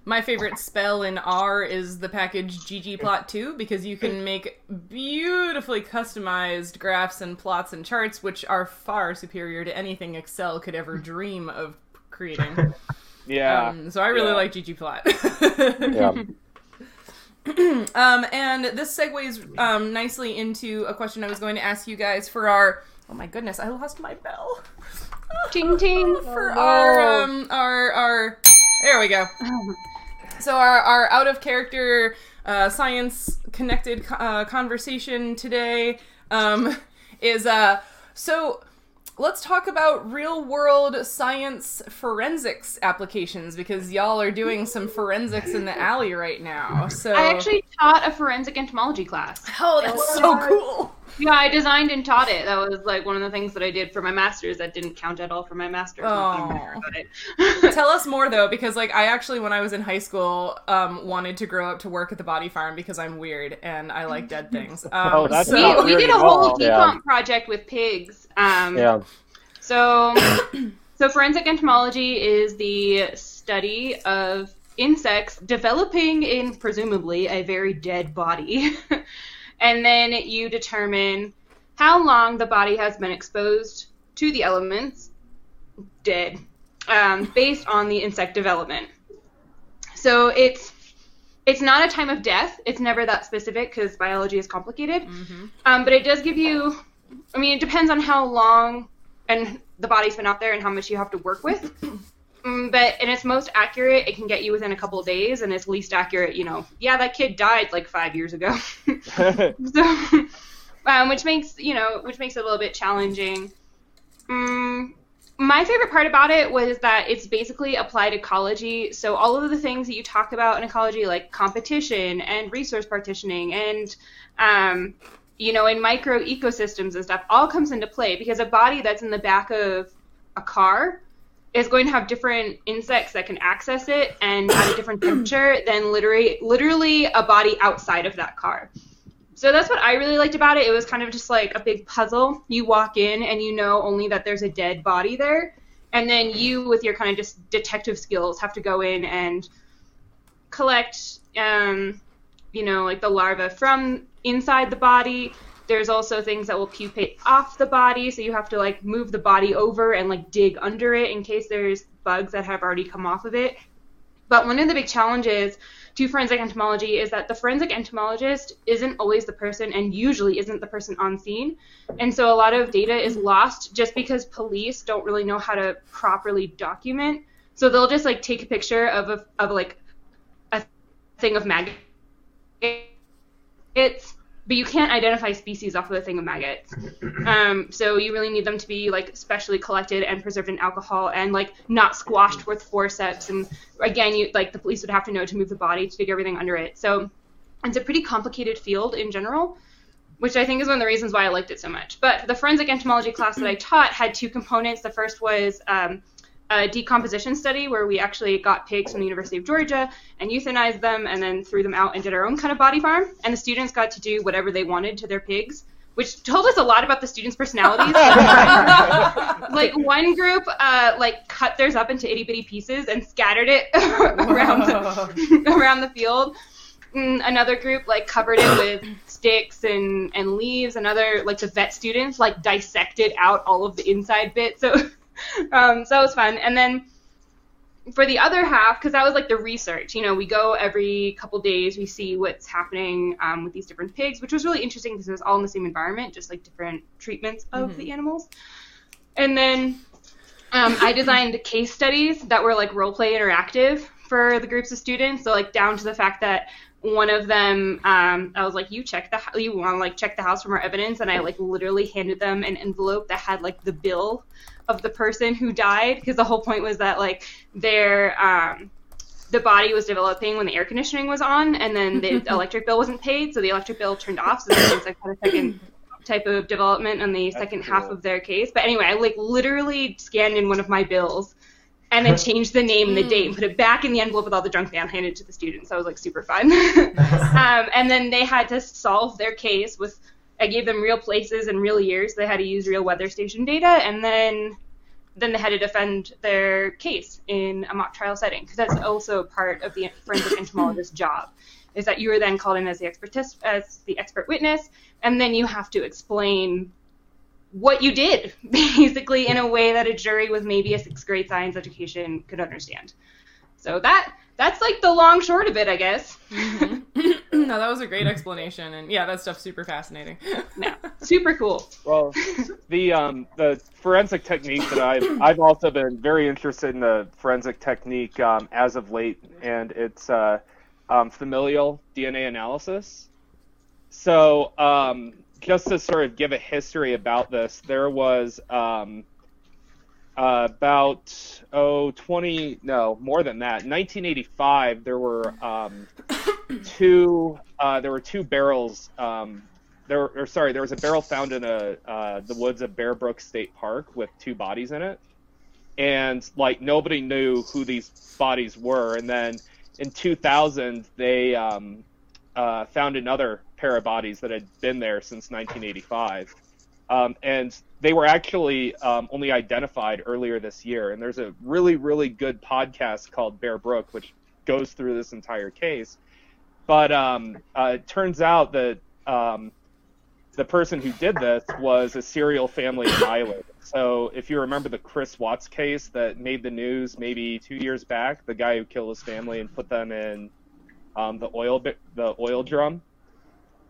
[SPEAKER 1] My favorite spell in R is the package ggplot2 because you can make beautifully customized graphs and plots and charts which are far superior to anything Excel could ever dream of creating.
[SPEAKER 2] Yeah.
[SPEAKER 1] Um, so I really
[SPEAKER 2] Yeah.
[SPEAKER 1] like ggplot.
[SPEAKER 5] Yeah.
[SPEAKER 1] Um, and this segues um, nicely into a question I was going to ask you guys for our. Oh my goodness, I lost my bell.
[SPEAKER 4] Ting ting.
[SPEAKER 1] for
[SPEAKER 2] Oh,
[SPEAKER 1] our um our our. There we go. So our our out of character uh, science connected uh, conversation today um, is uh so let's talk about real world science forensics applications because y'all are doing some forensics in the alley right now. So
[SPEAKER 4] I actually taught a forensic entomology class.
[SPEAKER 1] Oh, that's so cool.
[SPEAKER 4] Yeah, I designed and taught it. That was like one of the things that I did for my master's that didn't count at all for my master's. Not
[SPEAKER 1] Oh. Tell us more though, because like I actually, when I was in high school, um, wanted to grow up to work at the body farm because I'm weird and I like dead things. Um,
[SPEAKER 2] Oh, that's
[SPEAKER 1] so-
[SPEAKER 2] not
[SPEAKER 4] we, we did a whole
[SPEAKER 2] all.
[SPEAKER 4] decomp
[SPEAKER 5] Yeah.
[SPEAKER 4] project with pigs. Um,
[SPEAKER 5] Yeah.
[SPEAKER 4] So, so forensic entomology is the study of insects developing in presumably a very dead body, and then you determine how long the body has been exposed to the elements, dead, um, based on the insect development. So it's it's not a time of death. It's never that specific because biology is complicated.
[SPEAKER 1] Mhm.
[SPEAKER 4] Um, but it does give you, I mean, it depends on how long and the body's been out there and how much you have to work with. Mm, but in its most accurate, it can get you within a couple of days, and its least accurate, you know, yeah, that kid died like five years ago. so, um, which makes you know, which makes it a little bit challenging. Mm, my favorite part about it was that it's basically applied ecology. So all of the things that you talk about in ecology, like competition and resource partitioning and um, you know, in micro ecosystems and stuff, all comes into play because a body that's in the back of a car is going to have different insects that can access it and at a different temperature than literally literally a body outside of that car. So that's what I really liked about it. It was kind of just like a big puzzle. You walk in and you know only that there's a dead body there. And then you, with your kind of just detective skills, have to go in and collect, um, you know, like the larva from inside the body. There's also things that will pupate off the body, so you have to like move the body over and like dig under it in case there's bugs that have already come off of it. But one of the big challenges to forensic entomology is that the forensic entomologist isn't always the person and usually isn't the person on scene. And so a lot of data is lost just because police don't really know how to properly document. So they'll just like take a picture of a, of like a thing of maggots, but you can't identify species off of a thing of maggots. Um, so you really need them to be like specially collected and preserved in alcohol and like not squashed with forceps. And again, you like the police would have to know to move the body to dig everything under it. So it's a pretty complicated field in general, which I think is one of the reasons why I liked it so much. But the forensic entomology class that I taught had two components. The first was um, a decomposition study where we actually got pigs from the University of Georgia and euthanized them and then threw them out and did our own kind of body farm. And the students got to do whatever they wanted to their pigs, which told us a lot about the students' personalities. like one group, uh, like cut theirs up into itty bitty pieces and scattered it around the, around the field. Mm, Another group like covered it with sticks and, and leaves. Another like the vet students like dissected out all of the inside bits. So um, so that was fun. And then for the other half, because that was like the research, you know, we go every couple days, we see what's happening um, with these different pigs, which was really interesting because it was all in the same environment, just like different treatments of the animals. And then um, I designed case studies that were like role play interactive for the groups of students. So like down to the fact that one of them, um, I was like, you check the you want to like check the house for more evidence, and I like literally handed them an envelope that had like the bill of the person who died because the whole point was that like their um, the body was developing when the air conditioning was on, and then the electric bill wasn't paid, so the electric bill turned off. So that means like had a second type of development on the second half of their case. But anyway, I like literally scanned in one of my bills and then changed the name and the date and put it back in the envelope with all the junk mail handed it to the students. So it was like super fun. um, and then they had to solve their case with I gave them real places and real years. They had to use real weather station data, and then then they had to defend their case in a mock trial setting because that's also part of the forensic entomologist's job. Is that you are then called in as the expert as the expert witness, and then you have to explain what you did, basically in a way that a jury with maybe a sixth grade science education could understand. So that that's like the long short of it, I guess.
[SPEAKER 1] no, that was a great explanation, and yeah, that stuff's super fascinating.
[SPEAKER 4] No, super cool.
[SPEAKER 2] Well, the um, the forensic technique that I've I've also been very interested in the forensic technique um, as of late, and it's uh, um, familial DNA analysis. So um, just to sort of give a history about this, there was um, uh, about oh 20 no more than that. 1985, there were um, two uh, there were two barrels. Um, there or sorry, there was a barrel found in a uh, the woods of Bear Brook State Park with two bodies in it, and like nobody knew who these bodies were. And then in 2000, they um, uh, found another pair of bodies that had been there since 1985. Um, and they were actually um, only identified earlier this year. And there's a really, really good podcast called Bear Brook, which goes through this entire case. But um, uh, it turns out that um, the person who did this was a serial family pilot. So if you remember the Chris Watts case that made the news maybe two years back, the guy who killed his family and put them in um, the oil the oil drum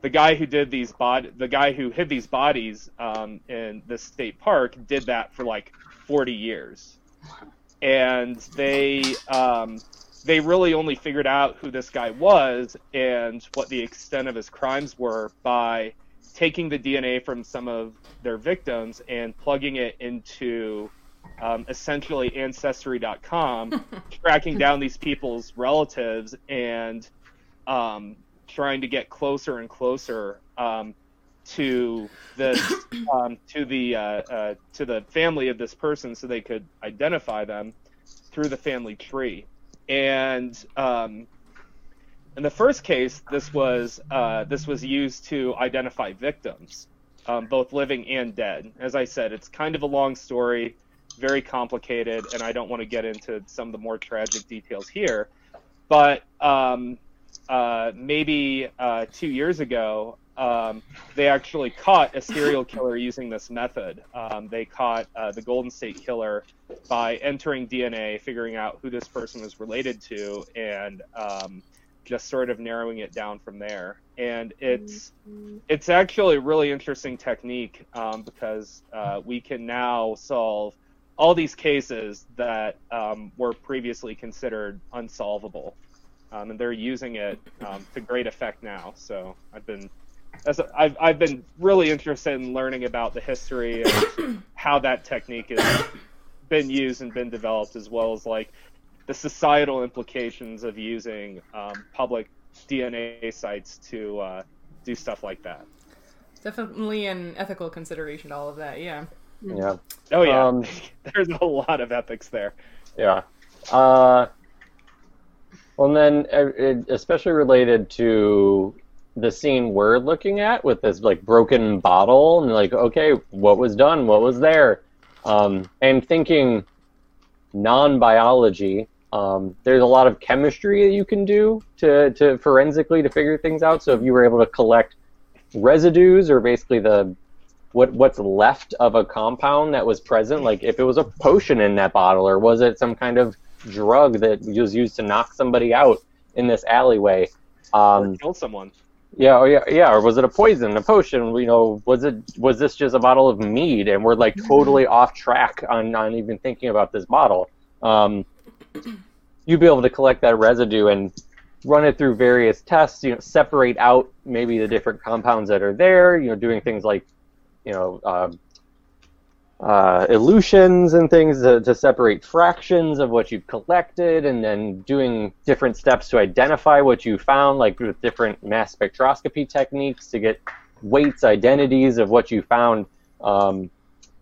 [SPEAKER 2] the guy who did these bod the guy who hid these bodies um, in the state park did that for like 40 years. And they um, they really only figured out who this guy was and what the extent of his crimes were by taking the DNA from some of their victims and plugging it into um, essentially ancestry.com, tracking down these people's relatives and um, trying to get closer and closer um, to the um, to the uh, uh, to the family of this person, so they could identify them through the family tree. And um, in the first case, this was uh, this was used to identify victims, um, both living and dead. As I said, it's kind of a long story, very complicated, and I don't want to get into some of the more tragic details here. But um, uh, maybe uh, two years ago, um, they actually caught a serial killer using this method. Um, they caught uh, the Golden State Killer by entering DNA, figuring out who this person was related to, and um, just sort of narrowing it down from there. And it's it's actually a really interesting technique um, because uh, we can now solve all these cases that um, were previously considered unsolvable um, and they're using it um, to great effect now. So I've been as a, I've I've been really interested in learning about the history and how that technique has been used and been developed, as well as like the societal implications of using um, public DNA sites to uh, do stuff like that.
[SPEAKER 1] Definitely an ethical consideration to all of that. Yeah.
[SPEAKER 5] Yeah.
[SPEAKER 2] Oh yeah. Um, There's a lot of ethics there.
[SPEAKER 5] Yeah. Uh, well, and then uh, especially related to the scene we're looking at with this like broken bottle and like, okay, what was done? What was there? Um, and thinking non-biology, um, there's a lot of chemistry that you can do to, to forensically to figure things out. So if you were able to collect residues or basically the what what's left of a compound that was present, like if it was a potion in that bottle or was it some kind of drug that was used to knock somebody out in this alleyway.
[SPEAKER 2] Um, or kill someone.
[SPEAKER 5] Yeah, or yeah, yeah, or was it a poison, a potion? You know, was it was this just a bottle of mead? And we're like totally off track on on even thinking about this bottle. Um, you'd be able to collect that residue and run it through various tests. You know, separate out maybe the different compounds that are there. You know, doing things like, you know, uh, uh, elutions and things to, to, separate fractions of what you've collected, and then doing different steps to identify what you found, like with different mass spectroscopy techniques to get weights, identities of what you found, um,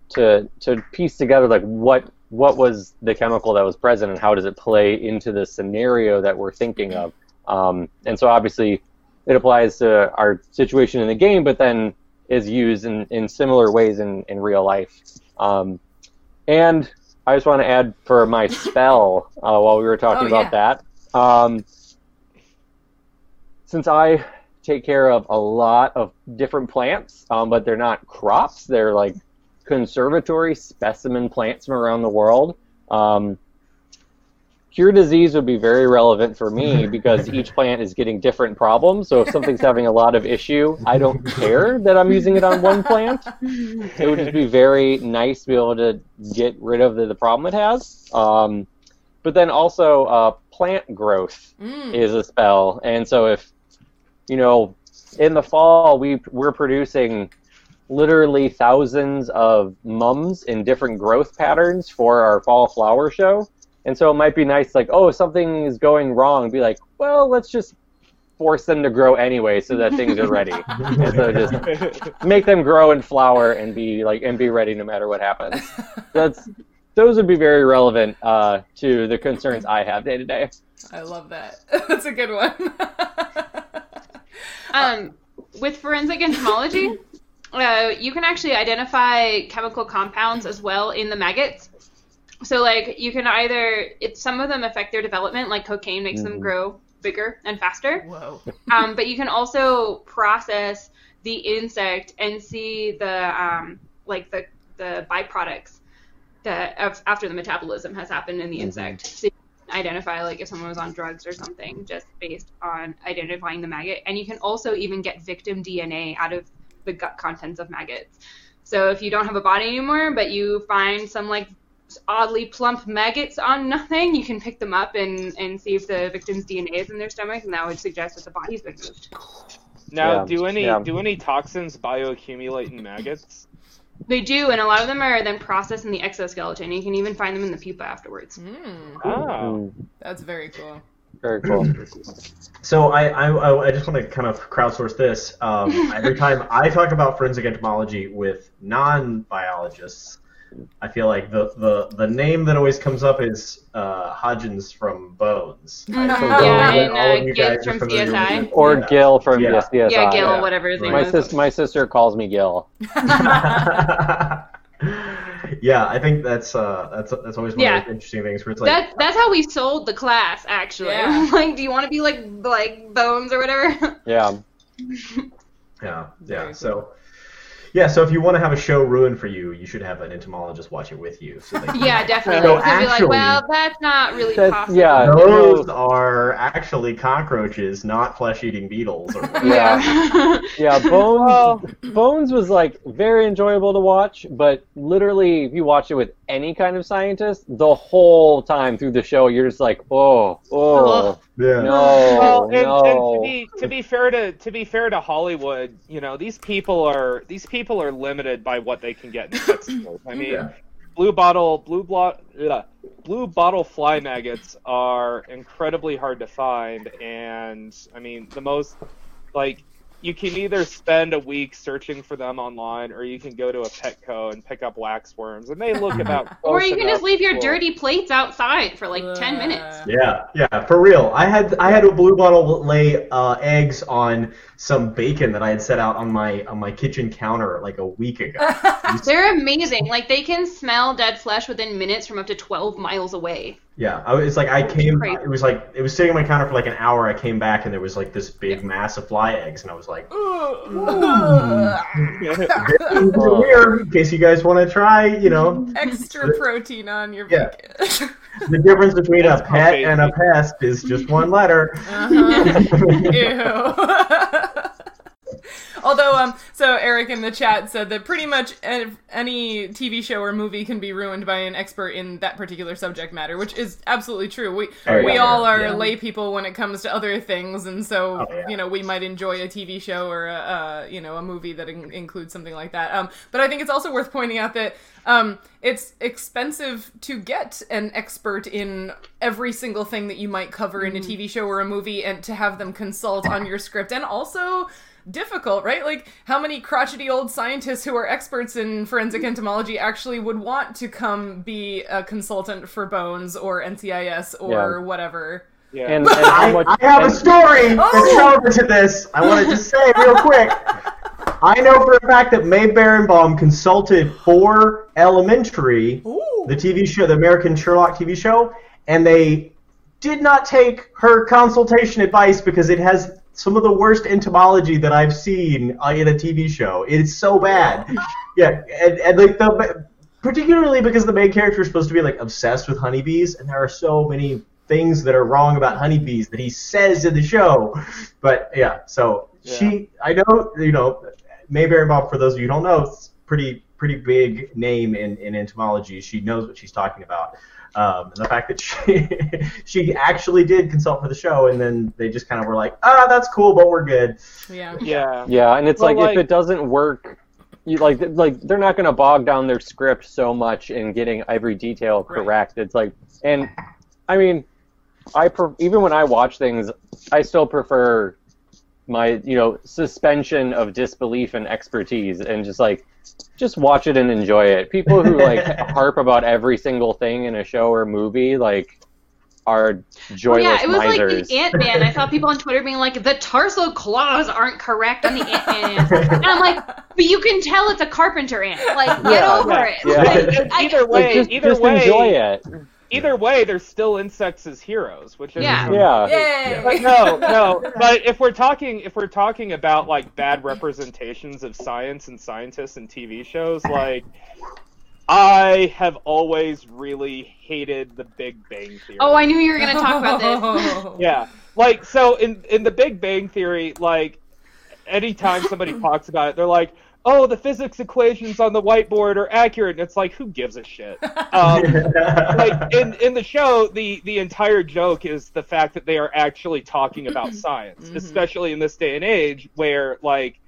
[SPEAKER 5] to to piece together like what what was the chemical that was present and how does it play into the scenario that we're thinking of. Um, and so obviously it applies to our situation in the game, but then is used in, in similar ways in, in real life. Um, and I just want to add for my spell uh, while we were talking oh, about yeah. that. Um, since I take care of a lot of different plants, um, but they're not crops, they're like conservatory specimen plants from around the world. Um, cure disease would be very relevant for me because each plant is getting different problems. So if something's having a lot of issue, I don't care that I'm using it on one plant. It would just be very nice to be able to get rid of the, the problem it has. Um, but then also uh, plant growth mm. is a spell, and so if you know in the fall we we're producing literally thousands of mums in different growth patterns for our fall flower show. And so it might be nice, like, oh, something is going wrong. Be like, well, let's just force them to grow anyway, so that things are ready. and so just make them grow and flower and be like and be ready no matter what happens. That's those would be very relevant uh, to the concerns I have day to day.
[SPEAKER 1] I love that. That's a good one.
[SPEAKER 4] Um, with forensic entomology, uh, you can actually identify chemical compounds as well in the maggots. So, like, you can either it, some of them affect their development, like cocaine makes them
[SPEAKER 5] Mhm.
[SPEAKER 4] grow bigger and faster.
[SPEAKER 1] Whoa.
[SPEAKER 4] Um, but you can also process the insect and see the um, like the the byproducts that of, after the metabolism has happened in the insect. So you can identify like if someone was on drugs or something just based on identifying the maggot. And you can also even get victim DNA out of the gut contents of maggots. So if you don't have a body anymore, but you find some like oddly plump maggots on nothing, you can pick them up and, and see if the victim's DNA is in their stomach, and that would suggest that the body's been moved.
[SPEAKER 2] Now,
[SPEAKER 5] Yeah,
[SPEAKER 2] do any
[SPEAKER 5] yeah.
[SPEAKER 2] do any toxins bioaccumulate in maggots?
[SPEAKER 4] They do, and a lot of them are then processed in the exoskeleton. You can even find them in the pupa afterwards.
[SPEAKER 1] Mm,
[SPEAKER 2] Oh.
[SPEAKER 1] That's very cool.
[SPEAKER 5] very cool.
[SPEAKER 6] So I, I, I just want to kind of crowdsource this. Um, every time I talk about forensic entomology with non-biologists, I feel like the, the, the name that always comes up is uh, Hodgins from Bones. I
[SPEAKER 1] Yeah,
[SPEAKER 4] yeah, and
[SPEAKER 6] all of you
[SPEAKER 4] Giz
[SPEAKER 6] guys are
[SPEAKER 4] from
[SPEAKER 6] familiar
[SPEAKER 4] CSI.
[SPEAKER 6] with it.
[SPEAKER 5] Or
[SPEAKER 6] Yeah.
[SPEAKER 5] Gil from
[SPEAKER 6] Yeah.
[SPEAKER 5] CSI.
[SPEAKER 4] yeah, Gil,
[SPEAKER 6] yeah.
[SPEAKER 4] whatever his name
[SPEAKER 5] My
[SPEAKER 4] is.
[SPEAKER 5] sis, my sister calls me Gil.
[SPEAKER 6] yeah, I think that's uh, that's that's always one
[SPEAKER 4] Yeah.
[SPEAKER 6] of the interesting things where it's like
[SPEAKER 4] That that's how we sold the class, actually.
[SPEAKER 1] Yeah.
[SPEAKER 4] like, do you want to be like like Bones or whatever?
[SPEAKER 5] Yeah.
[SPEAKER 6] Yeah,
[SPEAKER 1] Very
[SPEAKER 6] yeah.
[SPEAKER 1] cool.
[SPEAKER 6] So, yeah. So if you want to have a show ruined for you, you should have an entomologist watch it with you. So can-
[SPEAKER 4] yeah, definitely.
[SPEAKER 6] So
[SPEAKER 4] So, be like,
[SPEAKER 6] actually-
[SPEAKER 4] well, that's not really
[SPEAKER 5] That's-
[SPEAKER 4] possible.
[SPEAKER 5] yeah.
[SPEAKER 6] Those are actually cockroaches, not flesh-eating beetles. Or.
[SPEAKER 5] Yeah. Yeah, Bones Bones was like very enjoyable to watch, but literally if you watch it with any kind of scientist, the whole time through the show you're just like, "Oh, oh,
[SPEAKER 6] yeah.
[SPEAKER 5] no,
[SPEAKER 2] well, and,
[SPEAKER 5] no."
[SPEAKER 2] and to be to be fair to to be fair to Hollywood, you know, these people are these people are limited by what they can get in pet stores. I mean,
[SPEAKER 6] Yeah.
[SPEAKER 2] blue bottle blue blot ugh, blue bottle fly maggots are incredibly hard to find, and I mean the most like you can either spend a week searching for them online, or you can go to a Petco and pick up wax worms, and they look about.
[SPEAKER 4] or you can just leave your
[SPEAKER 2] for-
[SPEAKER 4] dirty plates outside for like ten
[SPEAKER 1] Uh,
[SPEAKER 4] minutes.
[SPEAKER 6] Yeah, yeah, for real. I had I had a blue bottle lay uh, eggs on some bacon that I had set out on my on my kitchen counter like a week ago.
[SPEAKER 4] They're amazing. Like they can smell dead flesh within minutes from up to twelve miles away.
[SPEAKER 6] Yeah, I, it's like I came.
[SPEAKER 4] Crazy.
[SPEAKER 6] It was like it was sitting on my counter for like an hour. I came back and there was like this big mass of fly eggs, and I was like, "These weird." In case you guys want to try, you know,
[SPEAKER 1] Extra protein on your
[SPEAKER 6] Yeah.
[SPEAKER 1] bacon.
[SPEAKER 6] the difference between a pet
[SPEAKER 2] crazy.
[SPEAKER 6] and a pest is just one letter.
[SPEAKER 1] Uh-huh. Ew. Although, um, so Eric in the chat said that pretty much any TV show or movie can be ruined by an expert in that particular subject matter, which is absolutely true. We
[SPEAKER 6] Oh,
[SPEAKER 1] we
[SPEAKER 6] yeah.
[SPEAKER 1] all are
[SPEAKER 6] Yeah.
[SPEAKER 1] lay people when it comes to other things, and so
[SPEAKER 6] Oh, yeah.
[SPEAKER 1] you know we might enjoy a TV show or a, uh, you know a movie that in- includes something like that. Um, but I think it's also worth pointing out that um, it's expensive to get an expert in every single thing that you might cover in a TV show or a movie, and to have them consult on your script, and also difficult, right? Like, how many crotchety old scientists who are experts in forensic entomology actually would want to come be a consultant for Bones or NCIS or
[SPEAKER 5] Yeah.
[SPEAKER 1] whatever?
[SPEAKER 2] Yeah.
[SPEAKER 5] and, and how
[SPEAKER 6] I,
[SPEAKER 5] much
[SPEAKER 6] I have a
[SPEAKER 5] and-
[SPEAKER 6] story that's
[SPEAKER 1] Oh!
[SPEAKER 6] relevant to this. I want to just say real quick. I know for a fact that Mae Berenbaum consulted for Elementary,
[SPEAKER 1] Ooh.
[SPEAKER 6] the TV show, the American Sherlock TV show, and they did not take her consultation advice because it has some of the worst entomology that I've seen uh, in a TV show. It's so bad. Yeah, and, and like the particularly because the main character is supposed to be like obsessed with honeybees, and there are so many things that are wrong about honeybees that he says in the show. But yeah, so she, I know, you know, Mae Bob. for those of you who don't know, is pretty pretty big name in, in entomology. She knows what she's talking about. Um, and the fact that she she actually did consult for the show, and then they just kind of were like, ah, that's cool, but we're good.
[SPEAKER 1] Yeah.
[SPEAKER 2] Yeah.
[SPEAKER 5] Yeah, and it's like,
[SPEAKER 2] like-
[SPEAKER 5] if it doesn't work you, like like they're not going to bog down their script so much in getting every detail
[SPEAKER 1] Right.
[SPEAKER 5] correct. It's like, and I mean, I pre- even when I watch things, I still prefer my you know suspension of disbelief and expertise, and just like just watch it and enjoy it. People who like harp about every single thing in a show or movie, like, are oh,
[SPEAKER 4] Well,
[SPEAKER 5] joyless
[SPEAKER 4] yeah, it was
[SPEAKER 5] misers.
[SPEAKER 4] like the Ant Man. I saw people on Twitter being like, "The tarsal claws aren't correct on the Ant Man," and I'm like, "But you can tell it's a carpenter ant. Like, get
[SPEAKER 5] Yeah,
[SPEAKER 4] over
[SPEAKER 2] yeah,
[SPEAKER 4] it."
[SPEAKER 5] yeah.
[SPEAKER 4] Like,
[SPEAKER 2] And
[SPEAKER 4] I-
[SPEAKER 2] either
[SPEAKER 5] Like,
[SPEAKER 2] way,
[SPEAKER 5] just,
[SPEAKER 2] either
[SPEAKER 5] just
[SPEAKER 2] way,
[SPEAKER 5] enjoy it.
[SPEAKER 2] Either way, they're still insects as heroes, which is
[SPEAKER 4] Yeah.
[SPEAKER 5] Yeah.
[SPEAKER 1] Yay!
[SPEAKER 2] But no, no. But if we're talking, if we're talking about like bad representations of science and scientists in TV shows, like I have always really hated The Big Bang Theory.
[SPEAKER 4] oh, I knew you were gonna talk about this.
[SPEAKER 2] Yeah, like so in in The Big Bang Theory, like anytime somebody talks about it, they're like, "Oh, the physics equations on the whiteboard are accurate." And it's like, who gives a shit? Um, like in in the show, the the entire joke is the fact that they are actually talking about science,
[SPEAKER 1] Mhm.
[SPEAKER 2] especially in this day and age where like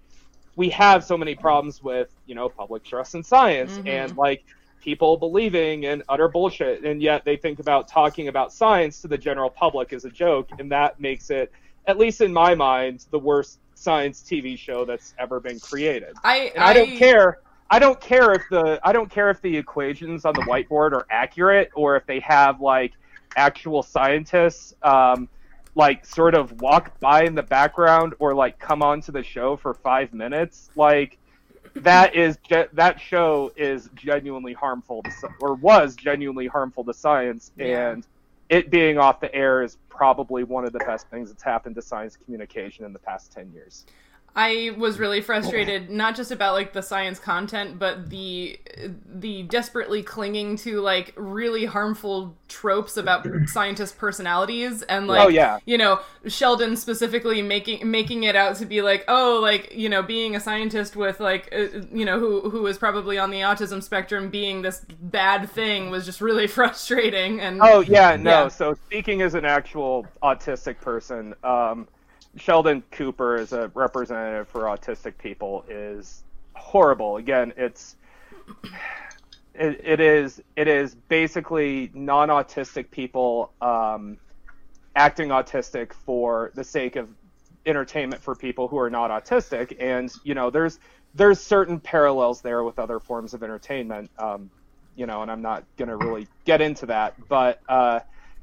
[SPEAKER 2] we have so many problems with you know public trust in science
[SPEAKER 1] Mhm.
[SPEAKER 2] and like people believing in utter bullshit, and yet they think about talking about science to the general public as a joke, and that makes it, at least in my mind, the worst science TV show that's ever been created.
[SPEAKER 1] I,
[SPEAKER 2] And I, don't care. I don't care if the I don't care if the equations on the whiteboard are accurate or if they have like actual scientists um, like sort of walk by in the background or like come onto the show for five minutes. Like that is that show is genuinely harmful to or was genuinely harmful to science
[SPEAKER 1] Yeah.
[SPEAKER 2] and it being off the air is probably one of the best things that's happened to science communication in the past 10 years.
[SPEAKER 1] I was really frustrated, not just about like the science content, but the the desperately clinging to like really harmful tropes about scientist personalities and like
[SPEAKER 2] oh yeah.
[SPEAKER 1] you know Sheldon specifically making making it out to be like oh like you know being a scientist with like uh, you know who who is probably on the autism spectrum being this bad thing was just really frustrating and
[SPEAKER 2] Oh yeah, no.
[SPEAKER 1] Yeah.
[SPEAKER 2] So speaking as an actual autistic person, um, Sheldon Cooper as a representative for autistic people is horrible. Again, it's it, it is it is basically non-autistic people um, acting autistic for the sake of entertainment for people who are not autistic, and you know there's there's certain parallels there with other forms of entertainment. Um, you know, and I'm not gonna really get into that, but uh,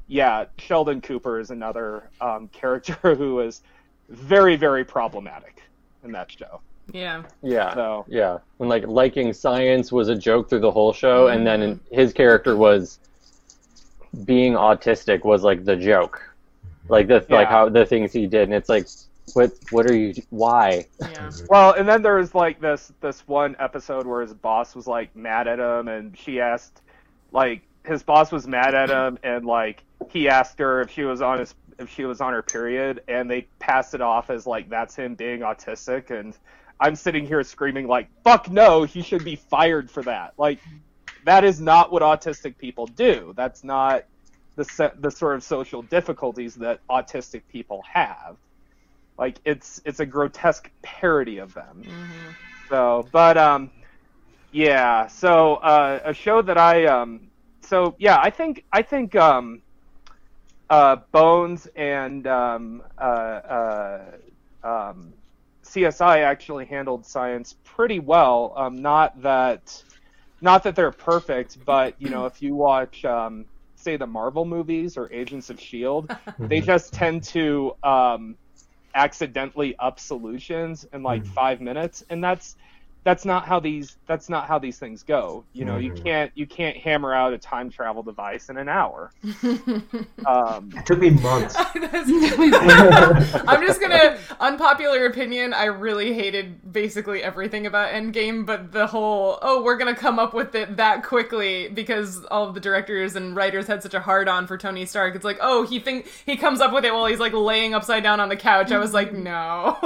[SPEAKER 2] yeah, Sheldon Cooper is another um, character who is very, very problematic in that show.
[SPEAKER 1] yeah
[SPEAKER 5] Yeah.
[SPEAKER 2] So
[SPEAKER 5] Yeah, when like liking science was a joke through the whole show, and then in- his character was being autistic was like the joke, like the like how the things he did, and it's like, what what are you? Why?
[SPEAKER 1] yeah
[SPEAKER 2] well, and then there was like this this one episode where his boss was like mad at him, and she asked, like his boss was mad at him, and like he asked her if she was on his if she was on her period, and they passed it off as like that's him being autistic, and I'm sitting here screaming like, "Fuck no! He should be fired for that!" Like, that is not what autistic people do. That's not the se- the sort of social difficulties that autistic people have. Like, it's it's a grotesque parody of them.
[SPEAKER 1] Mhm.
[SPEAKER 2] So, but um, yeah. So uh, a show that I um, so yeah, I think I think um, uh, Bones and um, uh, uh, um, CSI actually handled science pretty well. Um, not that not that they're perfect, but you know, if you watch um, say the Marvel movies or Agents of Shield, they just tend to um, accidentally up solutions in like
[SPEAKER 6] Mhm.
[SPEAKER 2] five minutes, and that's that's not how these that's not how these things go. You know, you
[SPEAKER 6] Mhm.
[SPEAKER 2] can't you can't hammer out a time travel device in an hour. Um,
[SPEAKER 6] It took me months.
[SPEAKER 1] I'm just gonna unpopular opinion. I really hated basically everything about Endgame, but the whole oh we're gonna come up with it that quickly because all of the directors and writers had such a hard on for Tony Stark. It's like oh he think he comes up with it while he's like laying upside down on the couch. I was like no,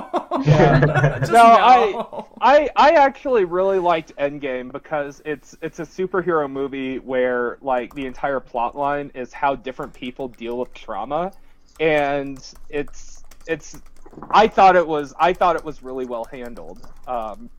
[SPEAKER 1] Just
[SPEAKER 2] No, I- I I actually really liked Endgame because it's it's a superhero movie where like the entire plot line is how different people deal with trauma, and it's it's I thought it was I thought it was really well handled. Um,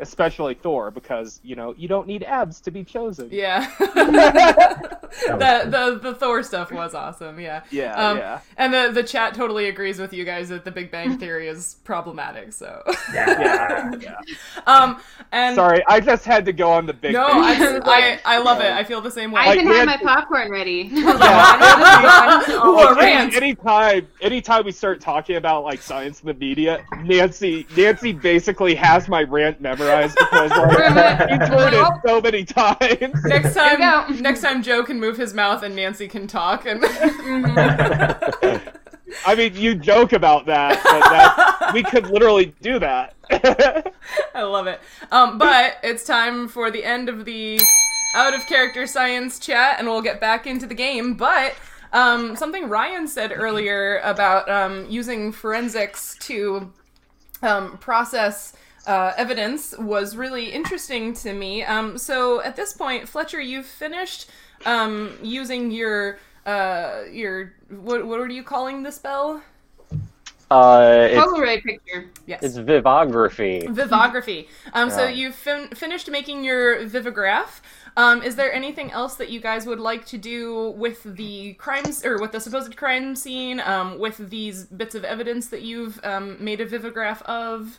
[SPEAKER 2] especially Thor, because you know you don't need abs to be chosen.
[SPEAKER 1] Yeah. the, the the Thor stuff was awesome. Yeah.
[SPEAKER 2] Yeah,
[SPEAKER 1] Um,
[SPEAKER 2] yeah.
[SPEAKER 1] And the the chat totally agrees with you guys that the Big Bang Theory is problematic. So.
[SPEAKER 6] Yeah.
[SPEAKER 2] yeah.
[SPEAKER 1] um. And
[SPEAKER 2] Sorry, I just had to go on the big.
[SPEAKER 1] No,
[SPEAKER 2] Bang.
[SPEAKER 1] I, I I love it. I feel the same way.
[SPEAKER 4] I
[SPEAKER 2] Like,
[SPEAKER 4] even
[SPEAKER 2] we
[SPEAKER 4] have
[SPEAKER 2] had-
[SPEAKER 4] my popcorn ready.
[SPEAKER 1] Ooh,
[SPEAKER 2] Like,
[SPEAKER 1] a rant.
[SPEAKER 2] any, anytime, anytime we start talking about like science in the media, Nancy, Nancy basically has my rant memorized because like, he's heard it so many times.
[SPEAKER 1] Next time, next time Joe can move his mouth and Nancy can talk, and
[SPEAKER 2] I mean, you joke about that, but that we could literally do that.
[SPEAKER 1] I love it. Um, but it's time for the end of the out of character science chat, and we'll get back into the game. But um, something Ryan said earlier about um, using forensics to um, process uh, evidence was really interesting to me. Um, so at this point, Fletcher, you've finished um, using your uh, your what what are you calling the spell?
[SPEAKER 5] Uh, it's,
[SPEAKER 4] Polaroid picture.
[SPEAKER 1] Yes.
[SPEAKER 5] it's vivography.
[SPEAKER 1] Vivography. Um, So you've fin- finished making your vivograph. Um, is there anything else that you guys would like to do with the crimes or with the supposed crime scene? Um, with these bits of evidence that you've um, made a vivograph of?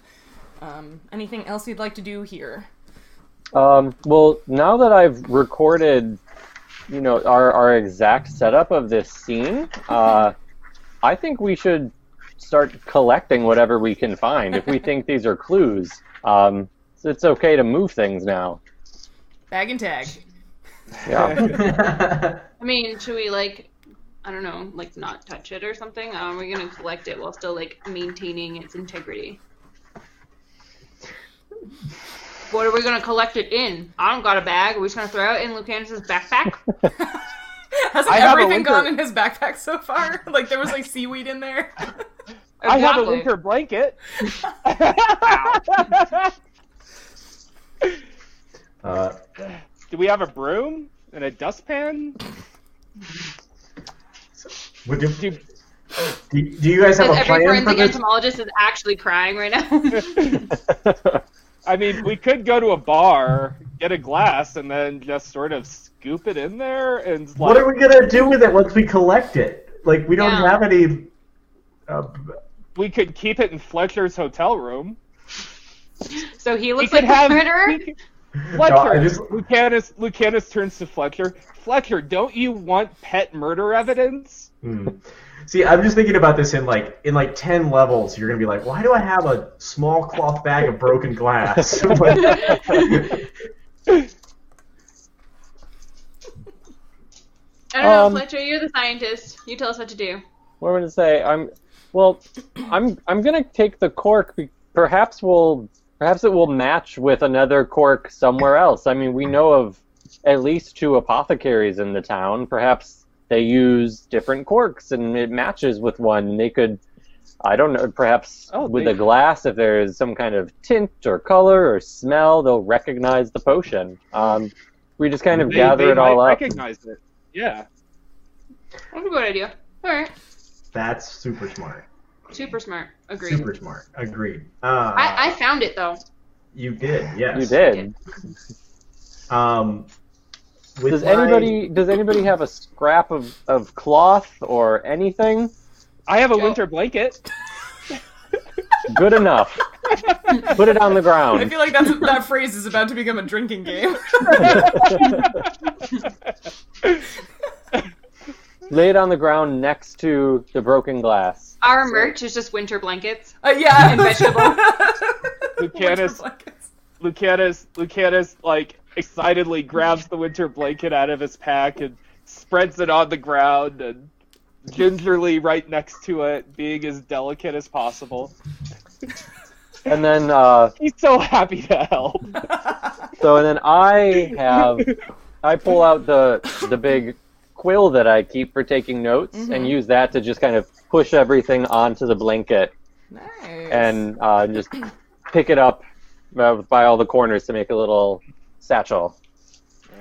[SPEAKER 1] Um, anything else you'd like to do here?
[SPEAKER 5] Um, well, now that I've recorded, you know, our, our exact setup of this scene, uh, I think we should start collecting whatever we can find. If we think these are clues, um, so it's okay to move things now.
[SPEAKER 1] Bag and tag.
[SPEAKER 5] Yeah.
[SPEAKER 4] I mean, should we like, I don't know, like not touch it or something? Um, we're gonna collect it while still like maintaining its integrity. What are we gonna collect it in? I don't got a bag. Are we just gonna throw it in Lucanus's backpack?
[SPEAKER 1] Hasn't
[SPEAKER 2] I
[SPEAKER 1] everything
[SPEAKER 2] winter-
[SPEAKER 1] gone in his backpack so far? like there was like seaweed in there.
[SPEAKER 2] I have a winter blanket.
[SPEAKER 6] uh,
[SPEAKER 2] Do we have a broom and a dustpan?
[SPEAKER 6] would you,
[SPEAKER 2] Do,
[SPEAKER 6] do, do you guys have
[SPEAKER 4] Because
[SPEAKER 6] a
[SPEAKER 4] every
[SPEAKER 6] plan for
[SPEAKER 4] forensic
[SPEAKER 6] this?
[SPEAKER 4] entomologist is actually crying right now.
[SPEAKER 2] I mean, we could go to a bar, get a glass, and then just sort of scoop it in there and like.
[SPEAKER 6] What are we gonna do with it once we collect it? Like we don't
[SPEAKER 4] Yeah.
[SPEAKER 6] have any. Uh,
[SPEAKER 2] We could keep it in Fletcher's hotel room.
[SPEAKER 4] so he looks
[SPEAKER 2] could
[SPEAKER 4] like
[SPEAKER 2] have
[SPEAKER 4] a murderer.
[SPEAKER 2] we could-
[SPEAKER 6] No,
[SPEAKER 2] Fletcher.
[SPEAKER 6] I just-
[SPEAKER 2] Lucanus, Lucanus turns to Fletcher. Fletcher, don't you want pet murder evidence?
[SPEAKER 6] hmm. See, I'm just thinking about this in like in like ten levels. You're gonna be like, why do I have a small cloth bag of broken glass?
[SPEAKER 4] I don't know,
[SPEAKER 5] Um,
[SPEAKER 4] Fletcher. You're the scientist. You tell us what to do.
[SPEAKER 5] what am I going to say? I'm well. I'm I'm going to take the cork. be- Perhaps we'll perhaps it will match with another cork somewhere else. I mean, we know of at least two apothecaries in the town. Perhaps they use different corks and it matches with one. And they could, I don't know, perhaps
[SPEAKER 2] Oh,
[SPEAKER 5] with
[SPEAKER 2] they-
[SPEAKER 5] a glass, if there is some kind of tint or color or smell, they'll recognize the potion. Um, we just kind of
[SPEAKER 2] They-
[SPEAKER 5] gather
[SPEAKER 2] they
[SPEAKER 5] it all
[SPEAKER 2] might
[SPEAKER 5] up.
[SPEAKER 2] Recognize it. Yeah.
[SPEAKER 4] That's a good idea. All right.
[SPEAKER 6] That's super smart.
[SPEAKER 4] Super smart. Agreed.
[SPEAKER 6] Super smart. Agreed. Uh,
[SPEAKER 4] I, I found it though.
[SPEAKER 6] you did. Yes.
[SPEAKER 5] You did.
[SPEAKER 6] Um, with
[SPEAKER 5] Does
[SPEAKER 6] my-
[SPEAKER 5] anybody does anybody have a scrap of, of cloth or anything?
[SPEAKER 2] I have a
[SPEAKER 4] Joe.
[SPEAKER 2] winter blanket.
[SPEAKER 5] Good enough. Put it on the ground.
[SPEAKER 1] I feel like that's, that phrase is about to become a drinking game.
[SPEAKER 5] Lay it on the ground next to the broken glass.
[SPEAKER 4] Our merch is just winter blankets.
[SPEAKER 1] Uh, yeah,
[SPEAKER 4] And vegetable.
[SPEAKER 2] Lucanus,
[SPEAKER 1] Winter.
[SPEAKER 2] Lucanus, Lucanus, like excitedly grabs the winter blanket out of his pack and spreads it on the ground and gingerly right next to it, being as delicate as possible.
[SPEAKER 5] And then uh,
[SPEAKER 2] He's so happy to help.
[SPEAKER 5] so and then I have I pull out the the big quill that I keep for taking notes
[SPEAKER 1] Mhm.
[SPEAKER 5] and use that to just kind of push everything onto the blanket
[SPEAKER 1] Nice.
[SPEAKER 5] and uh, just pick it up uh, by all the corners to make a little satchel.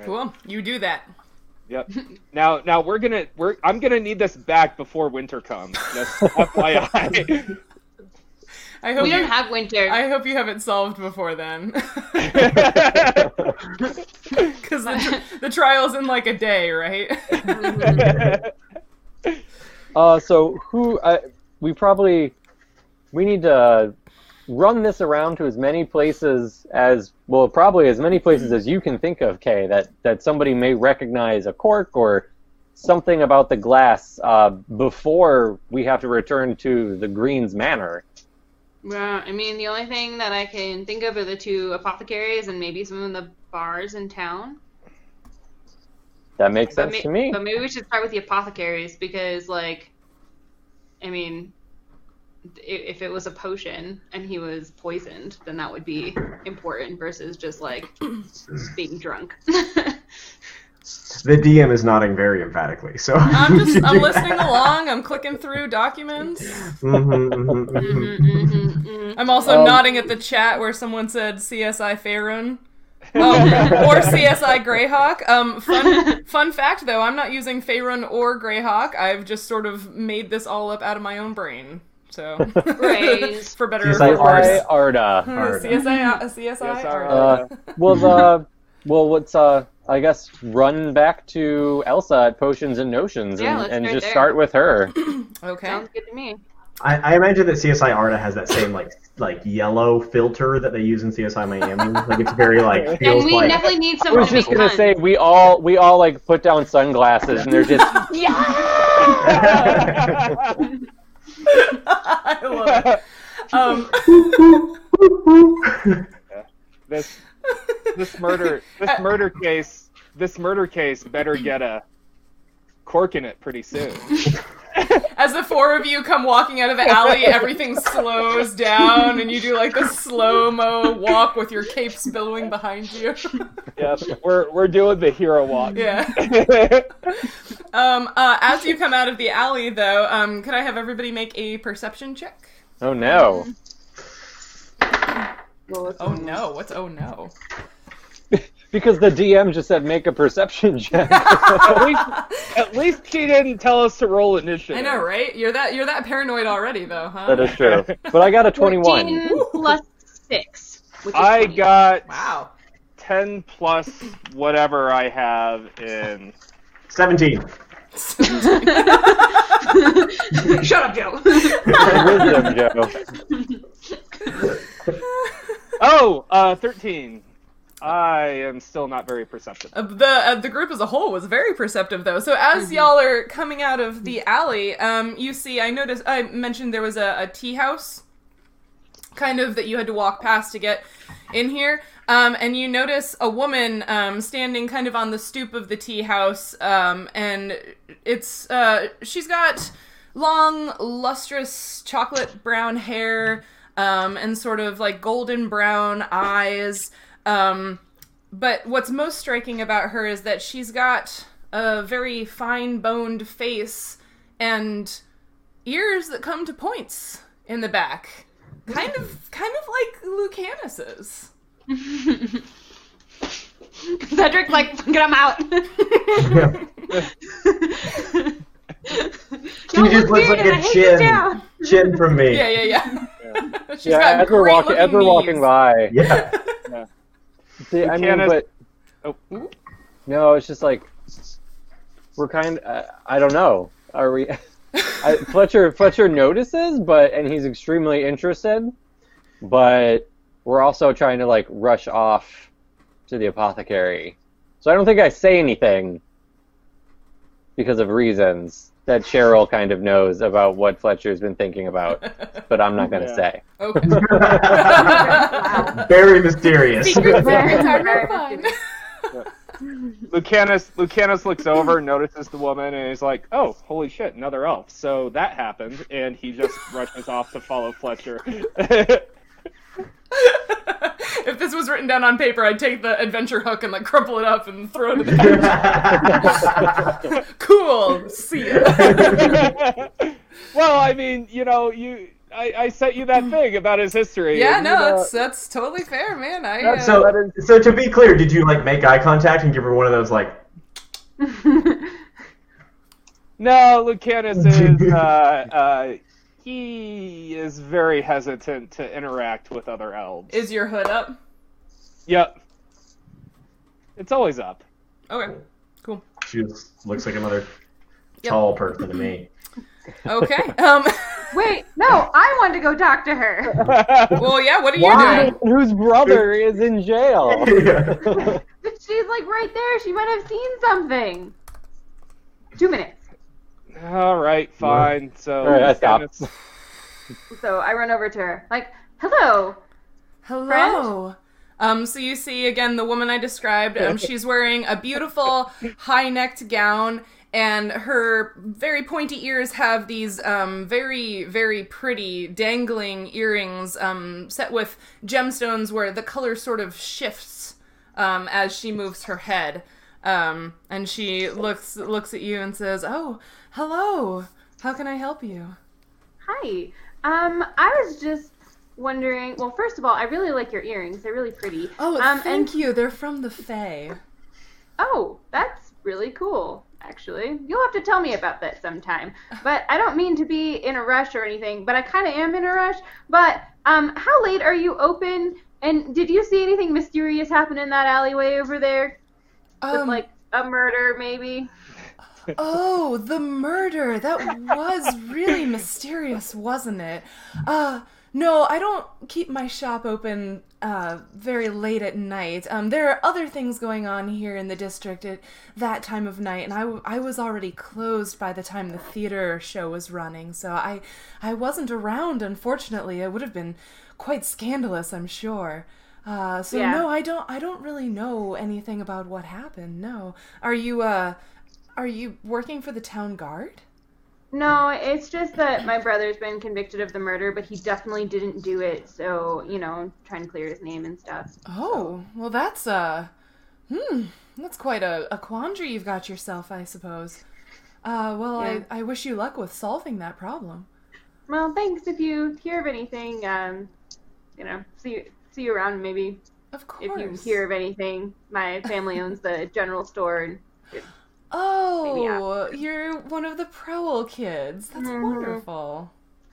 [SPEAKER 1] cool. You do that.
[SPEAKER 2] Yep. Now, now we're gonna we're I'm gonna need this back before winter comes. Just FYI.
[SPEAKER 1] I hope
[SPEAKER 4] We
[SPEAKER 1] you,
[SPEAKER 4] don't have winter.
[SPEAKER 1] I hope you have it solved before then. Because the, the trial's in like a day, right?
[SPEAKER 5] Uh, so who? I, we probably we need to run this around to as many places as well, probably as many places as you can think of, Kay. That that somebody may recognize a cork or something about the glass uh, before we have to return to the Greens Manor.
[SPEAKER 4] Well, I mean, the only thing that I can think of are the two apothecaries and maybe some of the bars in town.
[SPEAKER 5] That makes
[SPEAKER 4] But,
[SPEAKER 5] sense
[SPEAKER 4] ma-
[SPEAKER 5] to me.
[SPEAKER 4] but maybe we should start with the apothecaries because, like, I mean, if it was a potion and he was poisoned, then that would be important versus just like being drunk.
[SPEAKER 6] The DM is nodding very emphatically. So
[SPEAKER 1] I'm just I'm listening
[SPEAKER 6] that.
[SPEAKER 1] along. I'm clicking through documents.
[SPEAKER 6] Mhm, mhm, mhm.
[SPEAKER 4] Mhm, mhm, mhm.
[SPEAKER 1] I'm also
[SPEAKER 5] Um,
[SPEAKER 1] nodding at the chat where someone said CSI Faerun. Oh, or CSI Greyhawk. Um, fun fun fact though, I'm not using Faerun or Greyhawk. I've just sort of made this all up out of my own brain. So
[SPEAKER 4] Right.
[SPEAKER 1] for better
[SPEAKER 6] CSI
[SPEAKER 1] or for worse.
[SPEAKER 5] CSI Arda.
[SPEAKER 1] Uh, CSI uh, CSI.
[SPEAKER 2] CSI,
[SPEAKER 1] Arda.
[SPEAKER 5] Uh, well, the well, what's uh, I guess run back to Elsa at Potions and Notions
[SPEAKER 4] Yeah,
[SPEAKER 5] and,
[SPEAKER 4] let's
[SPEAKER 5] and just
[SPEAKER 4] there.
[SPEAKER 5] start with her.
[SPEAKER 1] okay.
[SPEAKER 4] Sounds good to me.
[SPEAKER 6] I, I imagine that CSI Arda has that same like like yellow filter that they use in CSI Miami. Like it's very like
[SPEAKER 4] And we
[SPEAKER 6] like
[SPEAKER 4] definitely need
[SPEAKER 5] some.
[SPEAKER 4] I
[SPEAKER 5] was just gonna
[SPEAKER 4] fun.
[SPEAKER 5] say we all we all like put down sunglasses and they're just
[SPEAKER 1] I love it. Um,
[SPEAKER 2] this this murder this murder case this murder case better get a cork in it pretty soon.
[SPEAKER 1] as the four of you come walking out of the alley, everything slows down, and you do like the slow mo walk with your capes billowing behind you.
[SPEAKER 2] Yep, we're we're doing the hero walk.
[SPEAKER 1] yeah. Um, uh, as you come out of the alley, though, um, could I have everybody make a perception check?
[SPEAKER 5] oh no.
[SPEAKER 1] Oh no! What's oh no?
[SPEAKER 5] Because the DM just said make a perception check.
[SPEAKER 2] at least at least he didn't tell us to roll initiative.
[SPEAKER 1] I know, right? You're that you're that paranoid already, though, huh?
[SPEAKER 5] that is true. But I got a 21.
[SPEAKER 4] 14 plus 6. Which is
[SPEAKER 2] I
[SPEAKER 4] 20.
[SPEAKER 2] got
[SPEAKER 1] Wow.
[SPEAKER 2] ten plus whatever I have in
[SPEAKER 6] seventeen.
[SPEAKER 4] Shut up, Joe.
[SPEAKER 5] Wisdom, Joe.
[SPEAKER 2] Oh, uh, 13. I am still not very perceptive.
[SPEAKER 1] Uh, the uh, the group as a whole was very perceptive though. So as y'all are coming out of the alley, um, you see. I noticed. I mentioned there was a, a tea house, kind of that you had to walk past to get in here. Um, and you notice a woman um, standing kind of on the stoop of the tea house, um, and it's uh, she's got long, lustrous chocolate brown hair, um, and sort of like golden brown eyes. Um, but what's most striking about her is that she's got a very fine boned face and ears that come to points in the back. Kind of kind of like Lucanus's.
[SPEAKER 4] Cedric, like, get him out.
[SPEAKER 6] She just looks like a chin chin from me.
[SPEAKER 1] Yeah, yeah, yeah. She's
[SPEAKER 5] Yeah,
[SPEAKER 1] got
[SPEAKER 5] as we're,
[SPEAKER 1] great
[SPEAKER 5] walking, as we're walking
[SPEAKER 1] knees.
[SPEAKER 5] by.
[SPEAKER 6] Yeah.
[SPEAKER 5] See, I mean, but
[SPEAKER 2] Oh,
[SPEAKER 5] no, it's just like we're kind. Uh, I don't know. Are we? I, Fletcher Fletcher notices, but and he's extremely interested, but we're also trying to like rush off to the apothecary. So I don't think I say anything because of reasons that Cheryl kind of knows about what Fletcher's been thinking about, but I'm not going to
[SPEAKER 2] Yeah.
[SPEAKER 5] say.
[SPEAKER 1] Okay.
[SPEAKER 6] Very mysterious.
[SPEAKER 1] Secrets are no fun.
[SPEAKER 2] Lucanus Lucanus looks over, notices the woman, and he's like, "Oh, holy shit, another elf!" So that happened, and he just rushes off to follow Fletcher.
[SPEAKER 1] if this was written down on paper, I'd take the adventure hook and like crumple it up and throw it in the Cool. See ya.
[SPEAKER 2] well, I mean, you know, you I, I sent you that thing about his history.
[SPEAKER 1] Yeah,
[SPEAKER 2] and,
[SPEAKER 1] no,
[SPEAKER 2] you know-
[SPEAKER 1] that's that's totally fair, man. I uh,
[SPEAKER 6] so, so to be clear, did you like make eye contact and give her one of those like?
[SPEAKER 2] No, Lucanus is uh, uh, he is very hesitant to interact with other elves.
[SPEAKER 1] Is your hood up?
[SPEAKER 2] Yep. It's always up.
[SPEAKER 1] Okay. Cool.
[SPEAKER 6] She just looks like another
[SPEAKER 1] Yep.
[SPEAKER 6] tall person to me.
[SPEAKER 1] Okay. Um.
[SPEAKER 4] Wait, no, I want to go talk to her.
[SPEAKER 1] Well, yeah. What are you
[SPEAKER 5] Why?
[SPEAKER 1] doing?
[SPEAKER 5] Whose brother is in jail?
[SPEAKER 4] But she's like right there. She might have seen something. Two minutes.
[SPEAKER 2] All right, fine. So
[SPEAKER 5] All right, I stopped.
[SPEAKER 2] Dennis-
[SPEAKER 4] So I run over to her. Like, hello.
[SPEAKER 1] Hello. Um, so you see again the woman I described. Um, she's wearing a beautiful high-necked gown, and her very pointy ears have these um, very, very pretty dangling earrings um, set with gemstones, where the color sort of shifts um, as she moves her head. Um, and she looks looks at you and says, "Oh, hello. How can I help you?"
[SPEAKER 4] Hi. Um, I was just wondering. Well, first of all, I really like your earrings. They're really pretty.
[SPEAKER 1] Oh,
[SPEAKER 4] um,
[SPEAKER 1] thank
[SPEAKER 4] and,
[SPEAKER 1] you. They're from the Fae.
[SPEAKER 4] Oh, that's really cool. Actually, you'll have to tell me about that sometime. But I don't mean to be in a rush or anything. But I kind of am in a rush. But um, how late are you open? And did you see anything mysterious happen in that alleyway over there? With
[SPEAKER 1] Um,
[SPEAKER 4] like a murder, maybe?
[SPEAKER 1] Oh, the murder. That was really mysterious, wasn't it? Uh no, I don't keep my shop open uh very late at night. Um there are other things going on here in the district at that time of night and I, w- I was already closed by the time the theater show was running. So I I wasn't around unfortunately. It would have been quite scandalous, I'm sure. Uh so
[SPEAKER 4] Yeah.
[SPEAKER 1] no, I don't I don't really know anything about what happened. No. Are you uh are you working for the town guard?
[SPEAKER 4] No, it's just that my brother's been convicted of the murder, but he definitely didn't do it. So you know, trying to clear his name and stuff.
[SPEAKER 1] Oh, well, that's uh, hmm, that's quite a, a quandary you've got yourself, I suppose. Uh, well,
[SPEAKER 4] Yeah.
[SPEAKER 1] I, I wish you luck with solving that problem.
[SPEAKER 4] Well, thanks. If you hear of anything, um, you know, see see you around. Maybe
[SPEAKER 1] Of course.
[SPEAKER 4] if you hear of anything, my family owns the general store. And
[SPEAKER 1] Oh, you're one of the Prowell kids. That's
[SPEAKER 4] Mhm.
[SPEAKER 1] wonderful.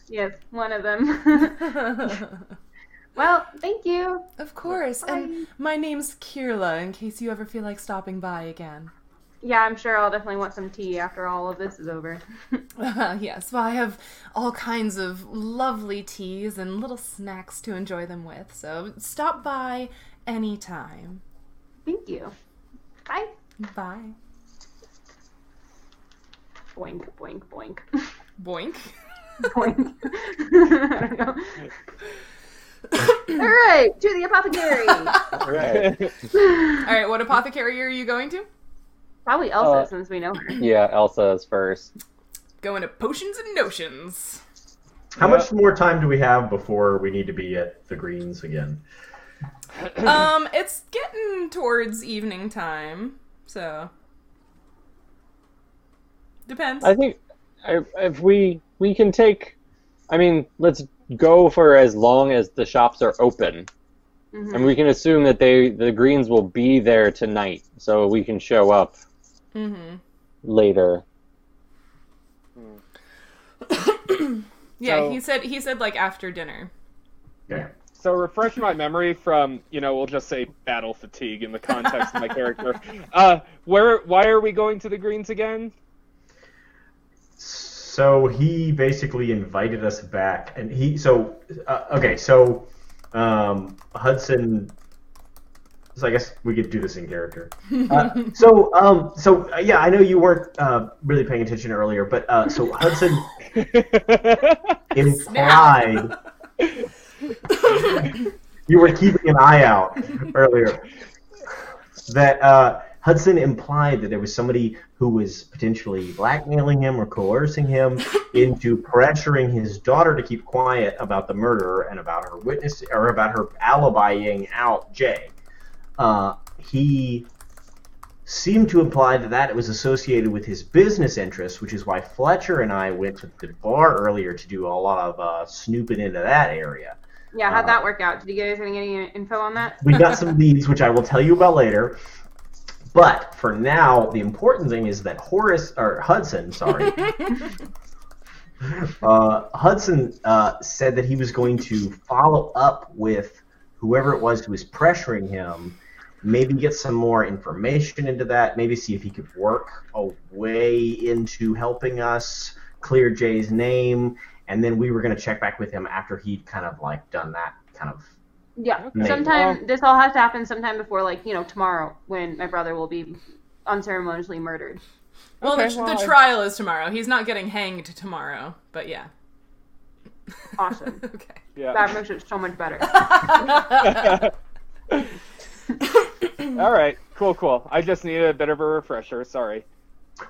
[SPEAKER 4] yes, one of them. well, thank you.
[SPEAKER 1] of course. And my name's Kirla, in case you ever feel like stopping by again.
[SPEAKER 4] Yeah, I'm sure I'll definitely want some tea after all of this is over.
[SPEAKER 1] yes, well, I have all kinds of lovely teas and little snacks to enjoy them with, so stop by anytime.
[SPEAKER 4] thank you. Bye.
[SPEAKER 1] Bye.
[SPEAKER 4] Boink, boink, boink.
[SPEAKER 1] Boink.
[SPEAKER 4] boink. I don't know. All right, to the apothecary.
[SPEAKER 5] right.
[SPEAKER 1] All right, what apothecary are you going to?
[SPEAKER 4] Probably Elsa,
[SPEAKER 5] Uh,
[SPEAKER 4] since we know her.
[SPEAKER 5] Yeah, Elsa is first.
[SPEAKER 1] Going to potions and notions.
[SPEAKER 6] How
[SPEAKER 2] Yeah.
[SPEAKER 6] much more time do we have before we need to be at the greens again?
[SPEAKER 1] um, it's getting towards evening time, so depends.
[SPEAKER 5] I think if, if we we can take, I mean, let's go for as long as the shops are open,
[SPEAKER 4] Mhm.
[SPEAKER 5] and we can assume that they the greens will be there tonight, so we can show up
[SPEAKER 1] Mm-hmm.
[SPEAKER 5] later.
[SPEAKER 1] Yeah,
[SPEAKER 2] So-
[SPEAKER 1] he said he said like after dinner.
[SPEAKER 6] Okay.
[SPEAKER 2] So refresh my memory from, you know, we'll just say battle fatigue in the context of my character. Uh, where, why are we going to the Greens again?
[SPEAKER 6] So he basically invited us back, and he so uh, okay. So um, Hudson. So I guess we could do this in character. Uh, so um, so uh, yeah, I know you weren't uh, really paying attention earlier, but uh, so Hudson implied you were keeping an eye out earlier. That uh, Hudson implied that there was somebody who was potentially blackmailing him or coercing him into pressuring his daughter to keep quiet about the murder and about her witness or about her alibiing out Jay. Uh, he seemed to imply that that was associated with his business interests, which is why Fletcher and I went to the bar earlier to do a lot of uh, snooping into that area.
[SPEAKER 4] Yeah, how'd that work out? Did you guys get any info on that?
[SPEAKER 6] We got some leads, which I will tell you about later. But for now, the important thing is that Horace or Hudson, sorry, uh, Hudson uh, said that he was going to follow up with whoever it was who was pressuring him, maybe get some more information into that, maybe see if he could work a way into helping us clear Jay's name, and then we were going to check back with him after he'd kind of like done that kind of.
[SPEAKER 4] Yeah.
[SPEAKER 6] Maybe.
[SPEAKER 4] Sometime this all has to happen sometime before like, you know, tomorrow when my brother will be unceremoniously murdered.
[SPEAKER 1] Well,
[SPEAKER 2] Okay,
[SPEAKER 1] the,
[SPEAKER 2] well,
[SPEAKER 1] the trial is tomorrow. He's not getting hanged tomorrow, but yeah.
[SPEAKER 4] Awesome.
[SPEAKER 1] okay.
[SPEAKER 2] Yeah.
[SPEAKER 4] That makes it so much better.
[SPEAKER 2] All right. Cool. Cool. I just needed a bit of a refresher. Sorry.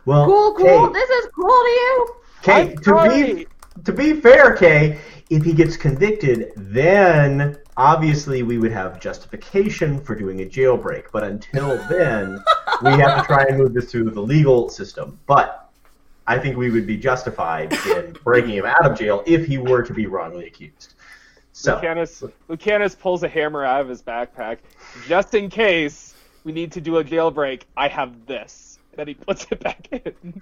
[SPEAKER 6] Well,
[SPEAKER 4] Cool, cool.
[SPEAKER 6] Kay,
[SPEAKER 4] This is cool to you.
[SPEAKER 6] Kay,
[SPEAKER 2] I'm
[SPEAKER 6] to be to be fair, Kay, if he gets convicted, then obviously we would have justification for doing a jailbreak. But until then, we have to try and move this through the legal system. But I think we would be justified in breaking him out of jail if he were to be wrongly accused. So,
[SPEAKER 2] Lucanus, Lucanus pulls a hammer out of his backpack. Just in case we need to do a jailbreak, I have this. Then he puts it back in.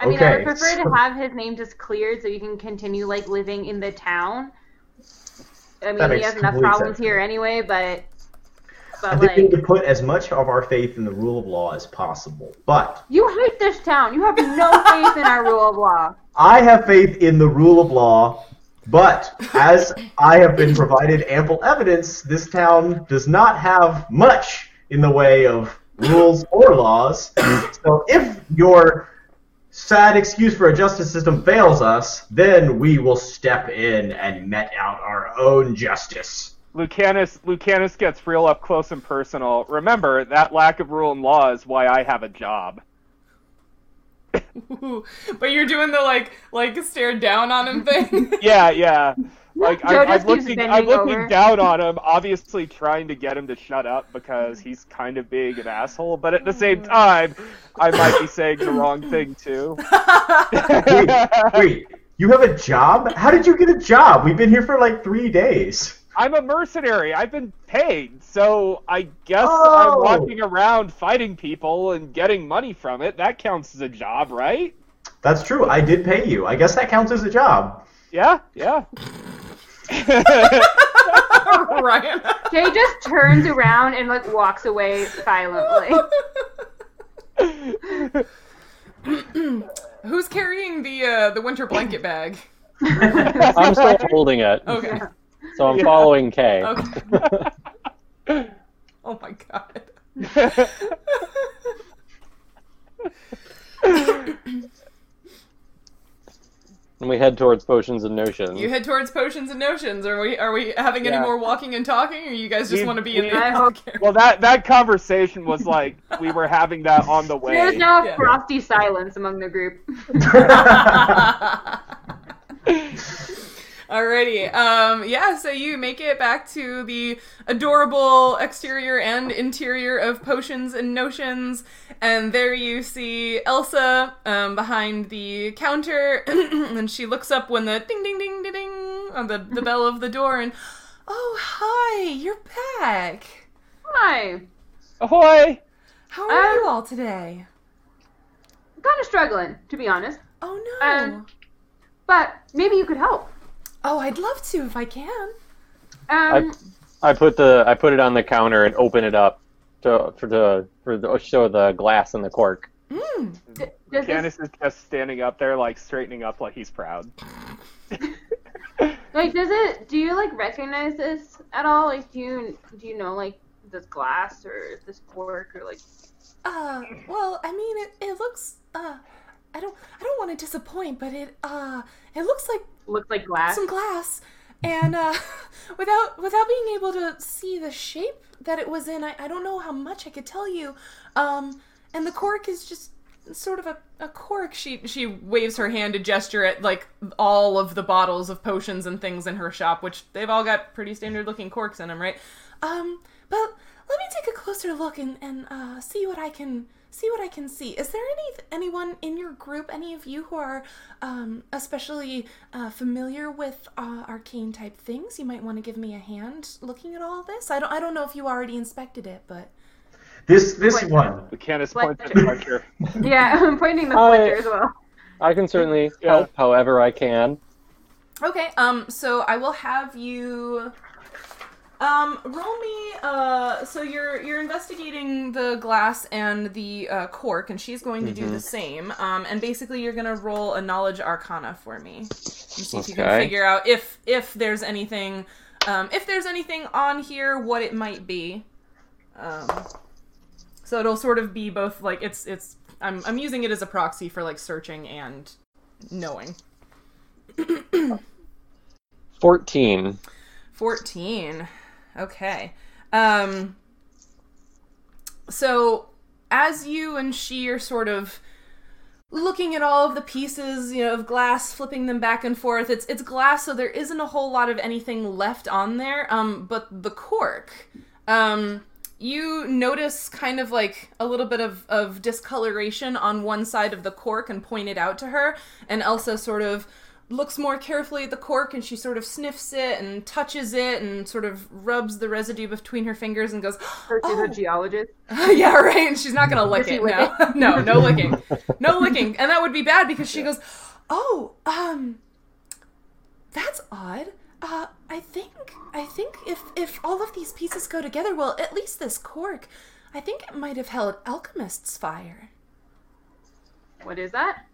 [SPEAKER 4] I mean, I would prefer
[SPEAKER 6] so-
[SPEAKER 4] to have his name just cleared so you can continue like living in the town. I mean, he has enough problems
[SPEAKER 6] sense.
[SPEAKER 4] here anyway, but
[SPEAKER 6] I
[SPEAKER 4] but
[SPEAKER 6] think we need to put as much of our faith in the rule of law as possible. But
[SPEAKER 4] you hate this town. You have no faith in our rule of law.
[SPEAKER 6] I have faith in the rule of law, but as I have been provided ample evidence, this town does not have much in the way of rules or laws. So if your sad excuse for a justice system fails us, then we will step in and met out our own justice.
[SPEAKER 2] Lucanus, Lucanus gets real up close and personal. Remember, that lack of rule and law is why I have a job.
[SPEAKER 1] Ooh, but you're doing the like like stare down on him thing.
[SPEAKER 2] Yeah, yeah. Like
[SPEAKER 4] Joe
[SPEAKER 2] I, I'm looking, I'm looking
[SPEAKER 4] over.
[SPEAKER 2] down on him, obviously trying to get him to shut up because he's kind of being an asshole. But at the same mm. time, I might be saying the wrong thing too.
[SPEAKER 6] Wait, wait, you have a job? How did you get a job? We've been here for like three days.
[SPEAKER 2] I'm a mercenary. I've been paid, so I guess
[SPEAKER 6] Oh.
[SPEAKER 2] I'm walking around fighting people and getting money from it. That counts as a job, right?
[SPEAKER 6] That's true. I did pay you. I guess that counts as a job.
[SPEAKER 2] Yeah, yeah.
[SPEAKER 1] Ryan.
[SPEAKER 4] Jay just turns around and like walks away silently.
[SPEAKER 1] Who's carrying the uh, the winter blanket bag?
[SPEAKER 5] I'm still holding it,
[SPEAKER 1] Okay.
[SPEAKER 5] So I'm
[SPEAKER 2] Yeah.
[SPEAKER 5] following Kay.
[SPEAKER 1] Okay. Oh my god.
[SPEAKER 5] And we head towards potions and notions.
[SPEAKER 1] You head towards potions and notions. Are we are we having any more walking and talking, or you guys just
[SPEAKER 2] We-
[SPEAKER 1] want to be in
[SPEAKER 2] we-
[SPEAKER 1] the
[SPEAKER 4] hope-
[SPEAKER 2] well, that that conversation was like we were having that on the way.
[SPEAKER 4] There's now a
[SPEAKER 1] Yeah.
[SPEAKER 4] frosty silence among the group.
[SPEAKER 1] Alrighty. Um, yeah, so you make it back to the adorable exterior and interior of Potions and Notions, and there you see Elsa um, behind the counter, and she looks up when the ding ding ding ding ding on the, the bell of the door, and oh, hi, you're back.
[SPEAKER 4] Hi.
[SPEAKER 2] Ahoy!
[SPEAKER 1] How are
[SPEAKER 4] Um,
[SPEAKER 1] you all today?
[SPEAKER 4] Kind of struggling, to be honest.
[SPEAKER 1] Oh, no.
[SPEAKER 4] um, But maybe you could help.
[SPEAKER 1] Oh, I'd love to if I can.
[SPEAKER 4] Um,
[SPEAKER 5] I put the I put it on the counter and open it up to for the for the show the glass and the cork.
[SPEAKER 1] Mm.
[SPEAKER 4] d- does this,
[SPEAKER 2] is just standing up there, like straightening up, like he's proud.
[SPEAKER 4] like, does it? Do you like recognize this at all? Like, do you do you know like this glass or this cork or like?
[SPEAKER 1] Uh, well, I mean, it, it looks, uh, I don't, I don't want to disappoint, but it, uh, it looks like
[SPEAKER 4] Looks like glass.
[SPEAKER 1] some glass, and, uh, without, without being able to see the shape that it was in, I, I don't know how much I could tell you, um, and the cork is just sort of a, a cork. She, she waves her hand to gesture at, like, all of the bottles of potions and things in her shop, which they've all got pretty standard looking corks in them, right? Um, but let me take a closer look and, and uh, see what I can see what I can see. Is there any anyone in your group, any of you who are um, especially uh, familiar with uh, arcane type things? You might want to give me a hand looking at all this. I don't I don't know if you already inspected it, but
[SPEAKER 6] This this
[SPEAKER 4] Wait.
[SPEAKER 6] one.
[SPEAKER 2] Lucanus
[SPEAKER 4] Like-
[SPEAKER 2] points at Fletcher.
[SPEAKER 4] yeah, I'm pointing the
[SPEAKER 5] I-
[SPEAKER 4] Fletcher as well.
[SPEAKER 5] I can certainly
[SPEAKER 2] Yeah.
[SPEAKER 5] help however I can.
[SPEAKER 1] Okay, um, so I will have you um roll me uh so you're you're investigating the glass and the uh, cork and she's going to do the same. Um and basically you're gonna roll a knowledge arcana for me. And see if you can figure out if if there's anything um if there's anything on here, what it might be. Um so it'll sort of be both like it's it's I'm I'm using it as a proxy for like searching and knowing.
[SPEAKER 5] 14.
[SPEAKER 1] 14. Okay. Um so as you and she are sort of looking at all of the pieces, you know, of glass, flipping them back and forth. It's it's glass, so there isn't a whole lot of anything left on there. Um but the cork um you notice kind of like a little bit of, of discoloration on one side of the cork and point it out to her. And Elsa sort of looks more carefully at the cork and she sort of sniffs it and touches it and sort of rubs the residue between her fingers and goes,
[SPEAKER 4] Her, she's
[SPEAKER 1] Oh.
[SPEAKER 4] a geologist.
[SPEAKER 1] yeah, right. And she's not gonna lick
[SPEAKER 4] she
[SPEAKER 1] it.
[SPEAKER 4] lick
[SPEAKER 1] No, no, no licking, no licking, and that would be bad because she goes, "Oh, um, that's odd. Uh, I think, I think if if all of these pieces go together, well, at least this cork, I think it might have held alchemist's fire."
[SPEAKER 4] What is that?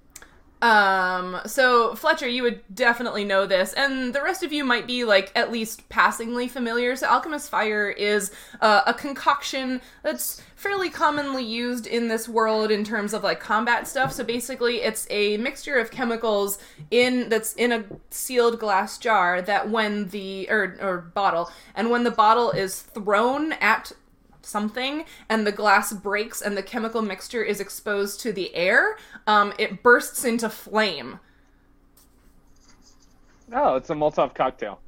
[SPEAKER 1] Um, so Fletcher, you would definitely know this, and the rest of you might be like at least passingly familiar. So alchemist fire is uh, a concoction that's fairly commonly used in this world in terms of like combat stuff. So basically, it's a mixture of chemicals in that's in a sealed glass jar that when the or or bottle, and when the bottle is thrown at something and the glass breaks and the chemical mixture is exposed to the air, um, it bursts into flame.
[SPEAKER 2] Oh, it's a Molotov cocktail.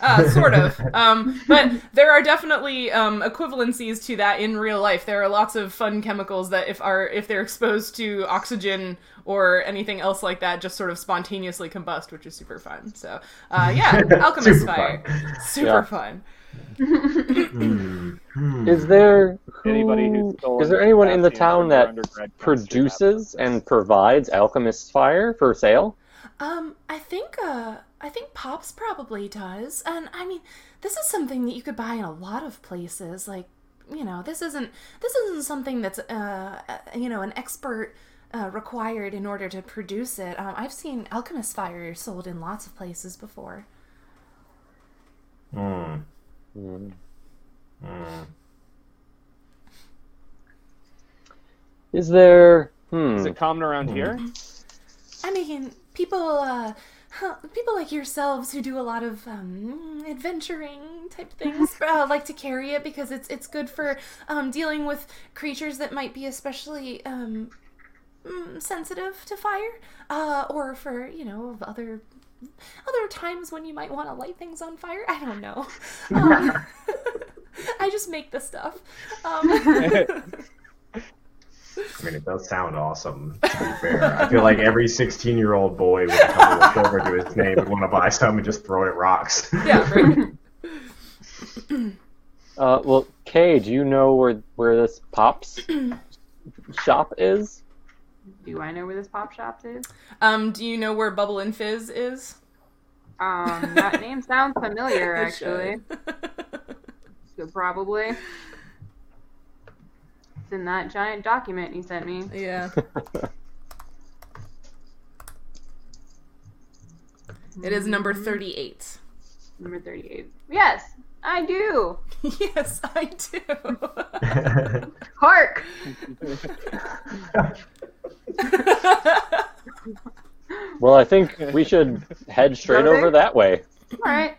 [SPEAKER 1] Uh, sort of. Um, but there are definitely um, equivalencies to that in real life. There are lots of fun chemicals that, if are if they're exposed to oxygen or anything else like that, just sort of spontaneously combust, which is super fun. So, uh, yeah, alchemist
[SPEAKER 6] Super
[SPEAKER 1] fire, super
[SPEAKER 5] Yeah.
[SPEAKER 1] fun.
[SPEAKER 6] Hmm.
[SPEAKER 5] Is there who,
[SPEAKER 2] Anybody who's
[SPEAKER 5] is there anyone in the town that produces and provides alchemist fire for sale?
[SPEAKER 1] Um, I think uh I think Pops probably does. And I mean, this is something that you could buy in a lot of places. Like, you know, this isn't this isn't something that's uh uh, you know, an expert uh, required in order to produce it. Um, I've seen alchemist fire sold in lots of places before.
[SPEAKER 6] Hmm.
[SPEAKER 5] Hmm.
[SPEAKER 6] Hmm.
[SPEAKER 5] Is there? Hmm.
[SPEAKER 2] Is it common around here?
[SPEAKER 1] I mean, people, uh, people like yourselves who do a lot of um, adventuring type things uh, like to carry it because it's it's good for um, dealing with creatures that might be especially um, mm, sensitive to fire, uh, or for you know other other times when you might want to light things on fire. I don't know. Um, I just make the stuff. Um,
[SPEAKER 6] I mean, it does sound awesome, to be fair. I feel like every 16 year old boy with a couple of silver to his name would want to buy some and just throw it at rocks.
[SPEAKER 1] yeah, right.
[SPEAKER 5] Uh, well, Kay, do you know where where this pops shop is?
[SPEAKER 4] Do I know where this pop shop is?
[SPEAKER 1] Um, do you know where Bubble and Fizz is?
[SPEAKER 4] Um, that name sounds familiar, actually. So probably. It's in that giant document you sent me.
[SPEAKER 1] yeah. It is number 38.
[SPEAKER 4] Number 38. Yes, I do.
[SPEAKER 1] yes, I do.
[SPEAKER 4] Hark!
[SPEAKER 5] Well, I think we should head straight
[SPEAKER 4] Okay.
[SPEAKER 5] over that way.
[SPEAKER 4] Alright.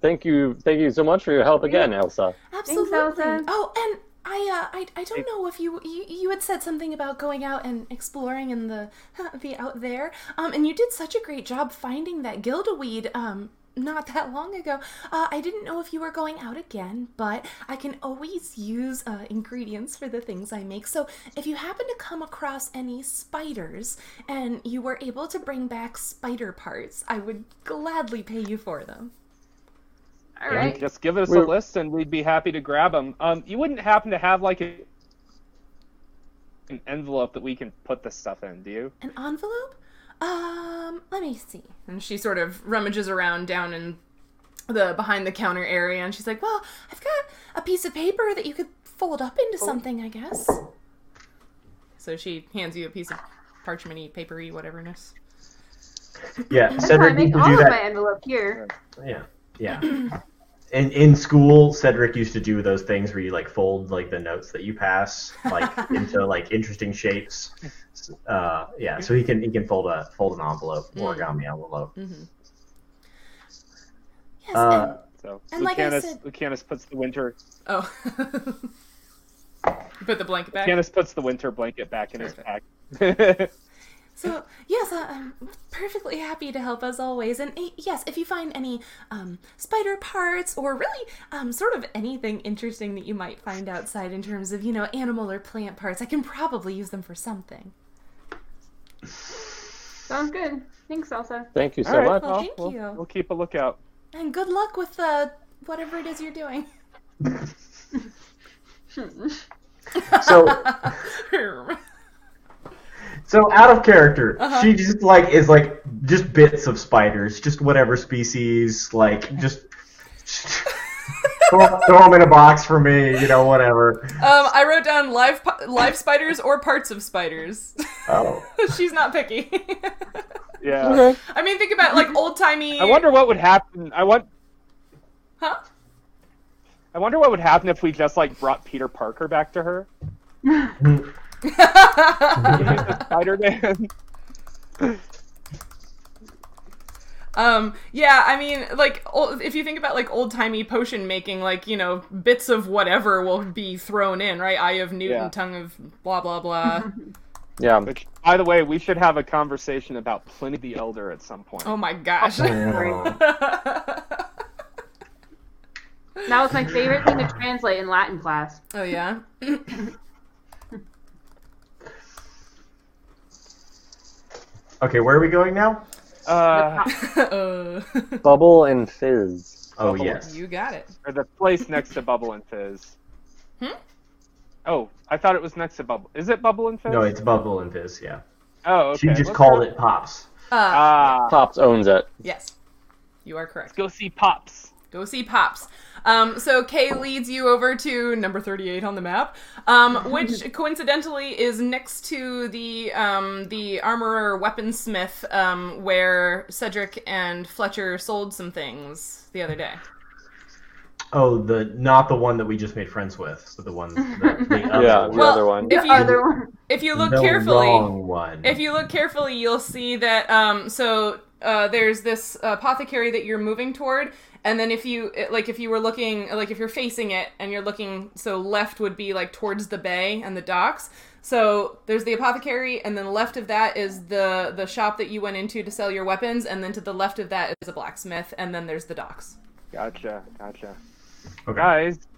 [SPEAKER 5] Thank you, thank you so much for your help again, Elsa.
[SPEAKER 1] Absolutely.
[SPEAKER 4] Elsa.
[SPEAKER 1] Oh, and I, uh, I, I don't know if you, you, you had said something about going out and exploring in the, the out there. Um, and you did such a great job finding that gildaweed, um, not that long ago. Uh, I didn't know if you were going out again, but I can always use uh, ingredients for the things I make. So if you happen to come across any spiders and you were able to bring back spider parts, I would gladly pay you for them.
[SPEAKER 4] Alright.
[SPEAKER 2] Just give us a
[SPEAKER 5] We're-
[SPEAKER 2] list and we'd be happy to grab them. Um, you wouldn't happen to have like a an envelope that we can put this stuff in. Do you?
[SPEAKER 1] An envelope? Um, let me see. And she sort of rummages around down in the behind the counter area and she's like, Well, I've got a piece of paper that you could fold up into something, I guess. So she hands you a piece of parchmenty, papery, whateverness.
[SPEAKER 6] Yeah,
[SPEAKER 4] That's how I
[SPEAKER 6] Cedric
[SPEAKER 4] make
[SPEAKER 6] used to
[SPEAKER 4] all
[SPEAKER 6] do
[SPEAKER 4] of
[SPEAKER 6] that.
[SPEAKER 4] my envelope here.
[SPEAKER 6] Yeah, yeah. In in school, Cedric used to do those things where you like fold like the notes that you pass like into like interesting shapes. Uh, yeah, so he can he can fold a fold an envelope, origami envelope.
[SPEAKER 1] Yes,
[SPEAKER 6] Uh,
[SPEAKER 2] So
[SPEAKER 1] And like I
[SPEAKER 2] Lucanus,
[SPEAKER 1] said-
[SPEAKER 2] Lucanus puts the winter
[SPEAKER 1] Oh. you put the blanket back.
[SPEAKER 2] Lucanus puts the winter blanket back in his pack.
[SPEAKER 1] So yes, uh, I'm perfectly happy to help as always. And eh, yes, if you find any um, spider parts or really um, sort of anything interesting that you might find outside in terms of you know animal or plant parts, I can probably use them for something.
[SPEAKER 4] Sounds good. Thanks, Elsa.
[SPEAKER 5] Thank you so
[SPEAKER 2] All right,
[SPEAKER 5] much.
[SPEAKER 1] Well,
[SPEAKER 2] well,
[SPEAKER 1] thank
[SPEAKER 2] we'll,
[SPEAKER 1] you.
[SPEAKER 2] we'll keep a lookout.
[SPEAKER 1] And good luck with uh, whatever it is you're doing.
[SPEAKER 6] So so out of character,
[SPEAKER 1] Uh-huh.
[SPEAKER 6] she just like is like just bits of spiders, just whatever species, like just. throw, throw them in a box for me, you know, whatever.
[SPEAKER 1] Um, I wrote down live live spiders or parts of spiders.
[SPEAKER 6] Oh.
[SPEAKER 1] She's not picky.
[SPEAKER 2] Yeah.
[SPEAKER 1] I mean, think about like old timey.
[SPEAKER 2] I wonder what would happen. I want.
[SPEAKER 1] Huh?
[SPEAKER 2] I wonder what would happen if we just like brought Peter Parker back to her. Spider Man.
[SPEAKER 1] Um, yeah, I mean, like, ol- if you think about like old timey potion making, like you know, bits of whatever will be thrown in, right? Eye of Newton,
[SPEAKER 2] Yeah.
[SPEAKER 1] tongue of blah blah blah.
[SPEAKER 5] Yeah.
[SPEAKER 2] Which, by the way, we should have a conversation about Pliny the Elder at some point.
[SPEAKER 1] oh my gosh.
[SPEAKER 4] That was my favorite thing to translate in Latin class.
[SPEAKER 1] oh yeah.
[SPEAKER 6] Okay, where are we going now?
[SPEAKER 2] Uh,
[SPEAKER 1] uh,
[SPEAKER 5] Bubble and fizz.
[SPEAKER 6] Oh
[SPEAKER 2] Bubble.
[SPEAKER 6] yes.
[SPEAKER 1] you got it.
[SPEAKER 2] or the place next to Bubble and Fizz.
[SPEAKER 1] Hmm?
[SPEAKER 2] Oh, I thought it was next to Bubble. Is it Bubble and Fizz?
[SPEAKER 6] No, it's Bubble and Fizz. Yeah.
[SPEAKER 2] Oh, okay.
[SPEAKER 6] She just
[SPEAKER 2] Let's
[SPEAKER 6] called
[SPEAKER 2] go-
[SPEAKER 6] it Pops.
[SPEAKER 1] Uh,
[SPEAKER 2] Ah,
[SPEAKER 5] Pops owns it.
[SPEAKER 1] yes, you are correct.
[SPEAKER 2] let's go see Pops.
[SPEAKER 1] Go see Pops. Um, so Kay leads you over to number 38 on the map, um, which coincidentally is next to the um, the armorer weaponsmith um, where Cedric and Fletcher sold some things the other day.
[SPEAKER 6] Oh, the not the one that we just made friends with, but the one. The, the other
[SPEAKER 5] Yeah, the
[SPEAKER 6] one.
[SPEAKER 1] Well,
[SPEAKER 5] other one.
[SPEAKER 1] If
[SPEAKER 4] the
[SPEAKER 1] you
[SPEAKER 4] other one.
[SPEAKER 1] if you look
[SPEAKER 6] the
[SPEAKER 1] carefully,
[SPEAKER 6] wrong one.
[SPEAKER 1] if you look carefully, you'll see that um, so uh, there's this apothecary that you're moving toward, and then if you like if you were looking like if you're facing it and you're looking so left would be like towards the bay and the docks. So there's the apothecary, and then left of that is the the shop that you went into to sell your weapons, and then to the left of that is a blacksmith, and then there's the docks.
[SPEAKER 2] Gotcha, gotcha.
[SPEAKER 6] Okay.
[SPEAKER 2] Guys,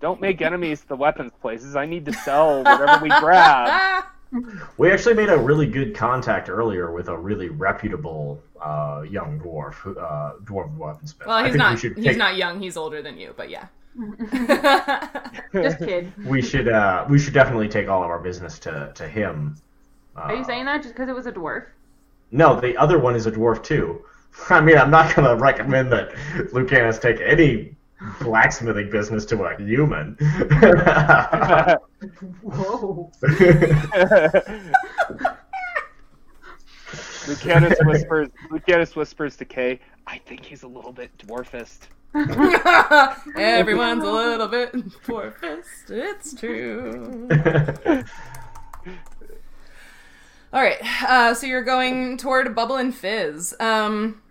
[SPEAKER 2] don't make enemies to the weapons places. I need to sell whatever we grab.
[SPEAKER 1] Ah!
[SPEAKER 6] We actually made a really good contact earlier with a really reputable uh, young dwarf, who- uh, dwarf weaponsmith.
[SPEAKER 1] Well, he's
[SPEAKER 6] think
[SPEAKER 1] not
[SPEAKER 6] We should
[SPEAKER 1] he's
[SPEAKER 6] take-
[SPEAKER 1] not young. He's older than you, but yeah.
[SPEAKER 4] Just kid.
[SPEAKER 6] We should. Uh, we should definitely take all of our business to to him. Uh,
[SPEAKER 4] Are you saying that just because it was a dwarf?
[SPEAKER 6] No, the other one is a dwarf too. I mean, I'm not gonna recommend that Lucanus take any blacksmithing business to a human.
[SPEAKER 4] Whoa.
[SPEAKER 2] Lucanus whispers. Lucanus whispers to Kay. I think he's a little bit dwarfist.
[SPEAKER 1] Everyone's a little bit poor fist. It's true. All right, uh, so you're going toward Bubble and Fizz. Um,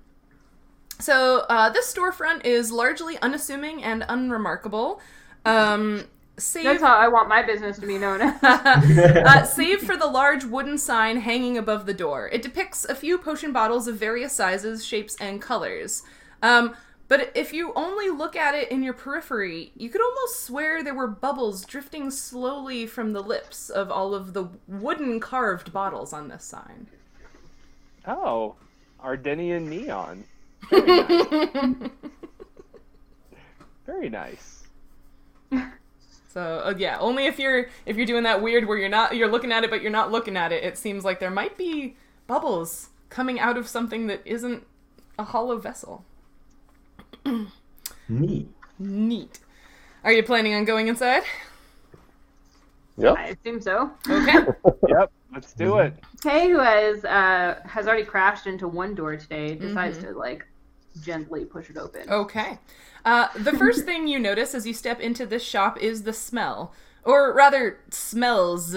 [SPEAKER 1] so uh, this storefront is largely unassuming and unremarkable. Um, save,
[SPEAKER 4] That's how I want my business to be known
[SPEAKER 1] uh, save for the large wooden sign hanging above the door. It depicts a few potion bottles of various sizes, shapes, and colors. Um, but if you only look at it in your periphery, you could almost swear there were bubbles drifting slowly from the lips of all of the wooden carved bottles on this sign.
[SPEAKER 2] Oh, Ardenian neon. Very nice. Very nice.
[SPEAKER 1] So uh, yeah, only if you're if you're doing that weird where you're not you're looking at it but you're not looking at it. It seems like there might be bubbles coming out of something that isn't a hollow vessel.
[SPEAKER 6] Neat.
[SPEAKER 1] Neat. Are you planning on going inside?
[SPEAKER 5] Yep.
[SPEAKER 4] I assume so.
[SPEAKER 1] Okay.
[SPEAKER 2] Yep, let's do it.
[SPEAKER 4] Kay, who has uh, has already crashed into one door today, decides to like gently push it open.
[SPEAKER 1] Okay. Uh, the first thing you notice as you step into this shop is the smell, or rather, smells.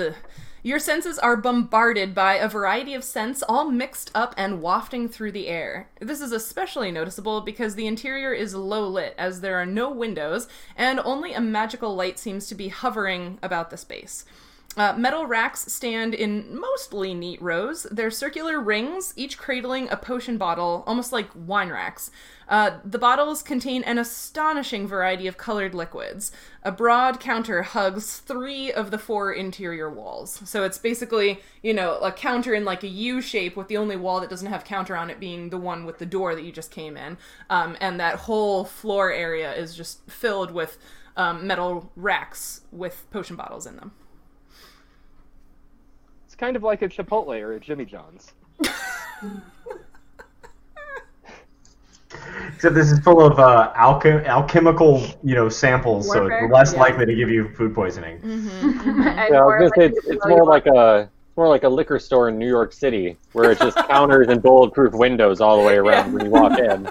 [SPEAKER 1] Your senses are bombarded by a variety of scents, all mixed up and wafting through the air. This is especially noticeable because the interior is low lit, as there are no windows, and only a magical light seems to be hovering about the space. Uh, metal racks stand in mostly neat rows. They're circular rings, each cradling a potion bottle, almost like wine racks. Uh, the bottles contain an astonishing variety of colored liquids. A broad counter hugs three of the four interior walls. So it's basically, you know, a counter in like a U shape with the only wall that doesn't have counter on it being the one with the door that you just came in. Um, and that whole floor area is just filled with um, metal racks with potion bottles in them.
[SPEAKER 2] It's kind of like a Chipotle or a Jimmy John's.
[SPEAKER 6] Except this is full of uh, alchem- alchemical, you know, samples, so it's less
[SPEAKER 4] Yeah.
[SPEAKER 6] likely to give you food poisoning.
[SPEAKER 4] And
[SPEAKER 5] Yeah, I
[SPEAKER 4] more
[SPEAKER 5] was gonna say it's, it's more like a more like a liquor store in New York City, where it's just counters and bulletproof windows all the way around when you walk in.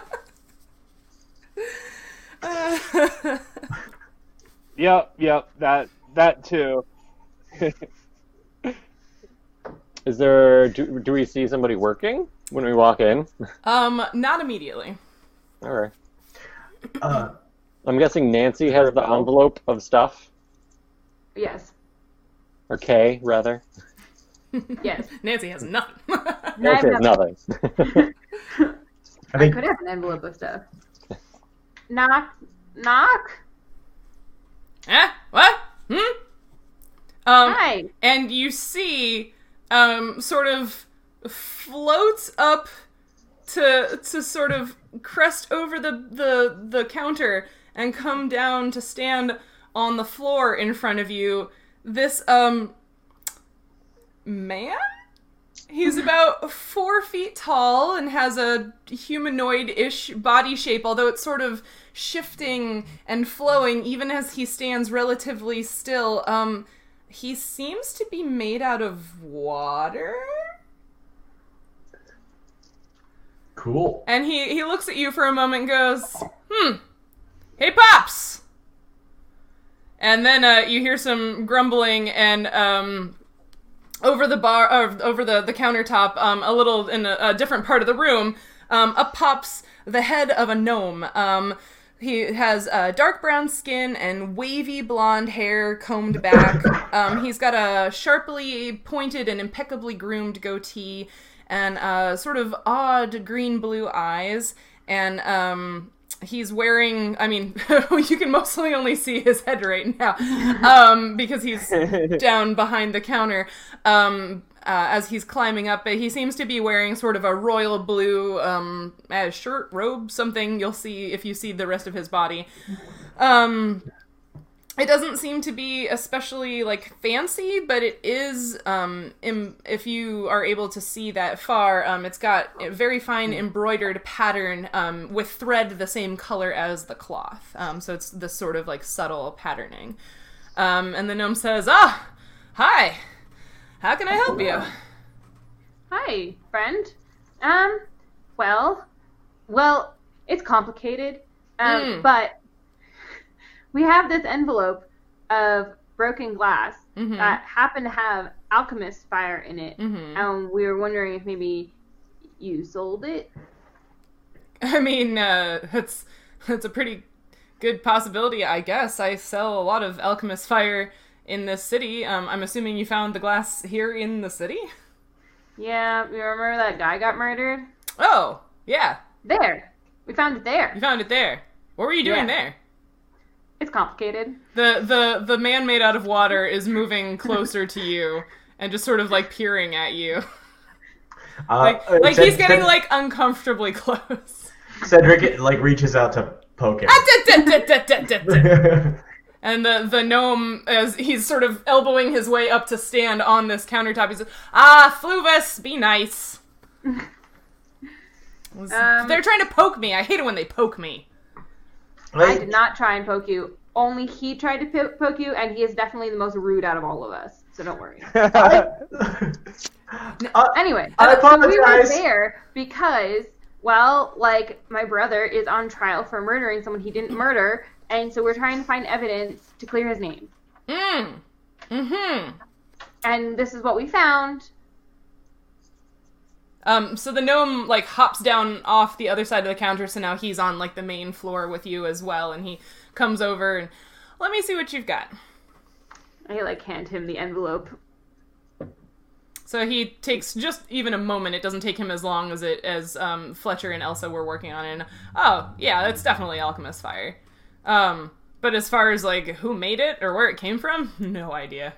[SPEAKER 2] Yep, yep, that that too.
[SPEAKER 5] Is there do, do we see somebody working when we walk in?
[SPEAKER 1] um, not immediately.
[SPEAKER 5] All right.
[SPEAKER 6] Uh,
[SPEAKER 5] I'm guessing Nancy has the envelope of stuff,
[SPEAKER 4] Yes.
[SPEAKER 5] or Kay rather.
[SPEAKER 4] Yes.
[SPEAKER 1] Nancy has nothing.
[SPEAKER 5] Nancy has nothing.
[SPEAKER 6] I
[SPEAKER 4] I
[SPEAKER 6] think
[SPEAKER 4] could have an envelope of stuff. Knock. Knock.
[SPEAKER 1] eh? What? Hmm? Um,
[SPEAKER 4] Hi.
[SPEAKER 1] and you see, um, sort of floats up to to sort of crest over the the the counter and come down to stand on the floor in front of you. This um man. He's about four feet tall and has a humanoid ish body shape, although it's sort of shifting and flowing even as he stands relatively still. Um, he seems to be made out of water.
[SPEAKER 6] cool.
[SPEAKER 1] And he, he looks at you for a moment and goes, Hmm, hey, Pops! And then uh, you hear some grumbling, and um, over the bar, uh, over the, the countertop, um, a little in a, a different part of the room, um, up pops the head of a gnome. Um, he has uh, dark brown skin and wavy blonde hair combed back. Um, he's got a sharply pointed and impeccably groomed goatee and uh, sort of odd green blue eyes. And um, he's wearing, I mean, you can mostly only see his head right now um, because he's down behind the counter. Uh, as he's climbing up, but he seems to be wearing sort of a royal blue um, uh, shirt, robe, something you'll see if you see the rest of his body. Um, it doesn't seem to be especially like fancy, but it is. Um, im- if you are able to see that far, um, it's got a very fine embroidered pattern um, with thread the same color as the cloth. Um, so it's this sort of like subtle patterning. Um, and the gnome says, "Ah, hi. How can I help you?"
[SPEAKER 4] Hi, friend. Um, well, well, it's complicated. Um,
[SPEAKER 1] Mm.
[SPEAKER 4] but we have this envelope of broken glass
[SPEAKER 1] Mhm.
[SPEAKER 4] that happened to have alchemist fire in it.
[SPEAKER 1] Mhm.
[SPEAKER 4] Um, we were wondering if maybe you sold it.
[SPEAKER 1] I mean, uh, it's it's a pretty good possibility, I guess. I sell a lot of alchemist fire in this city. Um, I'm assuming you found the glass here in the city.
[SPEAKER 4] Yeah, you remember that guy got murdered?
[SPEAKER 1] Oh, yeah,
[SPEAKER 4] There. We found it there.
[SPEAKER 1] you found it there. What were you doing
[SPEAKER 4] Yeah.
[SPEAKER 1] there?
[SPEAKER 4] It's complicated.
[SPEAKER 1] The the the man made out of water is moving closer to you and just sort of like peering at you,
[SPEAKER 6] Uh,
[SPEAKER 1] like
[SPEAKER 6] uh,
[SPEAKER 1] like
[SPEAKER 6] Ced-
[SPEAKER 1] he's getting
[SPEAKER 6] Ced-
[SPEAKER 1] like uncomfortably close.
[SPEAKER 6] Cedric like reaches out to poke him.
[SPEAKER 1] And the, the gnome, as he's sort of elbowing his way up to stand on this countertop, he says, Ah, Fluvis, be nice.
[SPEAKER 4] Um,
[SPEAKER 1] They're trying to poke me. I hate it when they poke me.
[SPEAKER 4] I did not try and poke you. Only he tried to po- poke you, and he is definitely the most rude out of all of us. So don't worry.
[SPEAKER 6] Uh,
[SPEAKER 4] Anyway,
[SPEAKER 6] I
[SPEAKER 4] so we were there because, well, like my brother is on trial for murdering someone he didn't murder, and so we're trying to find evidence to clear his name.
[SPEAKER 1] Mm. Mm-hmm.
[SPEAKER 4] And this is what we found.
[SPEAKER 1] Um, so the gnome like hops down off the other side of the counter, so now he's on like the main floor with you as well, and he comes over and let me see what you've got.
[SPEAKER 4] I like hand him the envelope.
[SPEAKER 1] So he takes just even a moment. It doesn't take him as long as it as um, Fletcher and Elsa were working on it. And, oh yeah, that's definitely alchemist fire. Um, but as far as like who made it or where it came from, no idea.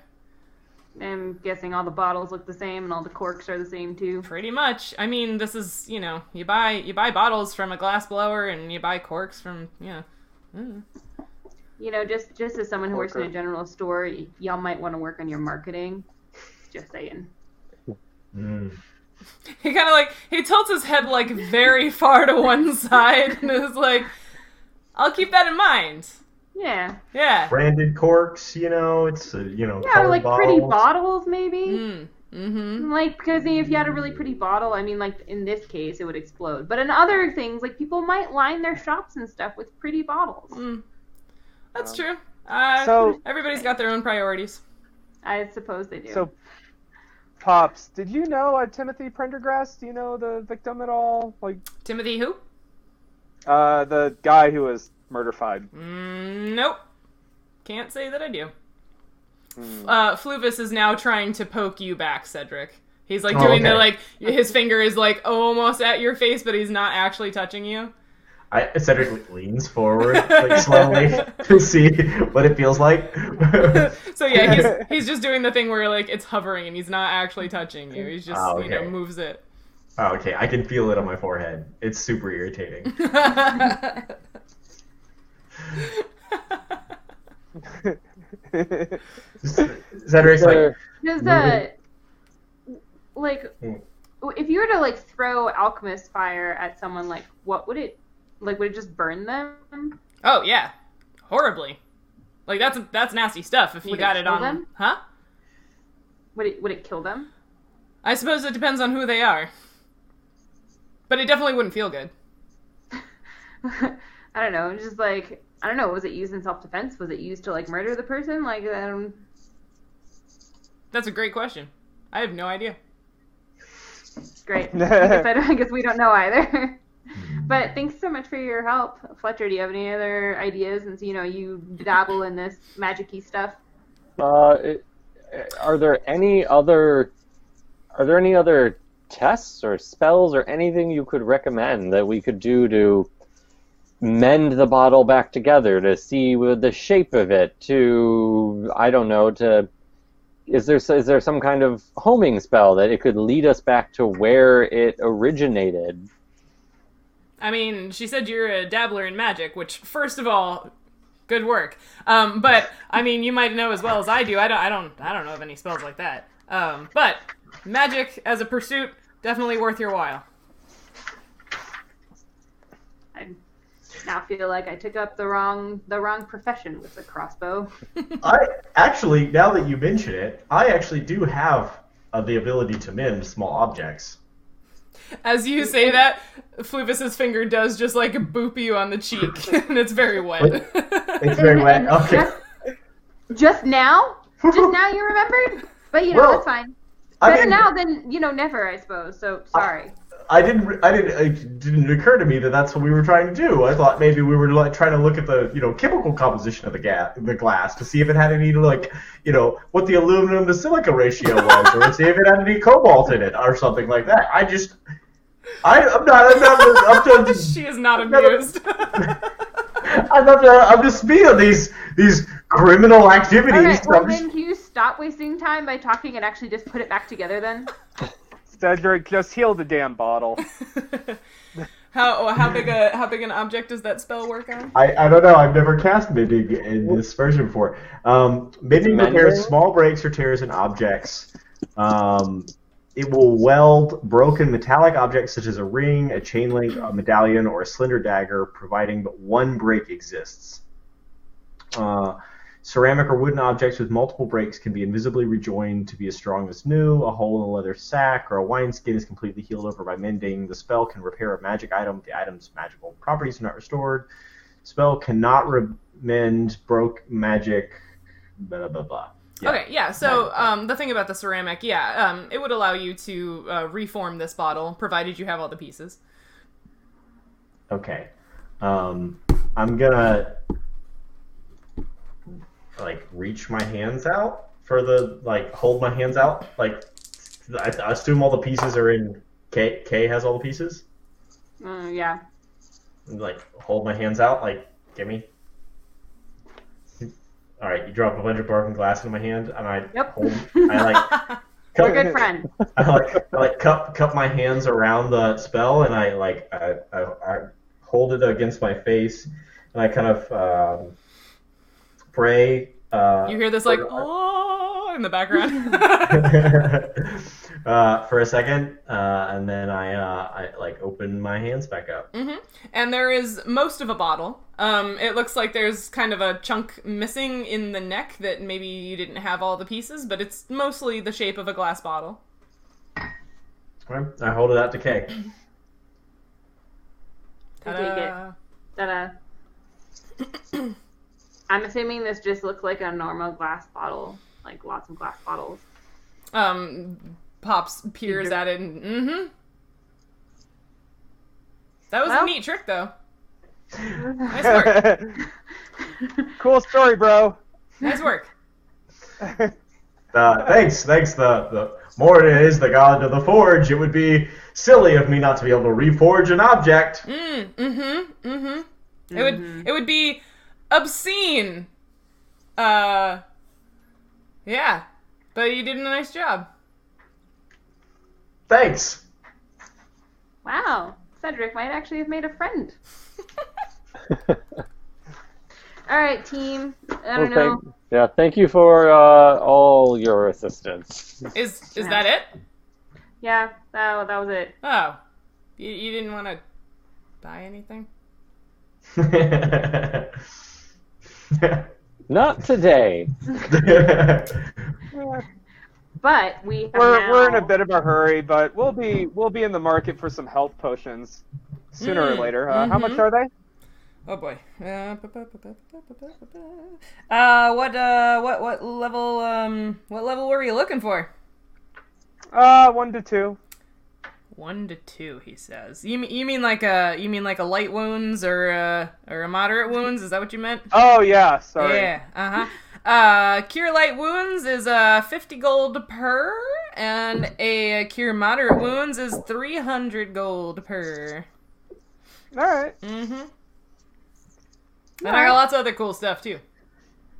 [SPEAKER 4] I'm guessing all the bottles look the same and all the corks are the same too.
[SPEAKER 1] Pretty much. I mean, this is you know you buy you buy bottles from a glass blower and you buy corks from you know.
[SPEAKER 4] You know, just just as someone who works in a general store, y- y'all might want to work on your marketing. Just saying.
[SPEAKER 6] Mm.
[SPEAKER 1] He kind of like he tilts his head like very far to one side and is like, "I'll keep that in mind."
[SPEAKER 4] Yeah.
[SPEAKER 1] Yeah.
[SPEAKER 6] branded corks, you know, it's uh, you know,
[SPEAKER 4] Yeah, or
[SPEAKER 6] colored
[SPEAKER 4] like pretty
[SPEAKER 6] bottles.
[SPEAKER 4] bottles maybe.
[SPEAKER 1] Mm. Mm-hmm.
[SPEAKER 4] Like, because if you had a really pretty bottle, I mean, like in this case, it would explode. But in other things, like people might line their shops and stuff with pretty bottles.
[SPEAKER 1] Mm. That's true. Uh,
[SPEAKER 2] so-
[SPEAKER 1] everybody's got their own priorities.
[SPEAKER 4] I suppose they do.
[SPEAKER 2] So, Pops, did you know uh, Timothy Prendergast? Do you know the victim at all? Like,
[SPEAKER 1] Timothy, who?
[SPEAKER 2] Uh, the guy who was murderfied.
[SPEAKER 1] Mm, nope. Can't say that I do.
[SPEAKER 2] Hmm.
[SPEAKER 1] Uh, Fluvis is now trying to poke you back, Cedric. He's like
[SPEAKER 6] Oh,
[SPEAKER 1] doing the like his finger is like almost at your face, but he's not actually touching you.
[SPEAKER 6] I, Cedric leans forward, like slowly, to see what it feels like.
[SPEAKER 1] So yeah, he's he's just doing the thing where like it's hovering and he's not actually touching you. He's just
[SPEAKER 6] Oh,
[SPEAKER 1] you know moves it.
[SPEAKER 6] Oh, okay, I can feel it on my forehead. It's super irritating. Cedric's like,
[SPEAKER 5] There-
[SPEAKER 4] Does uh, like,
[SPEAKER 6] Mm.
[SPEAKER 4] if you were to like throw alchemist fire at someone, like, what would it, like, would it just burn them?
[SPEAKER 1] oh yeah, horribly. Like that's that's nasty stuff. If you
[SPEAKER 4] Would
[SPEAKER 1] got it
[SPEAKER 4] kill
[SPEAKER 1] on,
[SPEAKER 4] them?
[SPEAKER 1] huh?
[SPEAKER 4] Would it would it kill them?
[SPEAKER 1] I suppose it depends on who they are. But it definitely wouldn't feel good.
[SPEAKER 4] I don't know. Just like I don't know. Was it used in self defense? Was it used to like murder the person? Like I don't.
[SPEAKER 1] That's a great question. I have no idea.
[SPEAKER 4] Great. I guess, I, don't, I guess we don't know either. but thanks so much for your help, Fletcher. Do you have any other ideas? Since you know you dabble in this magicy stuff.
[SPEAKER 5] Uh, it- are there any other are there any other tests or spells or anything you could recommend that we could do to mend the bottle back together to see the shape of it to I don't know to is there is there some kind of homing spell that it could lead us back to where it originated?
[SPEAKER 1] I mean, she said you're a dabbler in magic, which, first of all, good work. Um, but I mean, you might know as well as I do. I don't, I don't, I don't know of any spells like that. Um, but magic as a pursuit, definitely worth your while.
[SPEAKER 4] I now feel like I took up the wrong the wrong profession with the crossbow.
[SPEAKER 6] I actually, now that you mention it, I actually do have uh, the ability to mend small objects.
[SPEAKER 1] As you say that, Fluvis's finger does just like boop you on the cheek, and it's very wet.
[SPEAKER 6] It's very wet. Okay.
[SPEAKER 4] Just, just now, just now you remembered. But you know
[SPEAKER 6] Well,
[SPEAKER 4] that's fine.
[SPEAKER 6] I
[SPEAKER 4] Better
[SPEAKER 6] mean,
[SPEAKER 4] now than you know never, I suppose. So sorry.
[SPEAKER 6] I didn't. I didn't. It didn't occur to me that that's what we were trying to do. I thought maybe we were like trying to look at the you know chemical composition of the gas, the glass, to see if it had any like you know what the aluminum to silica ratio was, or see if it had any cobalt in it, or something like that. I just. I, I'm not. I'm not. I'm just.
[SPEAKER 1] she is not
[SPEAKER 6] never-
[SPEAKER 1] amused.
[SPEAKER 6] I'm not. I'm just speaking of these these criminal activities.
[SPEAKER 4] All right. Well, then can you stop wasting time by talking and actually just put it back together then?
[SPEAKER 2] Cedric, just heal the damn bottle.
[SPEAKER 1] how oh, how big a how big an object does that spell work on?
[SPEAKER 6] I, I don't know. I've never cast mending in this version before. Um, mending
[SPEAKER 5] Mending?
[SPEAKER 6] repairs small breaks or tears in objects. Um, it will weld broken metallic objects such as a ring, a chain link, a medallion, or a slender dagger, providing but one break exists. Uh, ceramic or wooden objects with multiple breaks can be invisibly rejoined to be as strong as new. A hole in a leather sack or a wineskin is completely healed over by mending. The spell can repair a magic item. The item's magical properties are not restored. Spell cannot re- mend broke magic. Blah blah blah. Yeah.
[SPEAKER 1] Okay, yeah. So um, the thing about the ceramic, yeah, um, it would allow you to uh, reform this bottle, provided you have all the pieces.
[SPEAKER 6] Okay. Um, I'm gonna like reach my hands out for the like hold my hands out like I, I assume all the pieces are in K. K has all the pieces.
[SPEAKER 4] Mm, yeah.
[SPEAKER 6] And, like hold my hands out like give me. All right, you drop a bunch of broken glass in my hand, and I
[SPEAKER 4] Yep.
[SPEAKER 6] hold. I like.
[SPEAKER 4] We're good friends.
[SPEAKER 6] I like, I like cup cup my hands around the spell, and I like I, I, I hold it against my face, and I kind of um, pray. Uh,
[SPEAKER 1] You hear this like oh in the background.
[SPEAKER 6] uh, for a second, uh, and then I uh, I like open my hands back up.
[SPEAKER 1] hmm And there is most of a bottle. Um, it looks like there's kind of a chunk missing in the neck that maybe you didn't have all the pieces, but it's mostly the shape of a glass bottle.
[SPEAKER 6] I hold it out to Kay.
[SPEAKER 4] I take it.
[SPEAKER 1] Ta-da.
[SPEAKER 4] Ta-da. I'm assuming this just looks like a normal glass bottle, like lots of glass bottles.
[SPEAKER 1] Um, Pops peers
[SPEAKER 4] Peter.
[SPEAKER 1] at it and mm-hmm. That was a neat trick, though. Nice work.
[SPEAKER 2] cool story, bro.
[SPEAKER 1] Nice work.
[SPEAKER 6] Uh, thanks, thanks. The the Moradin is the god of the forge. It would be silly of me not to be able to reforge an object.
[SPEAKER 1] Mm, mm-hmm, mm-hmm. It would it would be obscene. Uh Yeah. But you did a nice job.
[SPEAKER 6] Thanks.
[SPEAKER 4] Wow, Cedric might actually have made a friend. All right, team. I don't
[SPEAKER 5] Well,
[SPEAKER 4] know.
[SPEAKER 5] thank, yeah, thank you for uh, all your assistance.
[SPEAKER 1] Is is that it?
[SPEAKER 4] Yeah, that, that was it.
[SPEAKER 1] Oh. You, you didn't want to buy anything?
[SPEAKER 5] Not today.
[SPEAKER 4] but we
[SPEAKER 2] we're,
[SPEAKER 4] now...
[SPEAKER 2] we're in a bit of a hurry, but we'll be we'll be in the market for some health potions sooner
[SPEAKER 1] mm.
[SPEAKER 2] or later. Uh, mm-hmm. How much
[SPEAKER 1] mm-hmm.
[SPEAKER 2] are they?
[SPEAKER 1] Oh boy. Uh, uh, what uh what what level um what level were you looking for?
[SPEAKER 2] Uh one to two.
[SPEAKER 1] One to two, he says. You mean you mean like a you mean like a light wounds or a or a moderate wounds? Is that what you meant?
[SPEAKER 2] Oh yeah, sorry.
[SPEAKER 1] Yeah. Uh huh. Uh, cure light wounds is uh fifty gold per, and a cure moderate wounds is three hundred gold per.
[SPEAKER 2] All right,
[SPEAKER 1] Mm-hmm. And I got lots of other cool stuff too.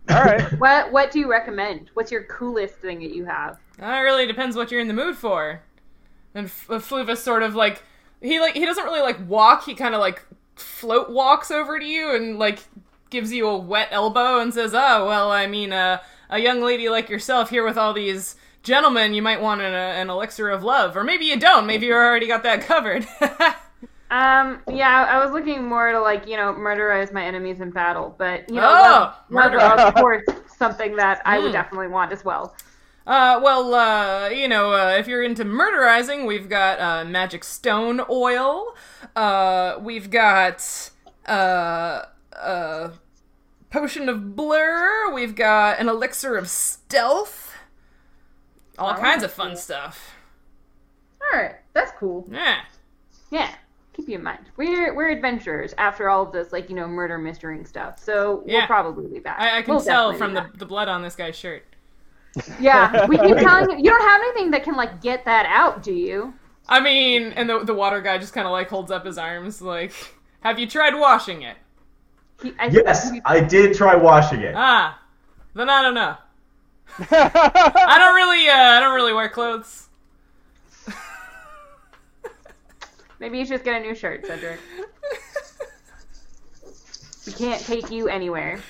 [SPEAKER 2] all right.
[SPEAKER 4] What What do you recommend? What's your coolest thing that you have?
[SPEAKER 1] Uh, It really depends what you're in the mood for. And F- uh, Fluvis sort of like he like he doesn't really like walk. He kind of like float walks over to you and like gives you a wet elbow and says, "Oh well, I mean, uh, a young lady like yourself here with all these gentlemen, you might want an, uh, an elixir of love, or maybe you don't. Maybe you already got that covered."
[SPEAKER 4] Um, yeah, I was looking more to like you know murderize my enemies in battle, but you know,
[SPEAKER 1] Oh,
[SPEAKER 4] love, love
[SPEAKER 1] murder.
[SPEAKER 4] of course something that I would
[SPEAKER 1] Hmm.
[SPEAKER 4] definitely want as well.
[SPEAKER 1] Uh, well, uh, you know, uh, if you're into murderizing, we've got uh, magic stone oil. Uh, we've got uh, uh, potion of blur. We've got an elixir of stealth. All kinds of fun stuff.
[SPEAKER 4] All right, that's cool.
[SPEAKER 1] Yeah.
[SPEAKER 4] Yeah, keep you in mind. We're we're adventurers after all of this, like you know, murder mystery stuff. So we'll
[SPEAKER 1] Yeah.
[SPEAKER 4] probably be back.
[SPEAKER 1] I, I can
[SPEAKER 4] We'll
[SPEAKER 1] tell from the, the blood on this guy's shirt.
[SPEAKER 4] Yeah, we keep telling you. You don't have anything that can like get that out, do you?
[SPEAKER 1] I mean, and the the water guy just kind of like holds up his arms, like, "Have you tried washing it?"
[SPEAKER 4] He, I,
[SPEAKER 6] Yes,
[SPEAKER 4] he-
[SPEAKER 6] I did try washing it.
[SPEAKER 1] Ah, then I don't know. I don't really, uh, I don't really wear clothes.
[SPEAKER 4] Maybe you should just get a new shirt, Cedric. We can't take you anywhere.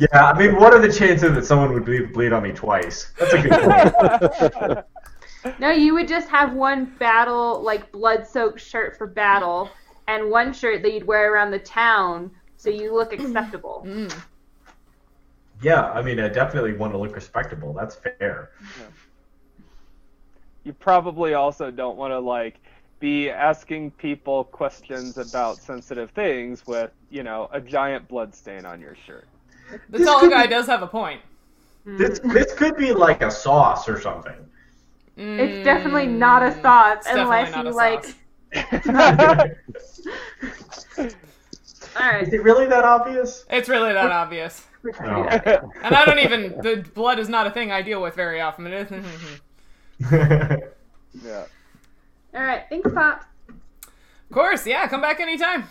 [SPEAKER 6] Yeah, I mean, what are the chances that someone would bleed, bleed on me twice? That's a good point.
[SPEAKER 4] No, you would just have one battle, like blood-soaked shirt for battle, and one shirt that you'd wear around the town so you look acceptable.
[SPEAKER 1] Mm.
[SPEAKER 6] yeah, I mean, I definitely want to look respectable. That's fair.
[SPEAKER 2] you probably also don't want to like be asking people questions about sensitive things with you know a giant blood stain on your shirt.
[SPEAKER 1] The
[SPEAKER 6] This
[SPEAKER 1] tall guy
[SPEAKER 6] be-
[SPEAKER 1] does have a point.
[SPEAKER 6] This this could be like a sauce or something. Mm.
[SPEAKER 4] It's definitely not a sauce
[SPEAKER 1] It's
[SPEAKER 4] unless you like.
[SPEAKER 1] sauce.
[SPEAKER 4] All right.
[SPEAKER 6] Is it really that obvious?
[SPEAKER 1] It's really that obvious.
[SPEAKER 6] No.
[SPEAKER 1] And I don't even. The blood is not a thing I deal with very often. It is.
[SPEAKER 2] yeah.
[SPEAKER 4] All right. Thanks, Pops.
[SPEAKER 1] Of course, yeah. Come back anytime.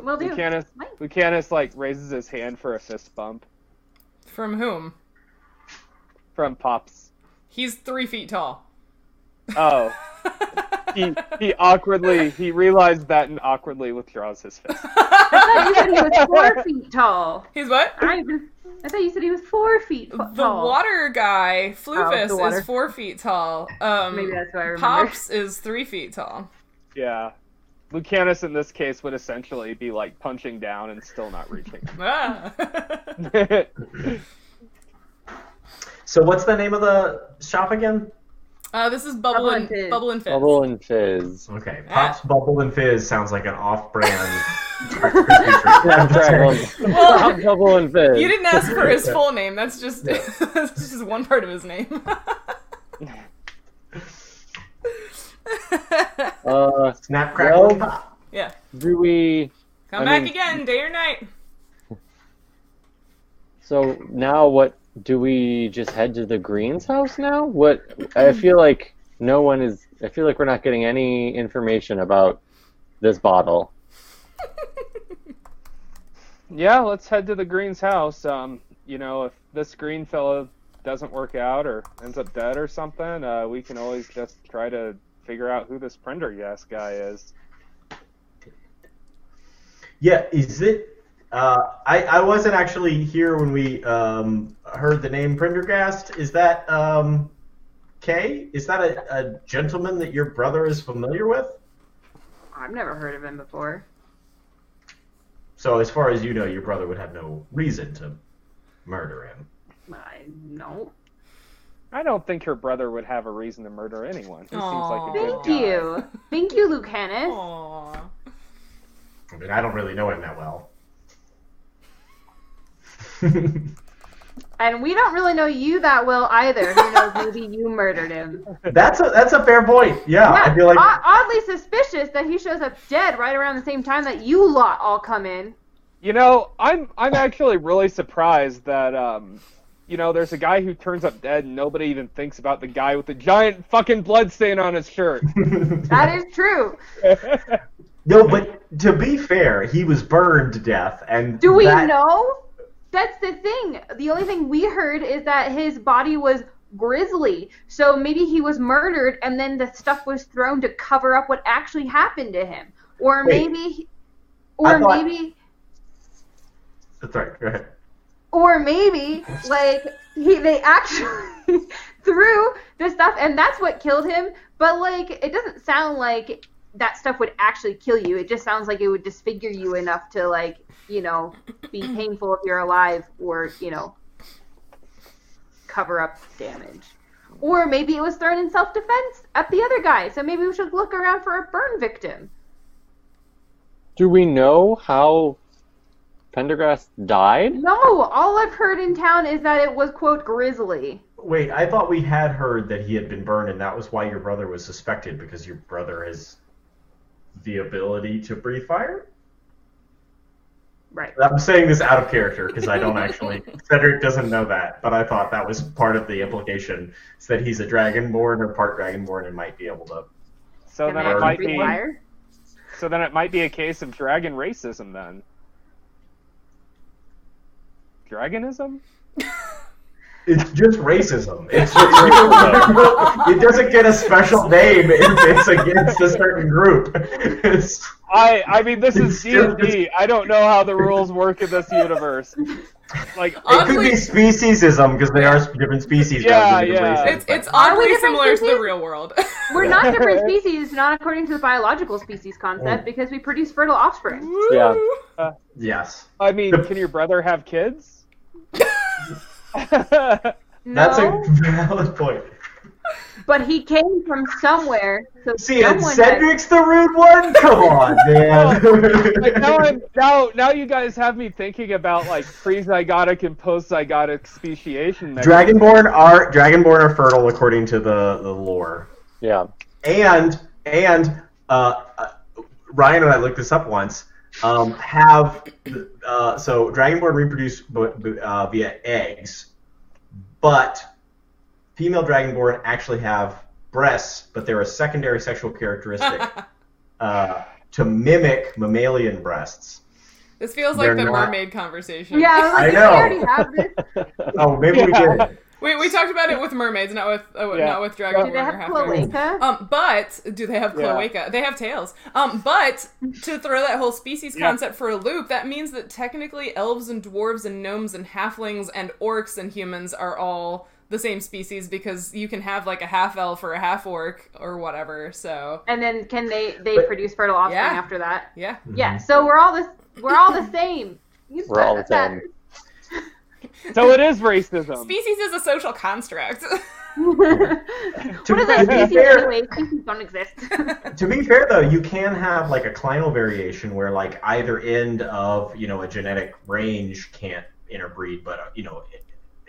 [SPEAKER 4] Will do.
[SPEAKER 2] Lucanus, Lucanus like raises his hand for a fist bump
[SPEAKER 1] From whom?
[SPEAKER 2] from Pops.
[SPEAKER 1] He's three feet tall.
[SPEAKER 2] Oh, he he awkwardly he realized that and awkwardly withdraws his fist.
[SPEAKER 4] I thought you said he was four feet tall.
[SPEAKER 1] He's what?
[SPEAKER 4] I, even- I thought you said he was four feet fa-
[SPEAKER 1] The
[SPEAKER 4] tall.
[SPEAKER 1] water guy, Floofus,
[SPEAKER 4] the water.
[SPEAKER 1] is four feet tall. Um,
[SPEAKER 4] Maybe that's what I remember.
[SPEAKER 1] Pops is three feet tall.
[SPEAKER 2] Yeah. Lucanus in this case would essentially be like punching down and still not reaching.
[SPEAKER 1] Ah.
[SPEAKER 6] so what's the name of the shop again?
[SPEAKER 1] uh, this is Bubble,
[SPEAKER 4] Bubble
[SPEAKER 1] and
[SPEAKER 4] and Fizz.
[SPEAKER 1] Bubble and Fizz.
[SPEAKER 5] Bubble and fizz.
[SPEAKER 6] Okay,
[SPEAKER 1] Ah.
[SPEAKER 6] Pops Bubble and Fizz sounds like an off-brand.
[SPEAKER 5] Snapdragon.
[SPEAKER 1] Well,
[SPEAKER 5] Bubble and fizz.
[SPEAKER 1] You didn't ask for his full name. That's just that's just one part of his name.
[SPEAKER 5] Uh,
[SPEAKER 6] Snap, crackle,
[SPEAKER 5] Well-
[SPEAKER 6] pop.
[SPEAKER 1] yeah.
[SPEAKER 5] do we?
[SPEAKER 1] Come
[SPEAKER 5] I
[SPEAKER 1] back
[SPEAKER 5] mean-
[SPEAKER 1] again, day or night.
[SPEAKER 5] So now what? Do we just head to the Greens house now? What? I feel like no one is. I feel like we're not getting any information about this bottle.
[SPEAKER 2] Yeah, let's head to the Green's house. Um, you know, if this Green fellow doesn't work out or ends up dead or something, uh, we can always just try to figure out who this Prendergast guy is.
[SPEAKER 6] Yeah, is it? Uh, I I wasn't actually here when we um, heard the name Prendergast. Is that um, Kay? Is that a, a gentleman that your brother is familiar with?
[SPEAKER 4] I've never heard of him before.
[SPEAKER 6] So as far as you know, your brother would have no reason to murder him.
[SPEAKER 4] I no.
[SPEAKER 2] I don't think her brother would have a reason to murder anyone. He seems like a good
[SPEAKER 4] Thank
[SPEAKER 2] guy.
[SPEAKER 4] you. Thank you, Lucanus.
[SPEAKER 1] Aww.
[SPEAKER 6] I mean, I don't really know him that well.
[SPEAKER 4] And we don't really know you that well either. Who knows? Maybe you murdered him.
[SPEAKER 6] that's a that's a fair point. Yeah, I feel like
[SPEAKER 4] o- oddly suspicious that he shows up dead right around the same time that you lot all come in.
[SPEAKER 2] You know, I'm I'm actually really surprised that um, you know, there's a guy who turns up dead and nobody even thinks about the guy with the giant fucking blood stain on his shirt.
[SPEAKER 4] That is true.
[SPEAKER 6] no, but to be fair, he was burned to death, and
[SPEAKER 4] Do we
[SPEAKER 6] that-
[SPEAKER 4] know? That's the thing. The only thing we heard is that his body was grisly. So maybe he was murdered and then the stuff was thrown to cover up what actually happened to him. Or
[SPEAKER 6] Wait.
[SPEAKER 4] maybe or
[SPEAKER 6] thought-
[SPEAKER 4] maybe
[SPEAKER 6] That's right. Go ahead.
[SPEAKER 4] or maybe like he they actually threw the stuff and that's what killed him but like it doesn't sound like that stuff would actually kill you. It just sounds like it would disfigure you enough to like you know be painful if you're alive or you know cover up damage. Or maybe it was thrown in self-defense at the other guy so maybe we should look around for a burn victim.
[SPEAKER 5] Do we know how Pendergast died?
[SPEAKER 4] no all i've heard in town is that it was quote grisly.
[SPEAKER 6] Wait, I thought we had heard that he had been burned, and that was why your brother was suspected because your brother has the ability to breathe fire.
[SPEAKER 4] right
[SPEAKER 6] I'm saying this out of character because I don't actually. Cedric doesn't know that, but I thought that was part of the implication. Is that he's a dragonborn or part dragonborn and might be able to.
[SPEAKER 2] So
[SPEAKER 4] Can
[SPEAKER 2] then it might be
[SPEAKER 4] fire?
[SPEAKER 2] so then it might be a case of dragon racism then. Dragonism?
[SPEAKER 6] it's just racism. It's just it doesn't get a special name if it's against a certain group. It's
[SPEAKER 2] I I mean this is
[SPEAKER 6] It's
[SPEAKER 2] D
[SPEAKER 6] still-
[SPEAKER 2] and D. I don't know how the rules work in this universe. Like
[SPEAKER 6] it could be speciesism because they are different species.
[SPEAKER 2] Yeah,
[SPEAKER 6] rather than
[SPEAKER 2] yeah.
[SPEAKER 6] races,
[SPEAKER 1] It's it's oddly
[SPEAKER 4] different
[SPEAKER 1] similar to the real world.
[SPEAKER 4] We're not different species, not according to the biological species concept, mm. because we produce fertile offspring.
[SPEAKER 5] Yeah.
[SPEAKER 6] Uh, yes.
[SPEAKER 2] I mean, can your brother have kids?
[SPEAKER 4] No,
[SPEAKER 6] That's a valid point.
[SPEAKER 4] but he came from somewhere, so
[SPEAKER 6] See, and
[SPEAKER 4] someone had-
[SPEAKER 6] Cedric's the rude one. Come on,
[SPEAKER 2] like now. I'm now now you guys have me thinking about like pre-zygotic and post-zygotic speciation. mechanisms.
[SPEAKER 6] Dragonborn are Dragonborn are fertile according to the, the lore.
[SPEAKER 5] Yeah.
[SPEAKER 6] and and uh, uh, Ryan and I looked this up once. Um, have uh, so Dragonborn reproduce b- b- uh, via eggs, but female Dragonborn actually have breasts, but they're a secondary sexual characteristic uh, to mimic mammalian breasts.
[SPEAKER 1] this feels like
[SPEAKER 6] They're
[SPEAKER 1] the
[SPEAKER 6] not-
[SPEAKER 1] mermaid conversation.
[SPEAKER 4] Yeah, I was like,
[SPEAKER 6] I
[SPEAKER 4] did we
[SPEAKER 6] know.
[SPEAKER 4] already have this?
[SPEAKER 6] Oh, maybe we
[SPEAKER 2] Yeah.
[SPEAKER 6] did.
[SPEAKER 1] We, we talked about it with mermaids, not with uh,
[SPEAKER 2] Yeah.
[SPEAKER 1] not with dragon.
[SPEAKER 4] Do they have cloaca?
[SPEAKER 1] Um, but do they have
[SPEAKER 2] Yeah.
[SPEAKER 1] cloaca? They have tails. Um, but to throw that whole species
[SPEAKER 2] Yeah.
[SPEAKER 1] concept for a loop, that means that technically elves and dwarves and gnomes and halflings and orcs and humans are all the same species because you can have like a half elf or a half orc or whatever. So
[SPEAKER 4] And then can they they
[SPEAKER 6] But-
[SPEAKER 4] produce fertile offspring
[SPEAKER 1] Yeah.
[SPEAKER 4] after that?
[SPEAKER 1] yeah,
[SPEAKER 4] Yeah. So we're all the we're all the same. You
[SPEAKER 5] We're all the
[SPEAKER 4] said
[SPEAKER 5] same.
[SPEAKER 2] So it is racism.
[SPEAKER 1] species is a social construct.
[SPEAKER 6] To,
[SPEAKER 4] is
[SPEAKER 6] to
[SPEAKER 4] a
[SPEAKER 6] be
[SPEAKER 4] species
[SPEAKER 6] fair,
[SPEAKER 4] anyway? Species don't exist.
[SPEAKER 6] to be fair though, you can have like a clinal variation where like either end of you know a genetic range can't interbreed, but uh, you know, it,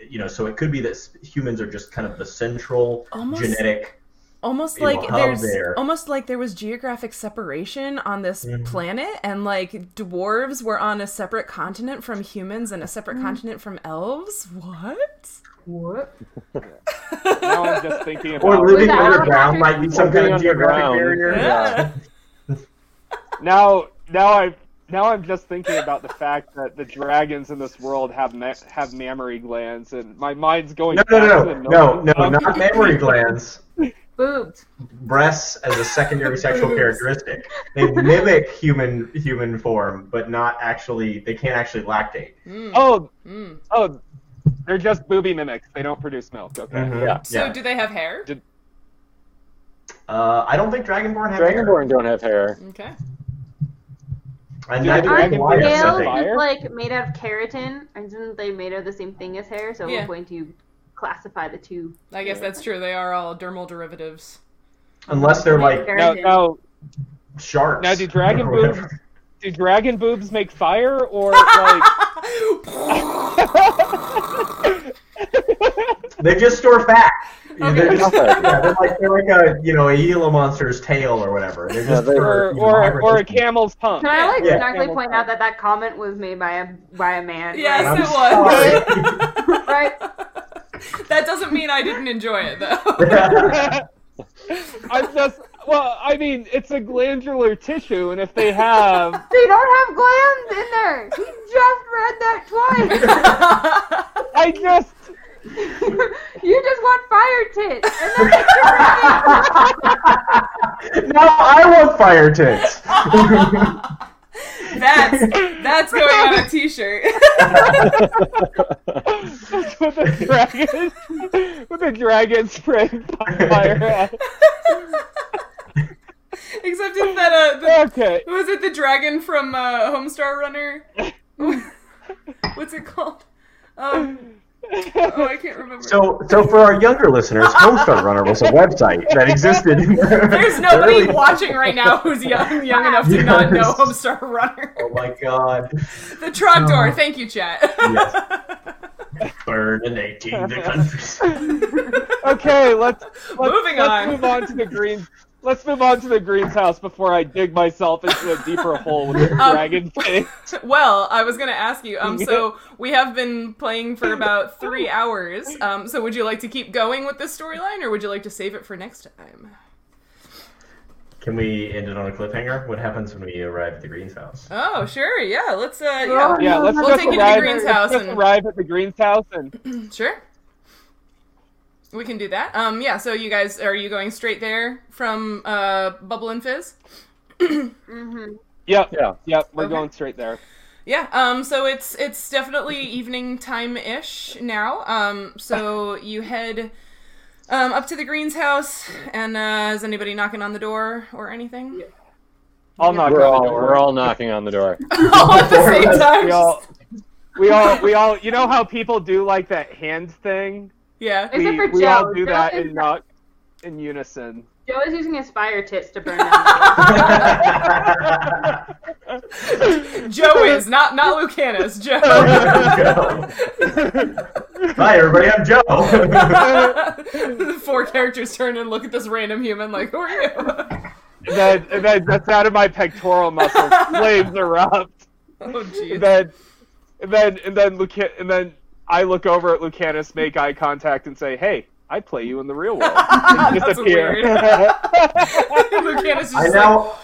[SPEAKER 6] you know, so it could be that humans are just kind of the central
[SPEAKER 1] Almost-
[SPEAKER 6] genetic.
[SPEAKER 1] Almost
[SPEAKER 6] you know,
[SPEAKER 1] like there's
[SPEAKER 6] there.
[SPEAKER 1] almost like there was geographic separation on this
[SPEAKER 6] Mhm.
[SPEAKER 1] planet and like dwarves were on a separate continent from humans and a separate continent from elves what
[SPEAKER 4] what?
[SPEAKER 2] Now I'm just thinking
[SPEAKER 6] Or
[SPEAKER 2] about
[SPEAKER 6] living
[SPEAKER 4] that
[SPEAKER 6] underground might be some kind of geographic barrier.
[SPEAKER 1] Yeah.
[SPEAKER 2] now now I now I'm just thinking about the fact that the dragons in this world have ma- have mammary glands, and my mind's going.
[SPEAKER 6] No, no,
[SPEAKER 2] back
[SPEAKER 6] no,
[SPEAKER 2] to the
[SPEAKER 6] no, no, no, not mammary glands.
[SPEAKER 4] Boobs.
[SPEAKER 6] Breasts as a secondary sexual characteristic. They mimic human human form, but not actually. They can't actually lactate.
[SPEAKER 1] Mm,
[SPEAKER 2] Oh,
[SPEAKER 1] mm.
[SPEAKER 2] oh, they're just booby mimics. They don't produce milk. Okay.
[SPEAKER 6] Mhm.
[SPEAKER 5] Yeah.
[SPEAKER 1] so
[SPEAKER 6] Yeah.
[SPEAKER 1] do they have hair
[SPEAKER 6] Uh, I don't think Dragonborn have hair.
[SPEAKER 5] Dragonborn don't have hair.
[SPEAKER 1] okay
[SPEAKER 6] And
[SPEAKER 2] Do
[SPEAKER 6] neither
[SPEAKER 2] the
[SPEAKER 6] do
[SPEAKER 4] Aren't
[SPEAKER 2] dragon
[SPEAKER 6] Goliaths,
[SPEAKER 2] boys
[SPEAKER 6] I think.
[SPEAKER 2] fire?
[SPEAKER 4] just like made out of keratin? Isn't they made of the same thing as hair? So
[SPEAKER 1] Yeah.
[SPEAKER 4] we're going to classify the two.
[SPEAKER 1] i guess that's true they are all dermal derivatives
[SPEAKER 6] Unless they're like
[SPEAKER 2] Now,
[SPEAKER 4] Keratin.
[SPEAKER 2] now,
[SPEAKER 6] sharks.
[SPEAKER 2] now, do dragon boobs do dragon boobs make fire or like?
[SPEAKER 6] They just store fat.
[SPEAKER 1] Okay.
[SPEAKER 6] They're, just, yeah, they're like they're like a you know a Gila monster's tail or whatever. They're just
[SPEAKER 5] Yeah, they-
[SPEAKER 6] for,
[SPEAKER 2] or
[SPEAKER 6] you know,
[SPEAKER 2] or, or a camel's hump.
[SPEAKER 4] Can I like
[SPEAKER 6] Yeah.
[SPEAKER 4] snarkily point out that that comment was made by a by a man?
[SPEAKER 1] Yes,
[SPEAKER 6] I'm
[SPEAKER 1] it was.
[SPEAKER 4] Right.
[SPEAKER 1] that doesn't mean i didn't enjoy it though
[SPEAKER 2] I'm just well, I mean, it's a glandular tissue, and if they have,
[SPEAKER 4] They don't have glands in there. He just read that twice.
[SPEAKER 2] I just
[SPEAKER 4] you just want fire tits. And then
[SPEAKER 6] now I want fire tits.
[SPEAKER 1] That's that's going on a t-shirt
[SPEAKER 2] with a dragon with a dragon spraying fire at.
[SPEAKER 1] except that uh the,
[SPEAKER 2] Okay.
[SPEAKER 1] was it the dragon from uh homestar runner what's it called um oh i can't remember
[SPEAKER 6] So, so for our younger listeners, Homestar Runner was a website that existed.
[SPEAKER 1] There's nobody
[SPEAKER 6] early-
[SPEAKER 1] watching right now who's young, young enough to not know Homestar Runner.
[SPEAKER 6] Oh my god!
[SPEAKER 1] The Trogdor.
[SPEAKER 6] Uh, oh.
[SPEAKER 1] Thank you, chat.
[SPEAKER 6] Yes. Burn in 18 countries.
[SPEAKER 2] Okay, let's, let's
[SPEAKER 1] Moving
[SPEAKER 2] let's
[SPEAKER 1] on.
[SPEAKER 2] move on to the green. Let's move on to the green's house before I dig myself into a deeper hole with the
[SPEAKER 1] Um,
[SPEAKER 2] dragon thing.
[SPEAKER 1] well, I was gonna ask you. Um, so we have been playing for about three hours. Um, so would you like to keep going with this storyline, or would you like to save it for next time?
[SPEAKER 6] Can we end it on a cliffhanger? What happens when we arrive at the Green's house?
[SPEAKER 1] Oh, sure. Yeah. Let's. Uh, yeah.
[SPEAKER 2] Yeah, let's
[SPEAKER 1] We'll
[SPEAKER 2] just
[SPEAKER 1] take you to the
[SPEAKER 2] arrive.
[SPEAKER 1] Green's house and-
[SPEAKER 2] arrive at the green's house and
[SPEAKER 1] Sure. We can do that. Um, yeah. So you guys, are you going straight there from uh, Bubble and Fizz?
[SPEAKER 4] hmm
[SPEAKER 2] Yep.
[SPEAKER 5] Yeah.
[SPEAKER 2] Yep. We're
[SPEAKER 1] Okay.
[SPEAKER 2] going straight there.
[SPEAKER 1] Yeah. Um. So it's it's definitely evening time ish now. Um. So you head um up to the Greens house, and uh, is anybody knocking on the door or anything?
[SPEAKER 2] I'll knock
[SPEAKER 5] We're
[SPEAKER 2] on the
[SPEAKER 5] all,
[SPEAKER 2] door.
[SPEAKER 5] we're all knocking on the door.
[SPEAKER 1] all at the same time.
[SPEAKER 2] we all, we all, we all. You know how people do like that hand thing?
[SPEAKER 1] Yeah.
[SPEAKER 4] Except
[SPEAKER 2] we,
[SPEAKER 4] for
[SPEAKER 2] we
[SPEAKER 4] Joe.
[SPEAKER 2] all do
[SPEAKER 4] Joe
[SPEAKER 2] that
[SPEAKER 4] is-
[SPEAKER 2] and knock uh, in unison.
[SPEAKER 4] Joe is using his fire tits to burn down.
[SPEAKER 1] Joe is not not Lucanus. Joe.
[SPEAKER 6] Hi, everybody. I'm Joe.
[SPEAKER 1] the four characters turn and look at this random human like, who are you?
[SPEAKER 2] And then, and then that's out of my pectoral muscles. Flames erupt.
[SPEAKER 1] oh
[SPEAKER 2] And
[SPEAKER 1] jeez.
[SPEAKER 2] then, and then, and then, Luca- and then I look over at Lucanus, make eye contact, and say, "Hey, I play you in the real world." And
[SPEAKER 1] That's
[SPEAKER 2] disappear.
[SPEAKER 1] weird. Lucanus is
[SPEAKER 6] I
[SPEAKER 1] just
[SPEAKER 6] know.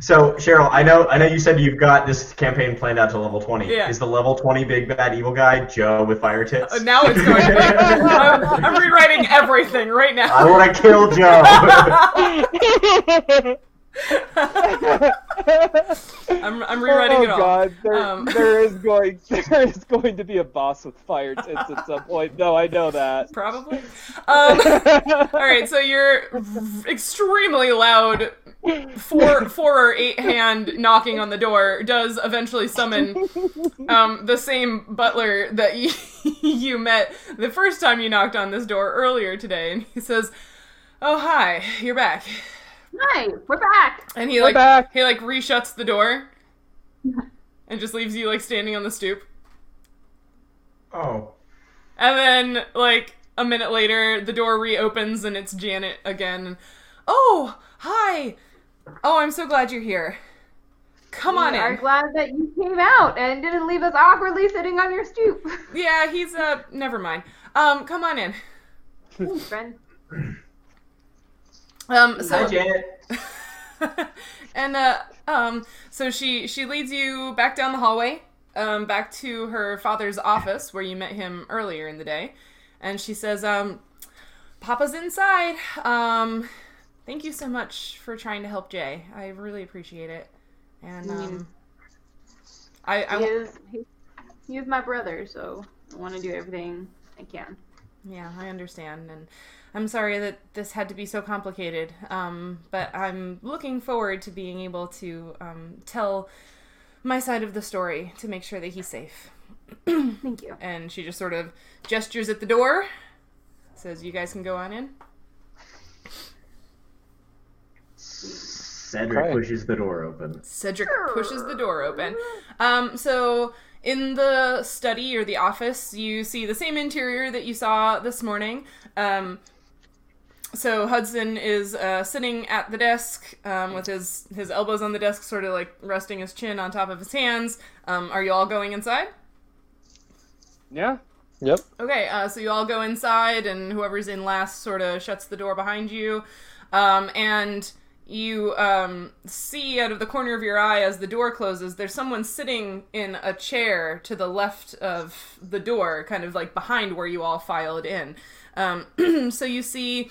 [SPEAKER 6] So Cheryl, I know, I know you said you've got this campaign planned out to level twenty.
[SPEAKER 1] Yeah.
[SPEAKER 6] Is the level twenty big bad evil guy Joe with fire tits?
[SPEAKER 1] like, now it's going. I'm, I'm rewriting everything right now.
[SPEAKER 6] I
[SPEAKER 1] now.
[SPEAKER 6] want to kill Joe.
[SPEAKER 1] I'm, I'm rewriting
[SPEAKER 2] oh,
[SPEAKER 1] it all.
[SPEAKER 2] God, there,
[SPEAKER 1] Um,
[SPEAKER 2] there is going there is going to be a boss with fire tits at some point. No, I know that.
[SPEAKER 1] Probably. Um, all right, so your extremely loud four four or eight hand knocking on the door does eventually summon um, the same butler that you, you met the first time you knocked on this door earlier today, and he says, "Oh hi, you're back."
[SPEAKER 4] Hi, we're back.
[SPEAKER 1] And he
[SPEAKER 2] We're
[SPEAKER 1] like
[SPEAKER 2] back.
[SPEAKER 1] he like reshuts the door and just leaves you like standing on the stoop.
[SPEAKER 6] oh.
[SPEAKER 1] And then, like, a minute later, the door reopens and it's Janet again. Oh, hi! Oh, I'm so glad you're here. Come on in.
[SPEAKER 4] we are
[SPEAKER 1] in.
[SPEAKER 4] glad that you came out and didn't leave us awkwardly sitting on your stoop.
[SPEAKER 1] Yeah, he's, uh, never mind. Um, come on in.
[SPEAKER 4] Thanks, friend.
[SPEAKER 1] Um, so. And, uh, um, so she, she leads you back down the hallway, um, back to her father's office where you met him earlier in the day. And she says, um, Papa's inside. Um, thank you so much for trying to help Jay. I really appreciate it. And um, I, I
[SPEAKER 4] He is he, he is my brother, so I want to do everything I can.
[SPEAKER 1] yeah, I understand, and I'm sorry that this had to be so complicated. Um, but I'm looking forward to being able to um, tell my side of the story to make sure that he's safe.
[SPEAKER 4] Thank you.
[SPEAKER 1] And she just sort of gestures at the door, says, "You guys can go on in."
[SPEAKER 6] Cedric
[SPEAKER 5] Okay.
[SPEAKER 6] pushes the door open.
[SPEAKER 1] Cedric pushes the door open. Um, so in the study or the office, you see the same interior that you saw this morning. Um, so Hudson is uh, sitting at the desk um, with his his elbows on the desk, sort of like resting his chin on top of his hands. Um, are you all going inside?
[SPEAKER 2] Yeah.
[SPEAKER 5] Yep.
[SPEAKER 1] Okay, uh, so you all go inside, and whoever's in last sort of shuts the door behind you. Um, and you um, see out of the corner of your eye as the door closes, there's someone sitting in a chair to the left of the door, kind of like behind where you all filed in. Um, so you see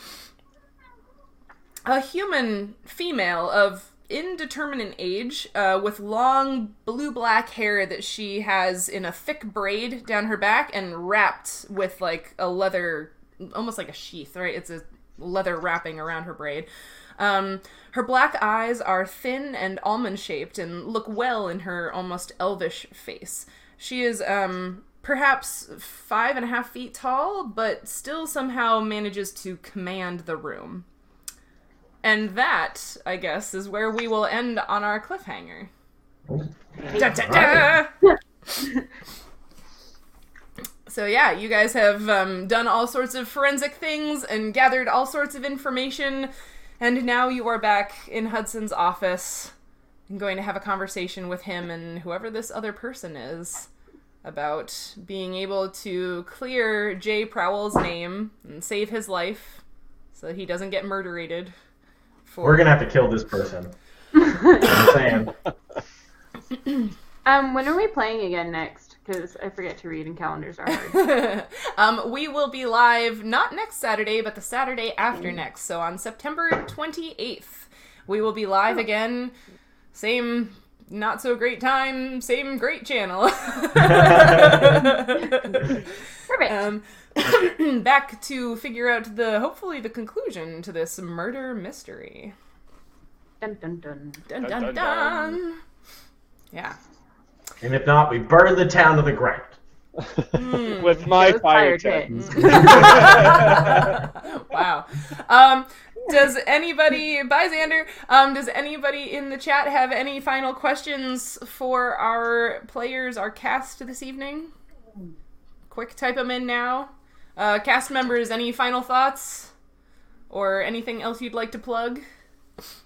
[SPEAKER 1] a human female of indeterminate age uh, with long blue black hair that she has in a thick braid down her back and wrapped with like a leather almost like a sheath right? It's a leather wrapping around her braid. Um, her black eyes are thin and almond shaped and look well in her almost elvish face. She is um, perhaps five and a half feet tall but still somehow manages to command the room and that, I guess, is where we will end on our cliffhanger. Da, da, da! so yeah, you guys have um, done all sorts of forensic things and gathered all sorts of information, and now you are back in Hudson's office and going to have a conversation with him and whoever this other person is about being able to clear Jay Prowell's name and save his life so that he doesn't get murderated. For...
[SPEAKER 6] We're gonna have to kill this person. I'm saying.
[SPEAKER 4] Um, when are we playing again next? because I forget to read and calendars are hard.
[SPEAKER 1] um, we will be live not next Saturday, but the Saturday after next. So on September 28th, we will be live again. Same not so great time, same great channel.
[SPEAKER 4] Perfect.
[SPEAKER 1] um, back to figure out the hopefully the conclusion to this murder mystery.
[SPEAKER 4] dun dun dun.
[SPEAKER 1] Dun
[SPEAKER 2] Dun,
[SPEAKER 1] dun dun.
[SPEAKER 2] dun, dun.
[SPEAKER 1] Yeah.
[SPEAKER 6] And if not, we burn the town to the ground.
[SPEAKER 2] With my fire
[SPEAKER 4] fire
[SPEAKER 2] jet.
[SPEAKER 1] wow. Um, does anybody, bye Xander, um, does anybody in the chat have any final questions for our players, our cast this evening? Quick, type them in now. Uh, cast members, any final thoughts? Or anything else you'd like to plug?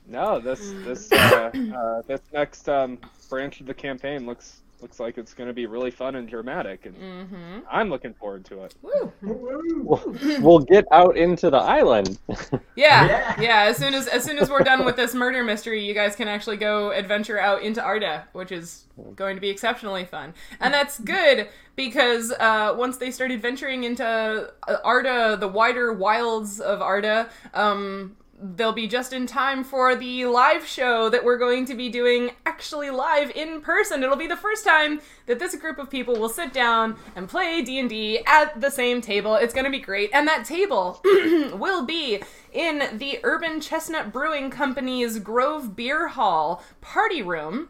[SPEAKER 2] No, this this uh, uh, this next um, branch of the campaign looks looks like it's going to be really fun and dramatic, and
[SPEAKER 1] Mm-hmm.
[SPEAKER 2] I'm looking forward to it.
[SPEAKER 1] Woo.
[SPEAKER 5] We'll, we'll get out into the island.
[SPEAKER 1] Yeah,
[SPEAKER 6] Yeah.
[SPEAKER 1] yeah. As soon as as soon as we're done with this murder mystery, you guys can actually go adventure out into Arda, which is going to be exceptionally fun. And that's good because uh, once they start adventuring into uh, Arda, the wider wilds of Arda, um, they'll be just in time for the live show that we're going to be doing actually live in person. It'll be the first time that this group of people will sit down and play D&D at the same table. It's going to be great. And that table will be in the Urban Chestnut Brewing Company's Grove Beer Hall party room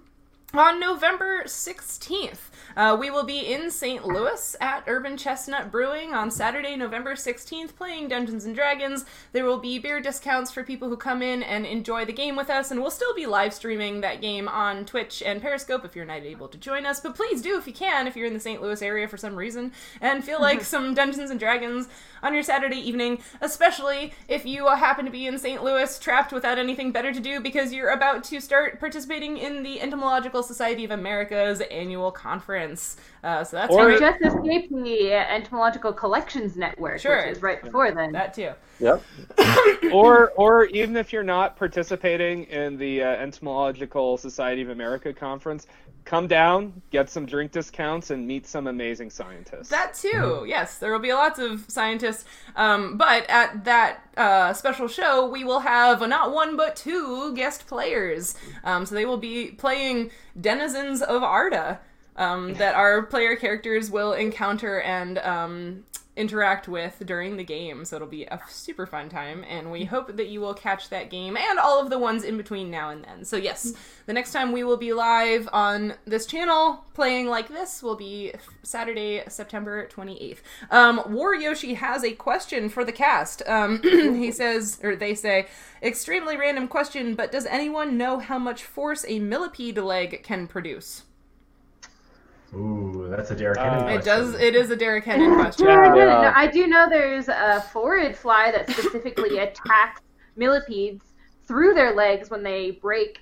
[SPEAKER 1] on November 16th. Uh, we will be in St. Louis at Urban Chestnut Brewing on Saturday, November 16th, playing Dungeons and Dragons. There will be beer discounts for people who come in and enjoy the game with us, and we'll still be live streaming that game on Twitch and Periscope if you're not able to join us. But please do if you can, if you're in the St. Louis area for some reason and feel like some Dungeons and Dragons on your Saturday evening, especially if you uh, happen to be in St. Louis trapped without anything better to do because you're about to start participating in the Entomological Society of America's annual conference. Uh, so that's
[SPEAKER 2] Or-
[SPEAKER 4] We
[SPEAKER 1] right.
[SPEAKER 4] just escaped the Entomological Collections Network,
[SPEAKER 1] Sure.
[SPEAKER 4] which is right before then.
[SPEAKER 1] that too.
[SPEAKER 5] Yep.
[SPEAKER 2] or or even if you're not participating in the uh, Entomological Society of America conference, come down, get some drink discounts, and meet some amazing scientists.
[SPEAKER 1] That too, yes. There will be lots of scientists. Um, but at that uh, special show, we will have not one but two guest players. Um, so they will be playing denizens of Arda um, that our player characters will encounter and um, interact with during the game. So it'll be a super fun time, and we hope that you will catch that game and all of the ones in between now and then. So yes, the next time we will be live on this channel playing like this will be Saturday, September 28th. Um, War Yoshi has a question for the cast. Um, he says, or they say, extremely random question, but does anyone know how much force a millipede leg can produce?
[SPEAKER 6] Ooh, that's a Derek
[SPEAKER 2] Uh,
[SPEAKER 6] Henning
[SPEAKER 2] It
[SPEAKER 6] question.
[SPEAKER 1] It does. It is a Derek Hennen question.
[SPEAKER 2] Yeah.
[SPEAKER 4] No, I do know there's a phorid fly that specifically attacks millipedes through their legs when they break,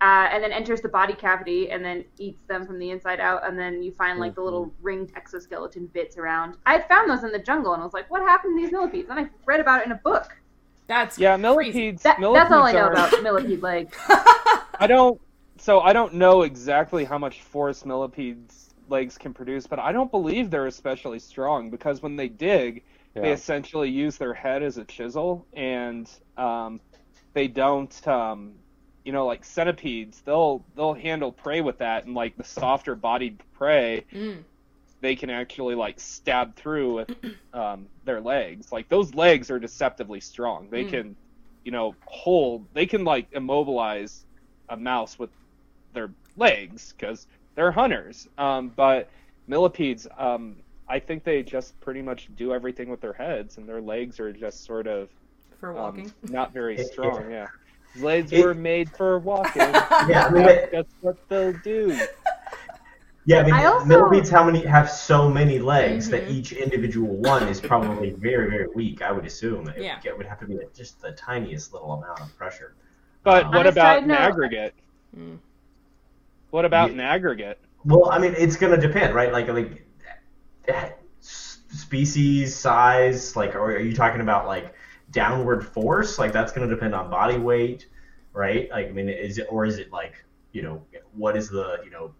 [SPEAKER 4] uh, and then enters the body cavity and then eats them from the inside out. And then you find like the little ringed exoskeleton bits around. I had found those in the jungle, and I was like, "What happened to these millipedes?" And I read about it in a book.
[SPEAKER 1] That's
[SPEAKER 2] yeah,
[SPEAKER 1] crazy.
[SPEAKER 2] millipedes.
[SPEAKER 4] That,
[SPEAKER 2] millipedes
[SPEAKER 4] that's all I know
[SPEAKER 2] are-
[SPEAKER 4] about millipede legs.
[SPEAKER 2] I don't. So I don't know exactly how much force millipedes legs can produce, but I don't believe they're especially strong because when they dig, they essentially use their head as a chisel, and um, they don't. Um, you know, like centipedes, they'll they'll handle prey with that, and like the softer bodied prey,
[SPEAKER 1] Mm.
[SPEAKER 2] they can actually like stab through with um, their legs. Like those legs are deceptively strong. They
[SPEAKER 1] Mm.
[SPEAKER 2] can, you know, hold. They can like immobilize a mouse with their legs because they're hunters. Um, but millipedes, um, I think they just pretty much do everything with their heads, and their legs are just sort of
[SPEAKER 1] for
[SPEAKER 2] um,
[SPEAKER 1] walking.
[SPEAKER 2] not very
[SPEAKER 6] It-
[SPEAKER 2] strong. Yeah, legs
[SPEAKER 6] It-
[SPEAKER 2] were made for walking.
[SPEAKER 6] Yeah, I mean,
[SPEAKER 2] that's, that's what they'll do.
[SPEAKER 6] yeah, I mean,
[SPEAKER 4] I also-
[SPEAKER 6] millipedes how many have so many legs that
[SPEAKER 1] Mhm.
[SPEAKER 6] each individual one is probably very, very weak. I would assume it,
[SPEAKER 1] Yeah.
[SPEAKER 6] it would have to be like just the tiniest little amount of pressure.
[SPEAKER 2] But
[SPEAKER 6] Um,
[SPEAKER 2] what about an
[SPEAKER 4] note-
[SPEAKER 2] aggregate?
[SPEAKER 1] Mm.
[SPEAKER 2] What about
[SPEAKER 6] Yeah.
[SPEAKER 2] an aggregate?
[SPEAKER 6] Well, I mean, it's gonna depend, right? Like, like species, size. Like, are, are you talking about like downward force? Like, that's gonna depend on body weight, right? Like, I mean, is it or is it like, you know, what is the, you know,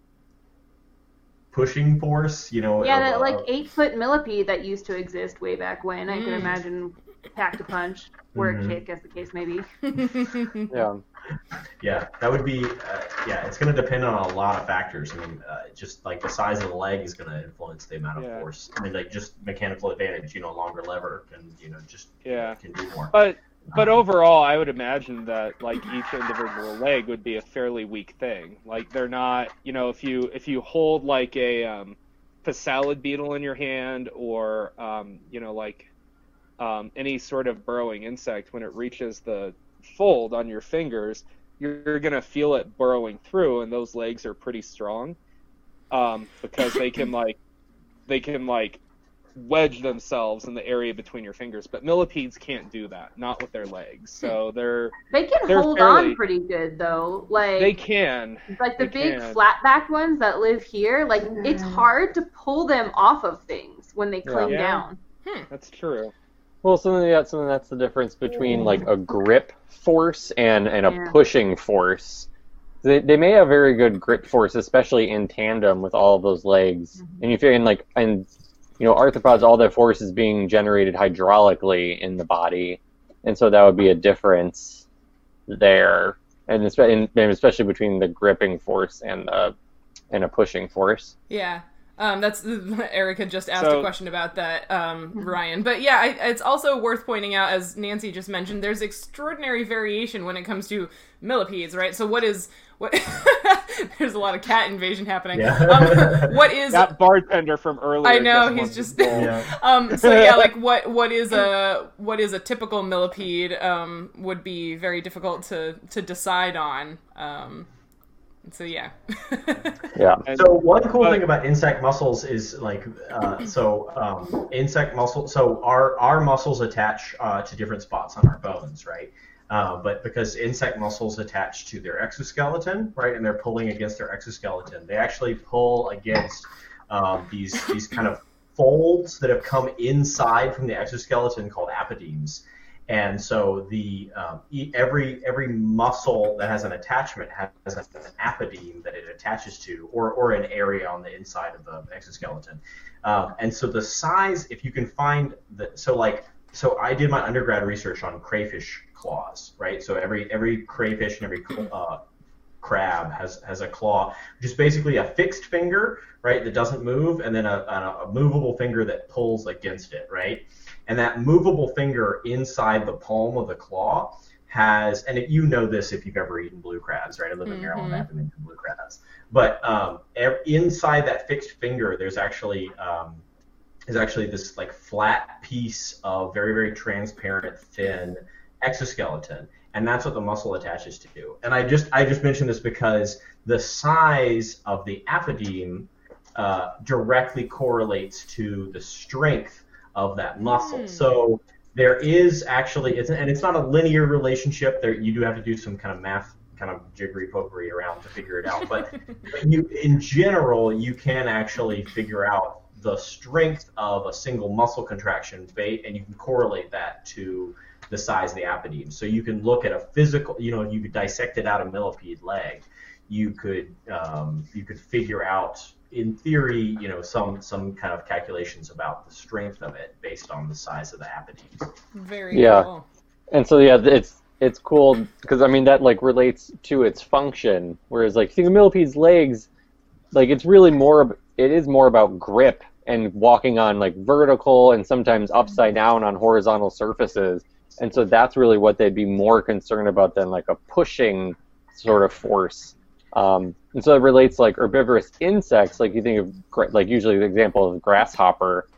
[SPEAKER 6] pushing force. You know.
[SPEAKER 4] Yeah,
[SPEAKER 6] of-
[SPEAKER 4] that like eight foot millipede that used to exist way back when. I can
[SPEAKER 1] Mm.
[SPEAKER 4] imagine packed a punch or
[SPEAKER 6] Mhm.
[SPEAKER 4] a kick, as the case may be.
[SPEAKER 5] Yeah.
[SPEAKER 6] Yeah, that would be. Uh, yeah, it's going to depend on a lot of factors. I mean, uh, just like the size of the leg is going to influence the amount of
[SPEAKER 2] Yeah.
[SPEAKER 6] force. I mean, like just mechanical advantage. You know, longer lever can you know just
[SPEAKER 2] Yeah.
[SPEAKER 6] can do more.
[SPEAKER 2] But but
[SPEAKER 6] Um,
[SPEAKER 2] overall, I would imagine that like each individual leg would be a fairly weak thing. Like they're not, you know, if you if you hold like a um, a salad beetle in your hand or um, you know like um, any sort of burrowing insect when it reaches the fold on your fingers, you're gonna feel it burrowing through, and those legs are pretty strong um, because they can like they can like wedge themselves in the area between your fingers. But millipedes can't do that, not with their legs. So they're
[SPEAKER 4] They can
[SPEAKER 2] They're
[SPEAKER 4] hold
[SPEAKER 2] fairly-
[SPEAKER 4] on pretty good though. Like
[SPEAKER 2] they can.
[SPEAKER 4] like the big
[SPEAKER 2] can.
[SPEAKER 4] flat-backed ones that live here, like it's hard to pull them off of things when they cling
[SPEAKER 2] Yeah.
[SPEAKER 4] down.
[SPEAKER 2] That's true.
[SPEAKER 5] Well, something that's so then that's the difference between like a grip force and and a
[SPEAKER 4] Yeah.
[SPEAKER 5] pushing force. They, they may have very good grip force, especially in tandem with all of those legs. Mm-hmm. And you figure in like and you know arthropods, all their force is being generated hydraulically in the body, and so that would be a difference there, and especially between the gripping force and the and a pushing force.
[SPEAKER 1] Yeah. Um, that's Erica just asked
[SPEAKER 2] So-
[SPEAKER 1] a question about that, um, Ryan. But yeah, I, it's also worth pointing out, as Nancy just mentioned, there's extraordinary variation when it comes to millipedes, right? So what is what? there's a lot of cat invasion happening.
[SPEAKER 6] Yeah.
[SPEAKER 1] Um, what is?
[SPEAKER 2] That bartender from earlier.
[SPEAKER 1] I know, he's just-
[SPEAKER 2] the
[SPEAKER 6] yeah.
[SPEAKER 1] Um, so yeah, like what what is a what is a typical millipede um, would be very difficult to to decide on. So yeah.
[SPEAKER 5] Yeah.
[SPEAKER 6] So one cool
[SPEAKER 2] but-
[SPEAKER 6] thing about insect muscles is like uh, so um, insect muscle. So our our muscles attach uh, to different spots on our bones, right? Uh, but because insect muscles attach to their exoskeleton, right, and they're pulling against their exoskeleton, they actually pull against um, these these kind of folds that have come inside from the exoskeleton called apodemes. And so the um, every every muscle that has an attachment has an apodeme that it attaches to, or, or an area on the inside of the exoskeleton. Um, and so the size, if you can find the so like so I did my undergrad research on crayfish claws, right? So every every crayfish and every uh, crab has has a claw, which is basically a fixed finger, right, that doesn't move, and then a, a, a movable finger that pulls against it, right? And that movable finger inside the palm of the claw has, and you know this if you've ever eaten blue crabs, right? I live in Maryland, I've been eating blue crabs. But um, ev- inside that fixed finger, there's actually um, is actually this like flat piece of very very transparent thin exoskeleton and that's what the muscle attaches to and i just i just mentioned this because the size of the apodeme uh, directly correlates to the strength of that muscle.
[SPEAKER 1] Hmm.
[SPEAKER 6] so there is actually it's and it's not a linear relationship. There you do have to do some kind of math kind of jiggery pokery around to figure it out. But but you in general you can actually figure out the strength of a single muscle contraction and you can correlate that to the size of the apodeme so you can look at a physical you know you could dissect it out a millipede leg. You could um, you could figure out in theory you know some some kind of calculations about the strength of it based on the size of the apodemes
[SPEAKER 1] Very
[SPEAKER 5] Yeah.
[SPEAKER 1] cool.
[SPEAKER 5] And so yeah, it's it's cool because I mean that like relates to its function. Whereas like think of millipede's legs, like it's really more it is more about grip and walking on like vertical and sometimes upside mm-hmm. down on horizontal surfaces. And so that's really what they'd be more concerned about than like a pushing sort of force. Um, and so it relates like herbivorous insects, like you think of like usually the example of grasshopper.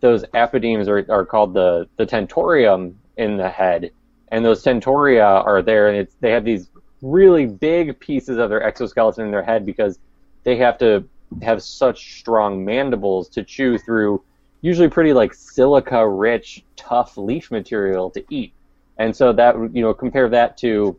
[SPEAKER 5] Those apodemes are, are called the the tentorium in the head, and those tentoria are there, and they have these really big pieces of their exoskeleton in their head because they have to have such strong mandibles to chew through usually pretty like silica rich tough leaf material to eat and so that you know compare that to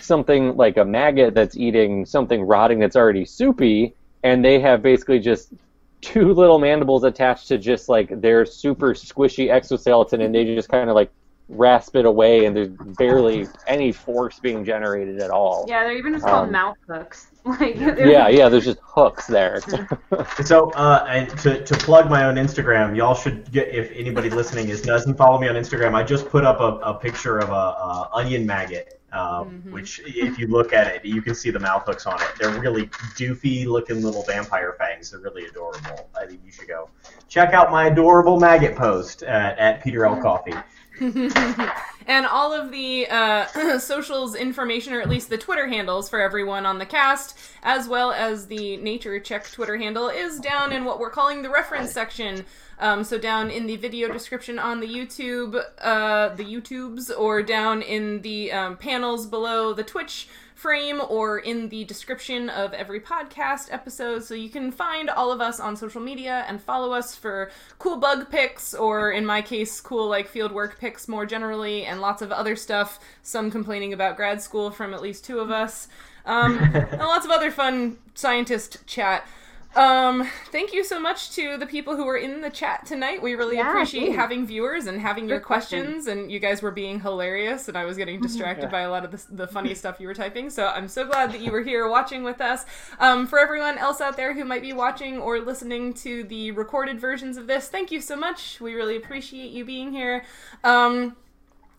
[SPEAKER 5] something like a maggot that's eating something rotting that's already soupy and they have basically just two little mandibles attached to just like their super squishy exoskeleton and they just kind of like rasp it away, and there's barely any force being generated at all.
[SPEAKER 4] Yeah, they're even just called
[SPEAKER 5] Um,
[SPEAKER 4] mouth hooks. Like,
[SPEAKER 5] Yeah, yeah. There's just hooks there.
[SPEAKER 6] So, uh, and to, to plug my own Instagram, y'all should get if anybody listening is doesn't follow me on Instagram. I just put up a, a picture of a, a onion maggot, uh,
[SPEAKER 1] Mhm.
[SPEAKER 6] which if you look at it, you can see the mouth hooks on it. They're really doofy looking little vampire fangs. They're really adorable. I think you should go check out my adorable maggot post at, at Peter L Coffey.
[SPEAKER 1] and all of the uh, socials information, or at least the Twitter handles for everyone on the cast, as well as the Nature Check Twitter handle, is down in what we're calling the reference section. Um, so down in the video description on the YouTube, uh, the YouTubes, or down in the um, panels below the Twitch frame or in the description of every podcast episode so you can find all of us on social media and follow us for cool bug pics or in my case cool like field work pics more generally and lots of other stuff. Some complaining about grad school from at least two of us. Um, and lots of other fun scientist chat um, thank you so much to the people who were in the chat tonight. We really
[SPEAKER 4] Yeah,
[SPEAKER 1] appreciate having viewers and having your
[SPEAKER 4] questions.
[SPEAKER 1] questions. And you guys were being hilarious, and I was getting distracted by a lot of the, the funny stuff you were typing. So I'm so glad that you were here watching with us. Um, for everyone else out there who might be watching or listening to the recorded versions of this, thank you so much. We really appreciate you being here. Um,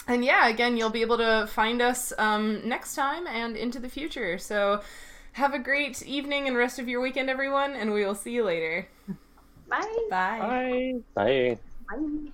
[SPEAKER 1] and yeah, again, you'll be able to find us um, next time and into the future. So have a great evening and rest of your weekend, everyone, and we will see you later.
[SPEAKER 4] Bye.
[SPEAKER 1] Bye.
[SPEAKER 2] Bye.
[SPEAKER 5] Bye.
[SPEAKER 4] Bye.